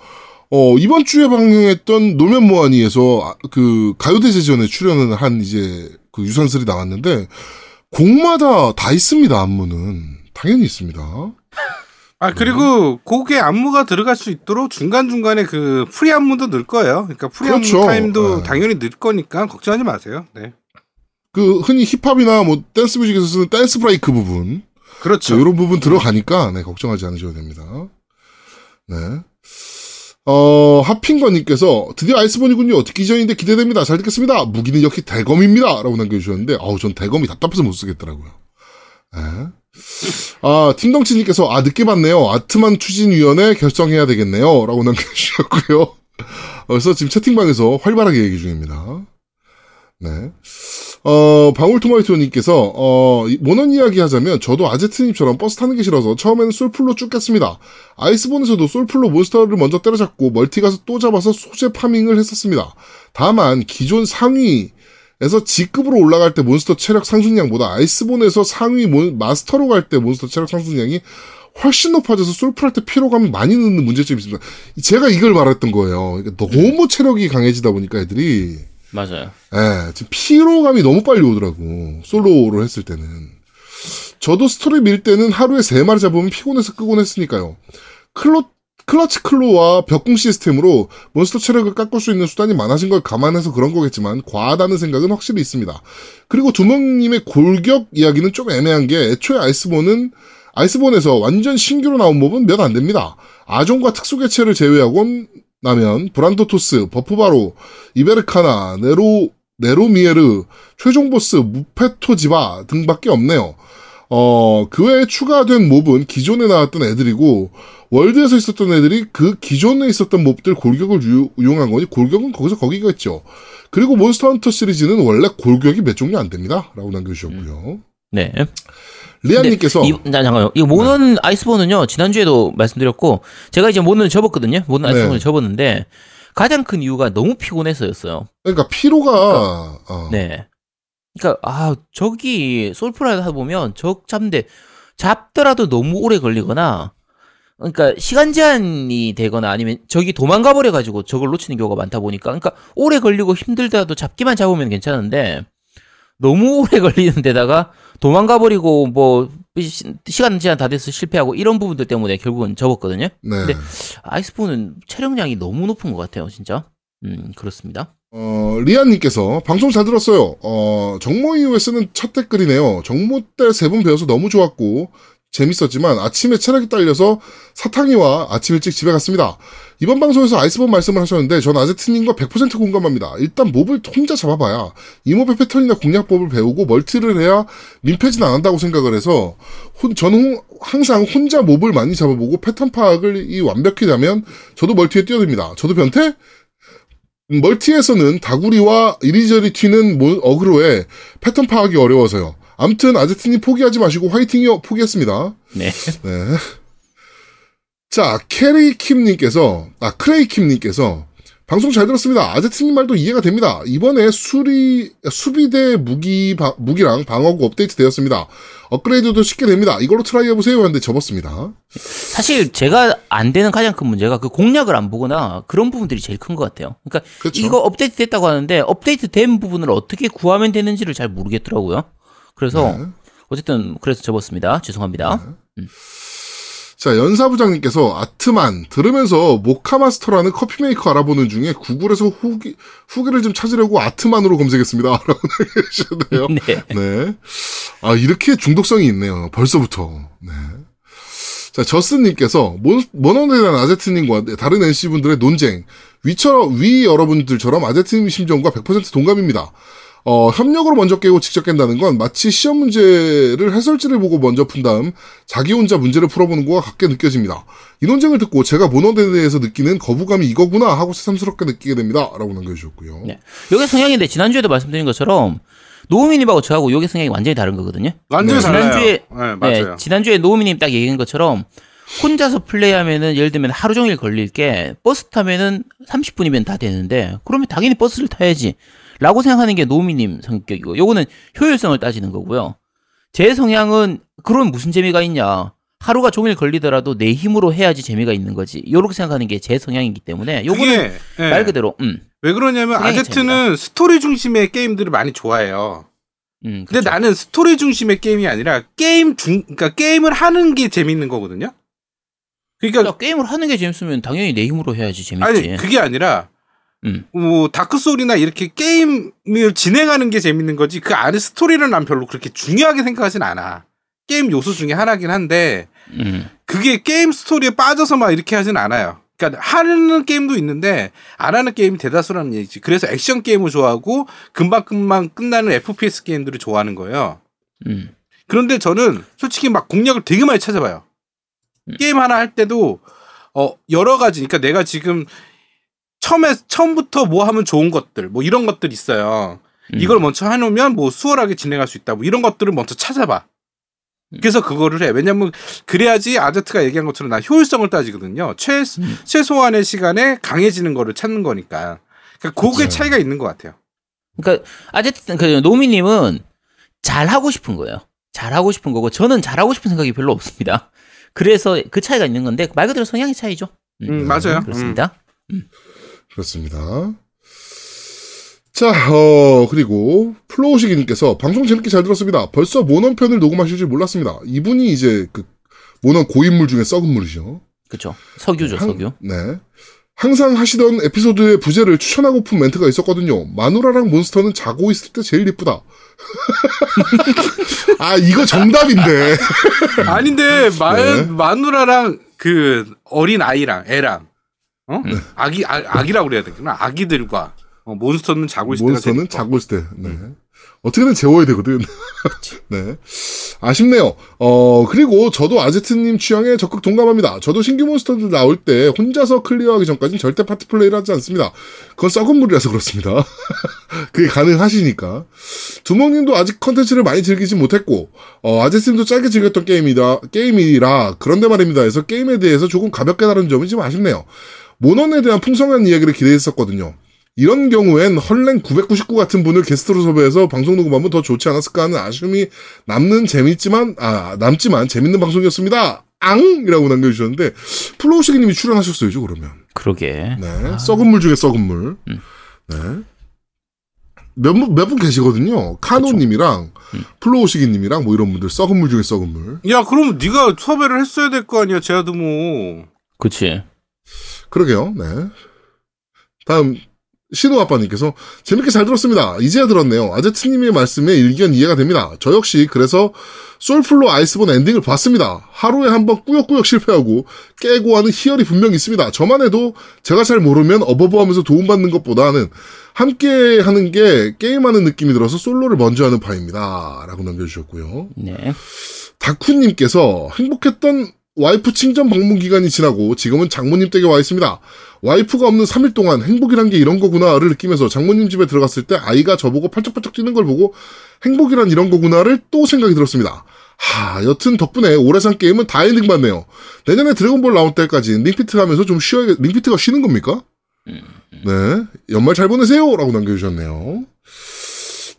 Speaker 3: 어, 이번 주에 방영했던 노면 모하니에서 아, 그 가요대제전에 출연을 한 이제 그 유산슬이 나왔는데, 곡마다 다 있습니다, 안무는. 당연히 있습니다.
Speaker 4: 아 그리고 곡에 안무가 들어갈 수 있도록 중간 중간에 그 free 안무도 넣을 거예요. 그러니까 free
Speaker 3: 그렇죠.
Speaker 4: 안무 타임도
Speaker 3: 네.
Speaker 4: 당연히 넣을 거니까 걱정하지 마세요. 네,
Speaker 3: 그, 흔히 힙합이나 뭐 dance music에서 쓰는 dance break 부분.
Speaker 4: 그렇죠.
Speaker 3: 이런 부분 들어가니까 네, 걱정하지 않으셔도 됩니다. 네. 어, 하핑거님께서 드디어 아이스본이군요. 듣기 전인데 기대됩니다. 잘 듣겠습니다. 무기는 역시 대검입니다. 라고 남겨주셨는데, 아우, 전 대검이 답답해서 못 쓰겠더라고요. 네. 아, 팀덩치님께서, 아, 늦게 봤네요. 아트만 추진위원회 결정해야 되겠네요. 라고 남겨주셨고요. 그래서 지금 채팅방에서 활발하게 얘기 중입니다. 네. 어, 방울토마토님께서, 어, 이- 모넌 이야기 하자면, 저도 아제트님처럼 버스 타는 게 싫어서 처음에는 솔플로 쭉 깼습니다. 아이스본에서도 솔플로 몬스터를 먼저 때려잡고, 멀티 가서 또 잡아서 소재 farming을 했었습니다. 다만, 기존 상위 에서 G급으로 올라갈 때 몬스터 체력 상승량보다 아이스본에서 상위 몬- 마스터로 갈 때 몬스터 체력 상승량이 훨씬 높아져서 솔플할 때 피로감이 많이 느는 문제점이 있습니다. 제가 이걸 말했던 거예요. 그러니까 너무 체력이 강해지다 보니까 애들이,
Speaker 2: 맞아요.
Speaker 3: 예, 지금 피로감이 너무 빨리 오더라고. 솔로로 했을 때는. 저도 스토리 밀 때는 하루에 세 마리 잡으면 피곤해서 끄곤 했으니까요. claw, clutch claw와 벽궁 시스템으로 몬스터 체력을 깎을 수 있는 수단이 많아진 걸 감안해서 그런 거겠지만 과하다는 생각은 확실히 있습니다. 그리고 두명님의 골격 이야기는 좀 애매한 게 애초에 아이스본은 아이스본에서 완전 신규로 나온 몹은 몇 안 됩니다. 아종과 특수 개체를 제외하곤 나면 브란도토스, 버프바로, 이베르카나, 네로 네로미에르, 최종 보스 무페토지바 등밖에 없네요. 어, 그 외에 추가된 몹은 기존에 나왔던 애들이고, 월드에서 있었던 애들이 그 기존에 있었던 몹들 골격을 유- 이용한 거니, 골격은 거기서 거기겠죠. 그리고 몬스터 헌터 시리즈는 원래 골격이 몇 종류 안 됩니다. 라고 남겨주셨고요.
Speaker 2: 네.
Speaker 3: 리안님께서,
Speaker 2: 이, 나, 잠깐만요. 이거 모넌 아이스본은요, 지난 주에도 말씀드렸고, 제가 이제 모넌을 접었거든요. 모넌
Speaker 3: 네.
Speaker 2: 아이스본을 접었는데, 가장 큰 이유가 너무 피곤해서였어요.
Speaker 3: 그러니까 피로가, 어,
Speaker 2: 네. 그러니까, 아, 저기, 솔프라이드 하다 보면, 적 잡는데, 잡더라도 너무 오래 걸리거나, 그러니까, 시간 제한이 되거나 아니면 저기 도망가 버려 가지고 저걸 놓치는 경우가 많다 보니까, 그러니까, 오래 걸리고 힘들더라도 잡기만 잡으면 괜찮은데, 너무 오래 걸리는 데다가, 도망가 버리고, 뭐, 시- 시간 제한 다 돼서 실패하고, 이런 부분들 때문에 결국은 접었거든요.
Speaker 3: 네.
Speaker 2: 근데 아이스본은 체력량이 너무 높은 것 같아요, 진짜. 음, 그렇습니다.
Speaker 3: 어, 리안님께서 방송 잘 들었어요. 어, 정모 이후에 쓰는 첫 댓글이네요. 정모 때세번 배워서 너무 좋았고 재밌었지만 아침에 체력이 딸려서 사탕이와 아침 일찍 집에 갔습니다. 이번 방송에서 아이스본 말씀을 하셨는데 전 아제트님과 100% 공감합니다. 일단 몹을 혼자 잡아봐야 이 mob의 패턴이나 공략법을 배우고 멀티를 해야 민폐짓 안 한다고 생각을 해서 혼, 저는 홍- 항상 혼자 mob을 많이 잡아보고 패턴 파악을 이 완벽히 되면 저도 멀티에 뛰어듭니다. 저도 변태? 멀티에서는 다구리와 이리저리 튀는 모- 어그로에 패턴 파악이 어려워서요. 암튼 아제트님 포기하지 마시고 화이팅이요. 포기했습니다.
Speaker 2: 네.
Speaker 3: 네. 자, 캐리킴님께서, 아, 크레이킴님께서, 방송 잘 들었습니다. 아제트님 말도 이해가 됩니다. 이번에 수리, 수비대 무기, 바- 무기랑 방어구 업데이트 되었습니다. 업그레이드도 쉽게 됩니다. 이걸로 try 해보세요. 하는데 접었습니다.
Speaker 2: 사실 제가 안 되는 가장 큰 문제가 그 공략을 안 보거나 그런 부분들이 제일 큰 것 같아요. 그러니까
Speaker 3: 그쵸.
Speaker 2: 이거 업데이트 됐다고 하는데 업데이트 된 부분을 어떻게 구하면 되는지를 잘 모르겠더라고요. 그래서
Speaker 3: 네.
Speaker 2: 어쨌든 그래서 접었습니다. 죄송합니다.
Speaker 3: 자, 연사부장님께서 아트만 들으면서 모카마스터라는 커피 메이커 알아보는 중에 구글에서 후기, 후기를 좀 찾으려고 아트만으로 검색했습니다. 라고 남겨주셨네요.
Speaker 2: 네.
Speaker 3: 네. 아, 이렇게 중독성이 있네요. 벌써부터. 네. 자, 저스님께서 몬, 모넌에 대한 아제트님과 다른 MC분들의 논쟁, 위처, 위 여러분들처럼 아제트님 심정과 100% 동감입니다. 어, 협력으로 먼저 깨고 직접 깬다는 건 마치 시험 문제를 해설지를 보고 먼저 푼 다음 자기 혼자 문제를 풀어보는 거와 같게 느껴집니다. 이 논쟁을 듣고 제가 모넌에 대해서 느끼는 거부감이 이거구나 하고 새삼스럽게 느끼게 됩니다. 라고 남겨주셨고요.
Speaker 2: 네. 요게 성향인데 지난주에도 말씀드린 것처럼 노우미님하고 저하고 요게 성향이 완전히 다른 거거든요.
Speaker 4: 완전히
Speaker 3: 네.
Speaker 4: 달라요.
Speaker 2: 지난주에
Speaker 4: 네, 맞아요.
Speaker 2: 네, 지난주에 노우미님 딱 얘기한 것처럼 혼자서 플레이하면은 예를 들면 하루 종일 걸릴 게 버스 타면은 30분이면 다 되는데 그러면 당연히 버스를 타야지. 라고 생각하는 게 노미님 성격이고 요거는 효율성을 따지는 거고요. 제 성향은 그런 무슨 재미가 있냐. 하루가 종일 걸리더라도 내 힘으로 해야지 재미가 있는 거지. 요렇게 생각하는 게 제 성향이기 때문에 요거는
Speaker 4: 그게 예.
Speaker 2: 말 그대로 음.
Speaker 4: 왜 그러냐면 아제트는 스토리 중심의 게임들을 많이 좋아해요.
Speaker 2: 음
Speaker 4: 근데
Speaker 2: 그쵸.
Speaker 4: 나는 스토리 중심의 게임이 아니라 게임 중 그러니까 게임을 하는 게 재밌는 거거든요. 그러니까
Speaker 2: 야, 게임을 하는 게 재밌으면 당연히 내 힘으로 해야지 재밌지.
Speaker 4: 아니 그게 아니라
Speaker 2: 음.
Speaker 4: 뭐 다크 소울이나 이렇게 게임을 진행하는 게 재밌는 거지 그 안에 스토리를 난 별로 그렇게 중요하게 생각하진 않아. 게임 요소 중에 하나긴 한데
Speaker 2: 음.
Speaker 4: 그게 게임 스토리에 빠져서 막 이렇게 하진 않아요. 그러니까 하는 게임도 있는데 안 하는 게임이 대다수라는 얘기지. 그래서 액션 게임을 좋아하고 금방 금방 끝나는 FPS 게임들을 좋아하는 거예요.
Speaker 2: 음.
Speaker 4: 그런데 저는 솔직히 막 공략을 되게 많이 찾아봐요.
Speaker 2: 음.
Speaker 4: 게임 하나 할 때도 어 여러 가지. 그러니까 내가 지금 처음에 처음부터 뭐 하면 좋은 것들 뭐 이런 것들 있어요.
Speaker 2: 음.
Speaker 4: 이걸 먼저 해놓으면 뭐 수월하게 진행할 수 있다. 뭐 이런 것들을 먼저 찾아봐.
Speaker 2: 음.
Speaker 4: 그래서 그거를 해. 왜냐면 그래야지 아제트가 얘기한 것처럼 나 효율성을 따지거든요. 최
Speaker 2: 음.
Speaker 4: 최소한의 시간에 강해지는 거를 찾는 거니까. 그러니까 그게
Speaker 3: 그쵸.
Speaker 4: 차이가 있는 것 같아요.
Speaker 2: 그러니까 어쨌든 그 노미님은 잘 하고 싶은 거예요. 잘 하고 싶은 거고 저는 잘 하고 싶은 생각이 별로 없습니다. 그래서 그 차이가 있는 건데 말 그대로 성향의 차이죠.
Speaker 4: 음, 맞아요.
Speaker 2: 그렇습니다.
Speaker 3: 그렇습니다. 자, 어, 그리고 플로우시기님께서 방송 재밌게 잘 들었습니다. 벌써 모넌 편을 녹음하실 줄 몰랐습니다. 이분이 이제 그 모넌 고인물 중에 썩은 물이죠.
Speaker 2: 그렇죠. 석유죠,
Speaker 3: 항-
Speaker 2: 석유.
Speaker 3: 네. 항상 하시던 에피소드의 부제를 추천하고픈 멘트가 있었거든요. 마누라랑 몬스터는 자고 있을 때 제일 이쁘다. 아, 이거 정답인데.
Speaker 4: 아닌데 마,
Speaker 3: 네.
Speaker 4: 마누라랑 그 어린 아이랑 애랑 어
Speaker 3: 네.
Speaker 4: 아기 아, 아기라고 그래야 되구나 아기들과 어, 몬스터는 자고 있을 때가
Speaker 3: 몬스터는. 자고 있을 때. 네. 어떻게든 재워야 되거든. 네. 아쉽네요. 어, 그리고 저도 아제트님 취향에 적극 동감합니다. 저도 신규 몬스터들 나올 때 혼자서 클리어하기 전까지는 절대 파티 플레이를 하지 않습니다. 그건 썩은 물이라서 그렇습니다. 그게 가능하시니까. 두목님도 아직 컨텐츠를 많이 즐기지 못했고, 어, 아제트님도 짧게 즐겼던 게임이다, 게임이라, 그런데 말입니다. 해서 게임에 대해서 조금 가볍게 다룬 점이 좀 아쉽네요. 모넌에 대한 풍성한 이야기를 기대했었거든요. 이런 경우엔 헐랭 999 같은 분을 게스트로 섭외해서 방송 녹음하면 더 좋지 않았을까 하는 아쉬움이 남는 재밌지만 아 남지만 재밌는 방송이었습니다. 앙이라고 남겨주셨는데 플로우시기님이 출연하셨어요죠 그러면.
Speaker 2: 그러게.
Speaker 3: 네, 썩은 물 중에 썩은 물.
Speaker 2: 음.
Speaker 3: 네. 몇몇 분 계시거든요. 카노님이랑
Speaker 2: 음.
Speaker 3: 플로우시기님이랑 뭐 이런 분들 썩은 물 중에 썩은 물.
Speaker 4: 야 그럼 네가 섭외를 했어야 될 거 아니야 제아드모
Speaker 2: 그치.
Speaker 3: 그러게요. 네. 다음 신우 아빠님께서 재밌게 잘 들었습니다. 이제야 들었네요. 아제트님의 말씀에 일견 이해가 됩니다. 저 역시 그래서 솔플로 아이스본 엔딩을 봤습니다. 하루에 한 번 꾸역꾸역 실패하고 깨고 하는 희열이 분명 있습니다. 저만 해도 제가 잘 모르면 어버버하면서 도움받는 것보다는 함께 하는 게 게임하는 느낌이 들어서 솔로를 먼저 하는 파입니다. 라고 남겨주셨고요.
Speaker 2: 네.
Speaker 3: 다쿠님께서 행복했던 와이프 친정 방문 기간이 지나고 지금은 장모님 댁에 와 있습니다. 와이프가 없는 3일 동안 행복이란 게 이런 거구나를 느끼면서 장모님 집에 들어갔을 때 아이가 저보고 팔짝팔짝 뛰는 걸 보고 행복이란 이런 거구나를 또 생각이 들었습니다. 하, 여튼 덕분에 올해 산 게임은 다 엔딩 봤네요. 내년에 드래곤볼 나올 때까지 링피트 하면서 좀 쉬어야, 링피트가 쉬는 겁니까? 네. 연말 잘 보내세요! 라고 남겨주셨네요.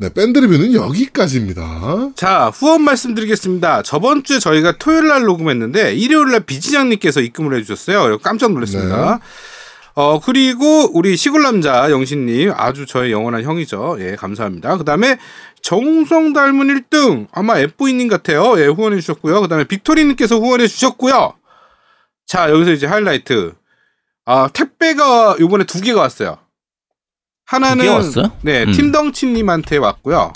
Speaker 3: 네, 밴드 리뷰는 여기까지입니다.
Speaker 4: 자 후원 말씀드리겠습니다. 저번 주에 저희가 토요일 날 녹음했는데 일요일 날 비지장님께서 입금을 해 주셨어요. 깜짝 놀랐습니다.
Speaker 3: 네.
Speaker 4: 어 그리고 우리 시골 남자 영신 님 아주 저의 영원한 형이죠. 예 감사합니다. 그 다음에 정우성 닮은 1등 아마 앱보이 님 같아요. 예 후원해 주셨고요. 그 다음에 빅토리 님께서 후원해 주셨고요. 자 여기서 이제 하이라이트. 아 택배가 요번에 두 개가 왔어요 하나는? 네
Speaker 2: 음.
Speaker 4: 팀덩치님한테 왔고요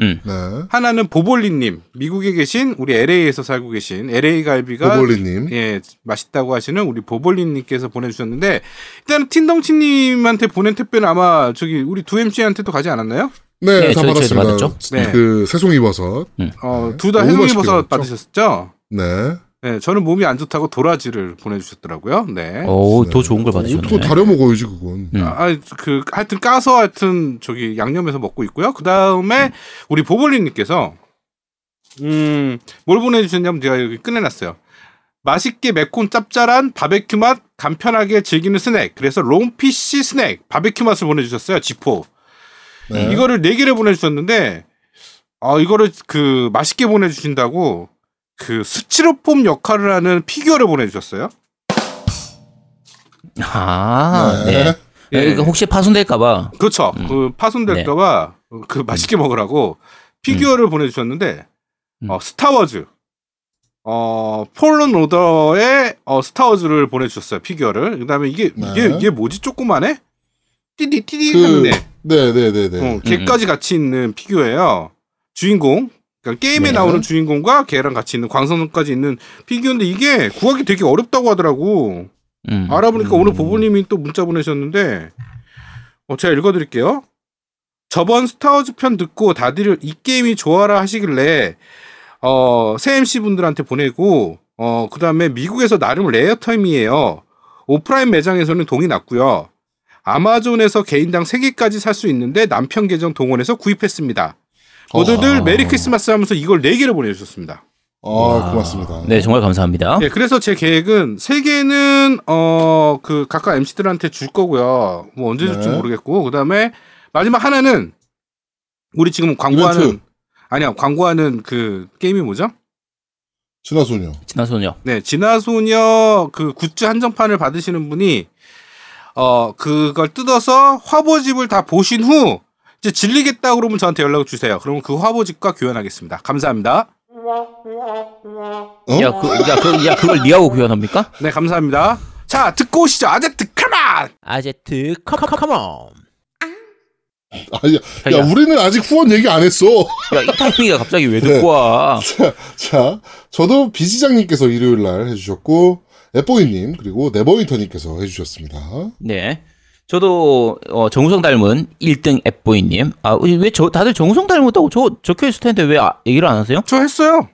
Speaker 2: 음.
Speaker 3: 네.
Speaker 4: 하나는 보볼리님 미국에 계신 우리 LA에서 살고 계신 LA 갈비가
Speaker 3: 보볼리님.
Speaker 4: 예 맛있다고 하시는 우리 보볼리님께서 보내주셨는데 일단 틴덩치님한테 보낸 택배는 아마 저기 우리 두 MC한테도 가지 않았나요?
Speaker 3: 네,
Speaker 2: 네,
Speaker 3: 다 받았습니다.
Speaker 2: 받았죠.
Speaker 4: 네.
Speaker 3: 그 새송이 버섯.
Speaker 4: 어
Speaker 3: 네.
Speaker 4: 둘다
Speaker 3: 너무
Speaker 4: 해송이
Speaker 3: 맛있게
Speaker 4: 버섯? 받으셨죠?
Speaker 3: 네.
Speaker 4: 네 저는 몸이 안 좋다고 도라지를 보내주셨더라고요. 네.
Speaker 2: 오,
Speaker 3: 네.
Speaker 2: 더 좋은 걸
Speaker 3: 그거
Speaker 2: 받으셨네.
Speaker 3: 다려 먹어야지 그건.
Speaker 2: 음.
Speaker 4: 아, 그 하여튼 까서 하여튼 저기 양념해서 먹고 있고요. 그 다음에 우리 보볼리님께서 음 뭘 보내주셨냐면 제가 여기 꺼내놨어요. 맛있게 매콤 짭짤한 바베큐 맛 간편하게 즐기는 스낵. 그래서 롱피쉬 스낵 바베큐 맛을 보내주셨어요. 쥐포.
Speaker 3: 네.
Speaker 4: 이거를 네 개를 보내주셨는데 아 이거를 그 맛있게 보내주신다고 그 스티로폼 역할을 하는 피규어를 보내주셨어요.
Speaker 2: 아,
Speaker 3: 네.
Speaker 2: 네.
Speaker 4: 예.
Speaker 2: 이거 혹시 파손될까봐.
Speaker 4: 그렇죠.
Speaker 2: 음.
Speaker 4: 그 파손될까봐 그 맛있게 먹으라고 피규어를 보내주셨는데
Speaker 2: 음.
Speaker 4: 어, 스타워즈 어 폴론 오더의 어, 스타워즈를 보내주셨어요 피규어를. 그다음에 이게
Speaker 3: 네.
Speaker 4: 이게 이게 뭐지 조그만해? 띠디 띠디
Speaker 3: 그- 네네네네.
Speaker 4: 어, 걔까지 같이 있는 피규어예요. 주인공. 그러니까 게임에
Speaker 3: 네.
Speaker 4: 나오는 주인공과 걔랑 같이 있는 광선검까지 있는 피규어인데 이게 구하기 되게 어렵다고 하더라고.
Speaker 2: 음.
Speaker 4: 알아보니까
Speaker 3: 음.
Speaker 4: 오늘 보부님이 또 문자 보내셨는데 어, 제가 읽어드릴게요. 저번 스타워즈 편 듣고 다들 이 게임이 좋아라 하시길래 어, 세 MC 분들한테 보내고 어, 그다음에 미국에서 나름 rare템이에요. 오프라인 매장에서는 동이 났고요. 아마존에서 개인당 3개까지 살 수 있는데 남편 계정 동원해서 구입했습니다. 모두들
Speaker 3: 아.
Speaker 4: 메리 크리스마스 하면서 이걸 4개를 보내주셨습니다.
Speaker 3: 아, 고맙습니다.
Speaker 2: 네, 정말 감사합니다.
Speaker 4: 예, 그래서 제 계획은 세 개는 어 그 각각 MC들한테 줄 거고요. 뭐 언제 줄지
Speaker 3: 네.
Speaker 4: 모르겠고 그다음에 마지막 하나는 우리 지금 광고하는
Speaker 3: 이벤트.
Speaker 4: 아니야 광고하는 그 게임이 뭐죠?
Speaker 3: 진화소녀.
Speaker 2: 진화소녀.
Speaker 4: 네, 진화소녀 그 굿즈 한정판을 받으시는 분이 어 그걸 뜯어서 화보집을 다 보신 후 이제 질리겠다 그러면 저한테 연락을 주세요. 그러면 그 화보집과 교환하겠습니다. 감사합니다.
Speaker 3: 어?
Speaker 2: 야, 그, 야, 그, 야, 그걸 니하고 교환합니까?
Speaker 4: 네, 감사합니다. 자, 듣고 오시죠. 아제트 크만.
Speaker 2: 아제트, 컴컴컴온.
Speaker 3: 아, 야, 야,
Speaker 2: 야.
Speaker 3: 우리는 아직 후원 얘기 안 했어.
Speaker 2: 야, 이 타이밍에 갑자기 왜
Speaker 3: 네.
Speaker 2: 듣고 와?
Speaker 3: 자, 저도 비지장님께서 일요일 날 해주셨고, 앱보이님, 그리고 네버윈터님께서 해주셨습니다.
Speaker 2: 네. 저도 어, 정우성 닮은 1등 앱보이님. 아, 왜 저 다들 정우성 닮았다고 저 적혀 있을 텐데 왜 아, 얘기를 안 하세요?
Speaker 4: 저 했어요.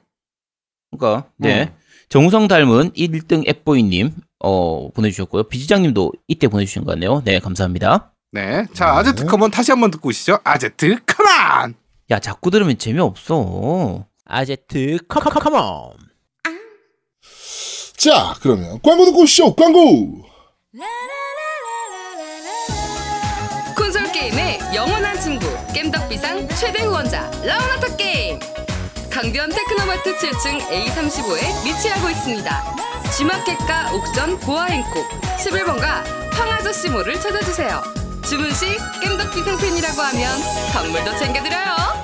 Speaker 2: 그러니까 네. 정우성 닮은 1등 앱보이님 어, 보내주셨고요. 비지장님도 이때 보내주신 것 같네요. 네, 감사합니다.
Speaker 4: 네. 자, 아제트 come on 다시 한번 듣고 오시죠. 아제트 come on.
Speaker 2: 야, 자꾸 들으면 재미없어. 아제트 컴컴컴온.
Speaker 3: 자, 그러면 광고 듣고 오시죠. 광고!
Speaker 7: 친구 겜덕비상 최대 후원자 라운하터 게임 강변 테크노마트 7층 A35에 위치하고 있습니다. G마켓과 옥션 보아행콕 11번가 황아저씨몰을 찾아주세요. 주문 시 겜덕비상 팬이라고 하면 선물도 챙겨드려요.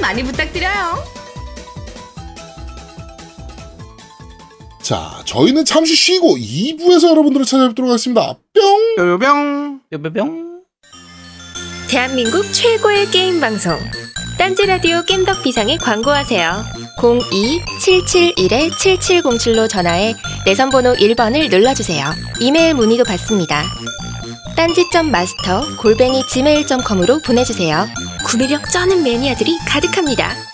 Speaker 7: 많이 부탁드려요.
Speaker 3: 자, 저희는 잠시 쉬고 2부에서 여러분들을 찾아뵙도록 하겠습니다. 뿅!
Speaker 4: 뿅뿅.
Speaker 2: 뿅뿅뿅.
Speaker 8: 대한민국 최고의 게임 방송 딴지 라디오 겜덕 비상에 광고하세요. 02-771-7707로 전화해 내선 번호 1번을 눌러주세요. 이메일 문의도 받습니다. 딴지점 마스터 골뱅이 gmail.com으로 보내주세요. 구매력 쩌는 매니아들이 가득합니다.